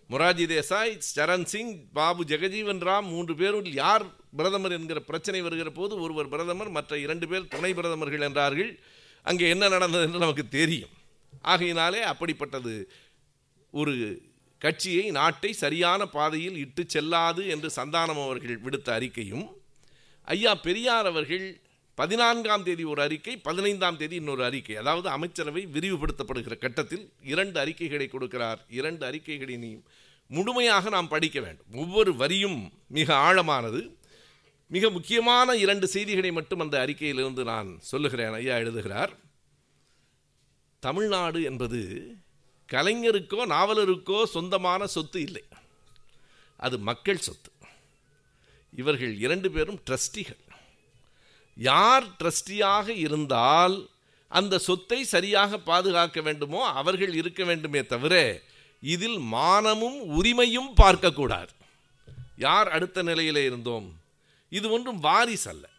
மொராஜி தேசாய் சரண் சிங் பாபு ஜெகஜீவன் ராம் மூன்று பேரும் யார் பிரதமர் என்கிற பிரச்சனை வருகிற போது ஒருவர் பிரதமர் மற்ற இரண்டு பேர் துணை பிரதமர்கள் என்றார்கள். அங்கே என்ன நடந்தது என்று நமக்கு தெரியும். ஆகையினாலே அப்படிப்பட்டது. ஒரு கட்சியை நாட்டை சரியான பாதையில் இட்டு செல்லாது என்று சந்தானம் அவர்கள் விடுத்த அறிக்கையும் ஐயா பெரியார் அவர்கள் பதினான்காம் தேதி ஒரு அறிக்கை பதினைந்தாம் தேதி இன்னொரு அறிக்கை. அதாவது அமைச்சரவை விரிவுபடுத்தப்படுகிற கட்டத்தில் இரண்டு அறிக்கைகளை கொடுக்கிறார். இரண்டு அறிக்கைகளினையும் முழுமையாக நாம் படிக்க வேண்டும். ஒவ்வொரு வரியும் மிக ஆழமானது. மிக முக்கியமான இரண்டு செய்திகளை மட்டும் அந்த அறிக்கையிலிருந்து நான் சொல்லுகிறேன் ஐயா எழுதுகிறார். தமிழ்நாடு என்பது கலைஞருக்கோ நாவலருக்கோ சொந்தமான சொத்து இல்லை. அது மக்கள் சொத்து. இவர்கள் இரண்டு பேரும் ட்ரஸ்டிகள். யார் ட்ரஸ்டியாக இருந்தால் அந்த சொத்தை சரியாக பாதுகாக்க வேண்டுமோ அவர்கள் இருக்க வேண்டுமே தவிர இதில் மானமும் உரிமையும் பார்க்கக்கூடாது. யார் அடுத்த நிலையில் இருந்தோம்? இது ஒன்றும் வாரிசு அல்ல.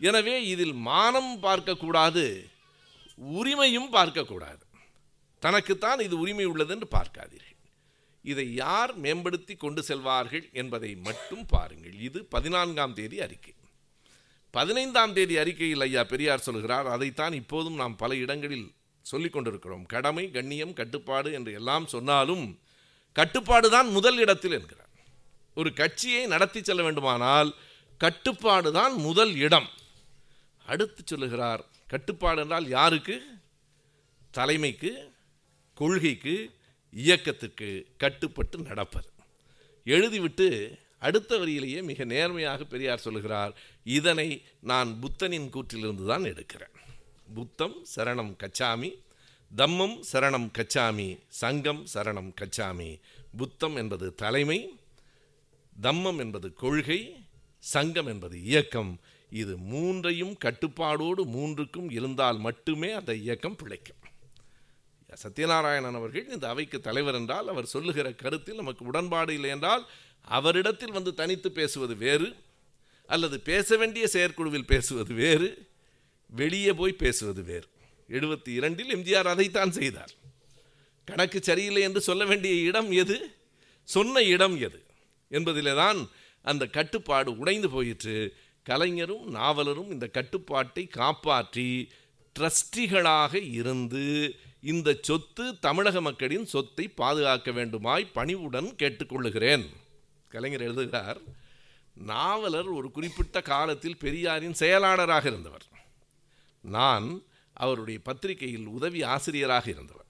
எனவே இதில் மானம் பார்க்கக்கூடாது உரிமையும் பார்க்கக்கூடாது. தனக்குத்தான் இது உரிமை உள்ளது என்று பார்க்காதீர்கள். இதை யார் மேம்படுத்தி கொண்டு செல்வார்கள் என்பதை மட்டும் பாருங்கள். இது பதினான்காம் தேதி அறிக்கை. பதினைந்தாம் தேதி அறிக்கையில் ஐயா பெரியார் சொல்கிறார் அதைத்தான் இப்போதும் நாம் பல இடங்களில் சொல்லிக் கொண்டிருக்கிறோம். கடமை கண்ணியம் கட்டுப்பாடு என்று எல்லாம் சொன்னாலும் கட்டுப்பாடு தான் முதல் இடத்தில் என்கிறார். ஒரு கட்சியை நடத்தி செல்ல வேண்டுமானால் கட்டுப்பாடு தான் முதல் இடம். அடுத்து சொல்லுகிறார் கட்டுப்பாடு என்றால் யாருக்கு? தலைமைக்கு கொள்கைக்கு இயக்கத்துக்கு கட்டுப்பட்டு நடப்பது. எழுதிவிட்டு அடுத்த வரியிலேயே மிக நேர்மையாக பெரியார் சொல்லுகிறார் இதனை நான் புத்தனின் கூற்றிலிருந்து தான் எடுக்கிறேன். புத்தம் சரணம் கச்சாமி தம்மம் சரணம் கச்சாமி சங்கம் சரணம் கச்சாமி. புத்தம் என்பது தலைமை தம்மம் என்பது கொள்கை சங்கம் என்பது இயக்கம். இது மூன்றையும் கட்டுப்பாடோடு மூன்றுக்கும் இருந்தால் மட்டுமே அந்த இயக்கம் பிழைக்கும். சத்யநாராயணன் அவர்கள் இந்த அவைக்கு தலைவர் என்றால் அவர் சொல்லுகிற கருத்தில் நமக்கு உடன்பாடு இல்லை என்றால் அவரிடத்தில் வந்து தனித்து பேசுவது வேறு அல்லது பேச வேண்டிய செயற்குழுவில் பேசுவது வேறு வெளியே போய் பேசுவது வேறு. எழுபத்தி இரண்டில் எம்ஜிஆர் அதைத்தான் செய்தார். கணக்கு சரியில்லை என்று சொல்ல வேண்டிய இடம் எது? சொன்ன இடம் எது? என்பதிலே தான் அந்த கட்டுப்பாடு உடைந்து போயிற்று. கலைஞரும் நாவலரும் இந்த கட்டுப்பாட்டை காப்பாற்றி ட்ரஸ்டிகளாக இருந்து இந்த சொத்து தமிழக மக்களின் சொத்தை பாதுகாக்க வேண்டுமாய் பணிவுடன் கேட்டுக்கொள்ளுகிறேன். கலைஞர் எழுதுகிறார் நாவலர் ஒரு குறிப்பிட்ட காலத்தில் பெரியாரின் செயலாளராக இருந்தவர். நான் அவருடைய பத்திரிகையில் உதவி ஆசிரியராக இருந்தவர்.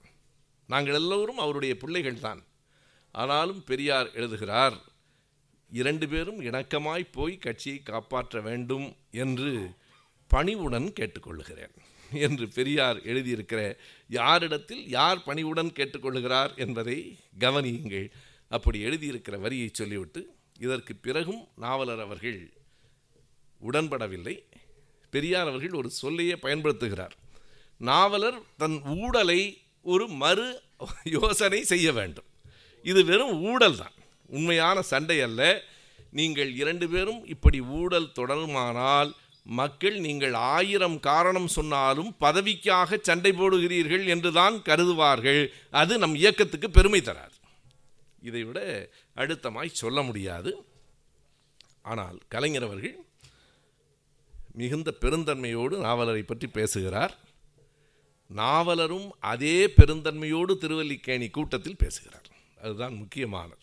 நாங்கள் எல்லோரும் அவருடைய பிள்ளைகள் தான் ஆனாலும் பெரியார் எழுதுகிறார் இரண்டு பேரும் இணக்கமாய் போய் கட்சியை காப்பாற்ற வேண்டும் என்று பணிவுடன் கேட்டுக்கொள்ளுகிறேன் என்று பெரியார் எழுதியிருக்கிற யாரிடத்தில் யார் பணிவுடன் கேட்டுக்கொள்ளுகிறார் என்பதை கவனியுங்கள். அப்படி எழுதியிருக்கிற வரியை சொல்லிவிட்டு இதற்கு பிறகும் நாவலர் அவர்கள் உடன்படவில்லை. பெரியார் அவர்கள் ஒரு சொல்லையே பயன்படுத்துகிறார். நாவலர் தன் ஊடலை ஒரு மறு யோசனை செய்ய வேண்டும். இது வெறும் ஊழல் தான். உண்மையான சண்டை அல்ல. நீங்கள் இரண்டு பேரும் இப்படி ஊழல் தொடருமானால் மக்கள் நீங்கள் ஆயிரம் காரணம் சொன்னாலும் பதவிக்காக சண்டை போடுகிறீர்கள் என்றுதான் கருதுவார்கள். அது நம் இயக்கத்துக்கு பெருமை தராது. இதை விட அழுத்தமாய் சொல்ல முடியாது. ஆனால் கலைஞர் அவர்கள் மிகுந்த பெருந்தன்மையோடு நாவலரை பற்றி பேசுகிறார். நாவலரும் அதே பெருந்தன்மையோடு திருவல்லிக்கேணி கூட்டத்தில் பேசுகிறார். அதுதான் முக்கியமானது.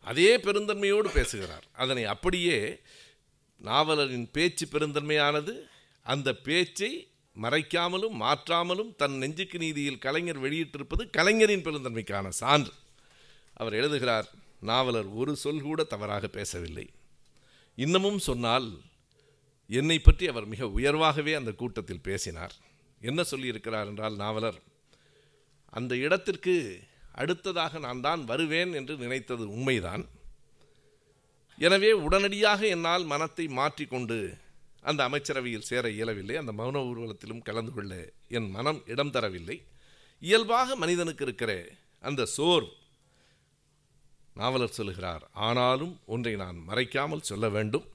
அதே பெருந்தன்மையோடு பேசுகிறார். அதனை அப்படியே நாவலரின் பேச்சு பெருந்தன்மையானது அந்த பேச்சை மறைக்காமலும் மாற்றாமலும் தன் நெஞ்சுக்கு நீதியில் கலைஞர் வெளியிட்டிருப்பது கலைஞரின் பெருந்தன்மைக்கான சான்று. அவர் எழுதுகிறார் நாவலர் ஒரு சொல் கூட தவறாக பேசவில்லை. இன்னமும் சொன்னால் என்னை பற்றி அவர் மிக உயர்வாகவே அந்த கூட்டத்தில் பேசினார். என்ன சொல்லியிருக்கிறார் என்றால் நாவலர் அந்த இடத்திற்கு அடுத்ததாக நான் தான் வருவேன் என்று நினைத்தது உண்மைதான். எனவே உடனடியாக என்னால் மனத்தை மாற்றிக்கொண்டு அந்த அமைச்சரவையில் சேர இயலவில்லை. அந்த மௌன ஊர்வலத்திலும் கலந்து கொள்ள என் மனம் இடம் தரவில்லை. இயல்பாக மனிதனுக்கு இருக்கிற அந்த சோர் நாவலர் சொல்லுகிறார் ஆனாலும் ஒன்றை நான் மறைக்காமல் சொல்ல வேண்டும்.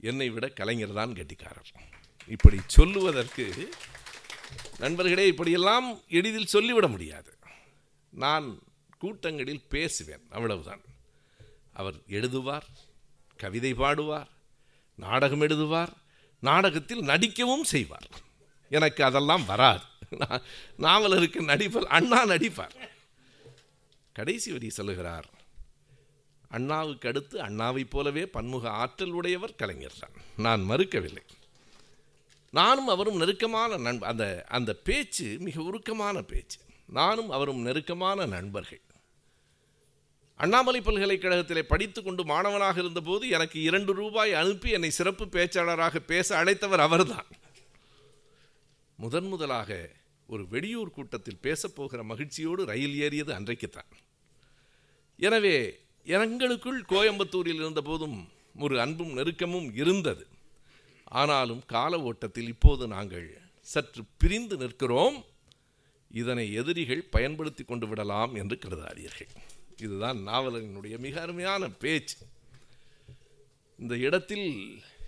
என்னை விட கலைஞர் தான் கெட்டிக்காரர். இப்படி சொல்லுவதற்கு நண்பர்களே இப்படியெல்லாம் எளிதில் சொல்லிவிட முடியாது. நான் கூட்டங்களில் பேசுவேன் அவ்வளவுதான். அவர் எழுதுவார் கவிதை பாடுவார் நாடகம் எழுதுவார் நாடகத்தில் நடிக்கவும் செய்வார். எனக்கு அதெல்லாம் வராது. நாவலருக்கு நடிப்பல் அண்ணா நடிப்பார். கடைசி வரி சொல்லுகிறார். அண்ணாவுக்கு அடுத்து அண்ணாவைப் போலவே பன்முக ஆற்றல் உடையவர் கலைஞர் தான். நான் மறுக்கவில்லை. நானும் அவரும் நெருக்கமான நண்ப அந்த அந்த பேச்சு மிக உருக்கமான பேச்சு. நானும் அவரும் நெருக்கமான நண்பர்கள். அண்ணாமலை பல்கலைக்கழகத்திலே படித்து கொண்டு மாணவனாக இருந்தபோது எனக்கு இரண்டு ரூபாய் அனுப்பி என்னை சிறப்பு பேச்சாளராக பேச அழைத்தவர் அவர்தான். முதன் முதலாக ஒரு வெளியூர் கூட்டத்தில் பேசப்போகிற மகிழ்ச்சியோடு ரயில் ஏறியது அன்றைக்குத்தான். எனவே எங்களுக்குள் கோயம்புத்தூரில் இருந்தபோதும் ஒரு அன்பும் நெருக்கமும் இருந்தது. ஆனாலும் கால ஓட்டத்தில் இப்போது நாங்கள் சற்று பிரிந்து நிற்கிறோம். இதனை எதிரிகள் பயன்படுத்தி கொண்டு விடலாம் என்று கருதாதீர்கள். இதுதான் நாவலனுடைய மிக அருமையான பேச்சு. இந்த இடத்தில்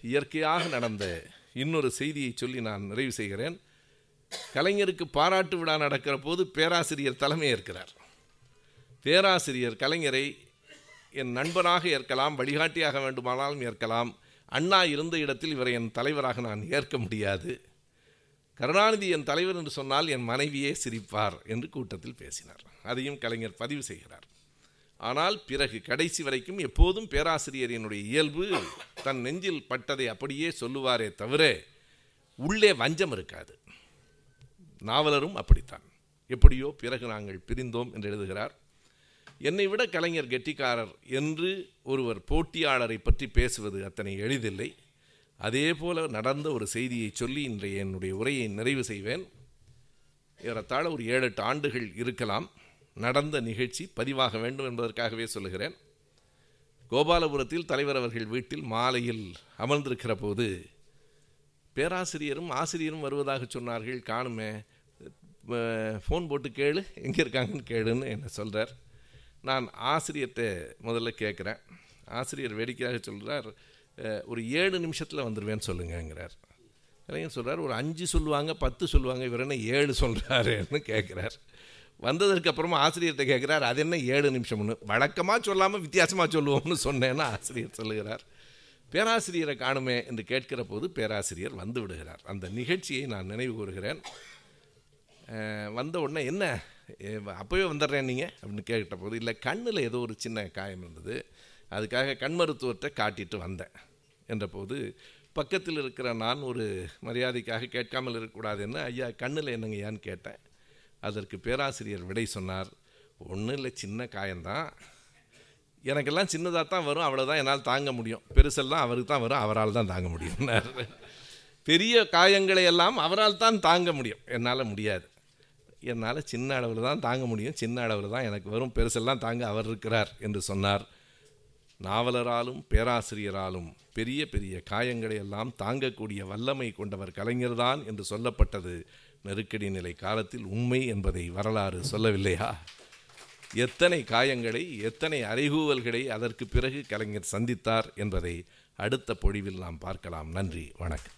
இயற்கையாக நடந்த இன்னொரு செய்தியை சொல்லி நான் நிறைவு செய்கிறேன். கலைஞருக்கு பாராட்டு விழா நடக்கிற போது பேராசிரியர் தலைமை ஏற்கிறார் பேராசிரியர் கலைஞரை என் நண்பனாக ஏற்கலாம் வழிகாட்டியாக வேண்டுமானாலும் ஏற்கலாம். அண்ணா இருந்த இடத்தில் இவரை என் தலைவராக நான் ஏற்க முடியாது. கருணாநிதி என் தலைவர் என்று சொன்னால் என் மனைவியே சிரிப்பார் என்று கூட்டத்தில் பேசினார். அதையும் கலைஞர் பதிவு செய்கிறார். ஆனால் பிறகு கடைசி வரைக்கும் எப்போதும் பேராசிரியரினுடைய இயல்பு. தன் நெஞ்சில் பட்டதை அப்படியே சொல்லுவாரே தவிர உள்ளே வஞ்சம் இருக்காது. நாவலரும் அப்படித்தான். எப்படியோ பிறகு நாங்கள் பிரிந்தோம் என்று எழுதுகிறார் என்னை விட கலைஞர் கெட்டிக்காரர் என்று ஒருவர் போட்டியாளரை பற்றி பேசுவது அத்தனை எளிதில்லை. அதே போல நடந்த ஒரு செய்தியை சொல்லி இன்றைய என்னுடைய உரையை நிறைவு செய்வேன். ஏறத்தாழ ஒரு ஏழு எட்டு ஆண்டுகள் இருக்கலாம். நடந்த நிகழ்ச்சி பதிவாக வேண்டும் என்பதற்காகவே சொல்லுகிறேன். கோபாலபுரத்தில் தலைவர் அவர்கள் வீட்டில் மாலையில் அமர்ந்திருக்கிற போது பேராசிரியரும் ஆசிரியரும் வருவதாக சொன்னார்கள். காணுமே ஃபோன் போட்டு கேளு. எங்கே இருக்காங்கன்னு கேளுன்னு என்ன சொல்கிறார் நான் ஆசிரியர்கிட்ட முதல்ல கேட்குறேன். ஆசிரியர் வேடிக்கையாக சொல்கிறார் ஒரு ஏழு நிமிஷத்தில் வந்துடுவேன்னு சொல்லுங்கங்கிறார். கலைஞர் சொல்கிறார் ஒரு அஞ்சு சொல்லுவாங்க பத்து சொல்லுவாங்க இவர் என்ன ஏழு சொல்கிறாருன்னு கேட்குறார். வந்ததற்கு அப்புறமா ஆசிரியர்கிட்ட கேட்குறார் அது என்ன ஏழு நிமிஷம்னு? வழக்கமாக சொல்லாமல் வித்தியாசமாக சொல்லுவோம்னு சொன்னேன்னா ஆசிரியர் சொல்லுகிறார். பேராசிரியரை காணுமே என்று கேட்கிற போது பேராசிரியர் வந்து விடுகிறார். அந்த நிகழ்ச்சியை நான் நினைவு கூறுகிறேன். வந்த உடனே என்ன? அப்போவே வந்துடுறேன் நீங்கள் அப்படின்னு கேட்ட போது இல்லை கண்ணில் ஏதோ ஒரு சின்ன காயம் இருந்தது. அதுக்காக கண் மருத்துவத்தை காட்டிட்டு வந்தேன் என்ற போது பக்கத்தில் இருக்கிற நான் ஒரு மரியாதைக்காக கேட்காமல் இருக்கக்கூடாதுன்னு ஐயா கண்ணில் என்னங்கய்யான்னு கேட்டேன். அதற்கு பேராசிரியர் விடை சொன்னார் ஒன்றும் இல்லை சின்ன காயம்தான். எனக்கெல்லாம் சின்னதாக தான் வரும் அவ்வளோதான் என்னால் தாங்க முடியும். பெருசெல்லாம் அவருக்கு தான் வரும் அவரால் தான் தாங்க முடியும் பெரிய காயங்களை எல்லாம் அவரால் தான் தாங்க முடியும். என்னால் முடியாது. என்னால் சின்ன அளவில் தான் தாங்க முடியும். சின்ன அளவில் தான் எனக்கு வரும். பெருசெல்லாம் தாங்க அவர் இருக்கிறார் என்று சொன்னார். நாவலராலும் பேராசிரியராலும் பெரிய பெரிய காயங்களை எல்லாம் தாங்கக்கூடிய வல்லமை கொண்டவர் கலைஞர்தான் என்று சொல்லப்பட்டது நெருக்கடி நிலை காலத்தில் உண்மை என்பதை வரலாறு சொல்லவில்லையா? எத்தனை காயங்களை எத்தனை அறைகூவல்களை அதற்கு பிறகு கலைஞர் சந்தித்தார் என்பதை அடுத்த பொழிவில் நாம் பார்க்கலாம். நன்றி. வணக்கம்.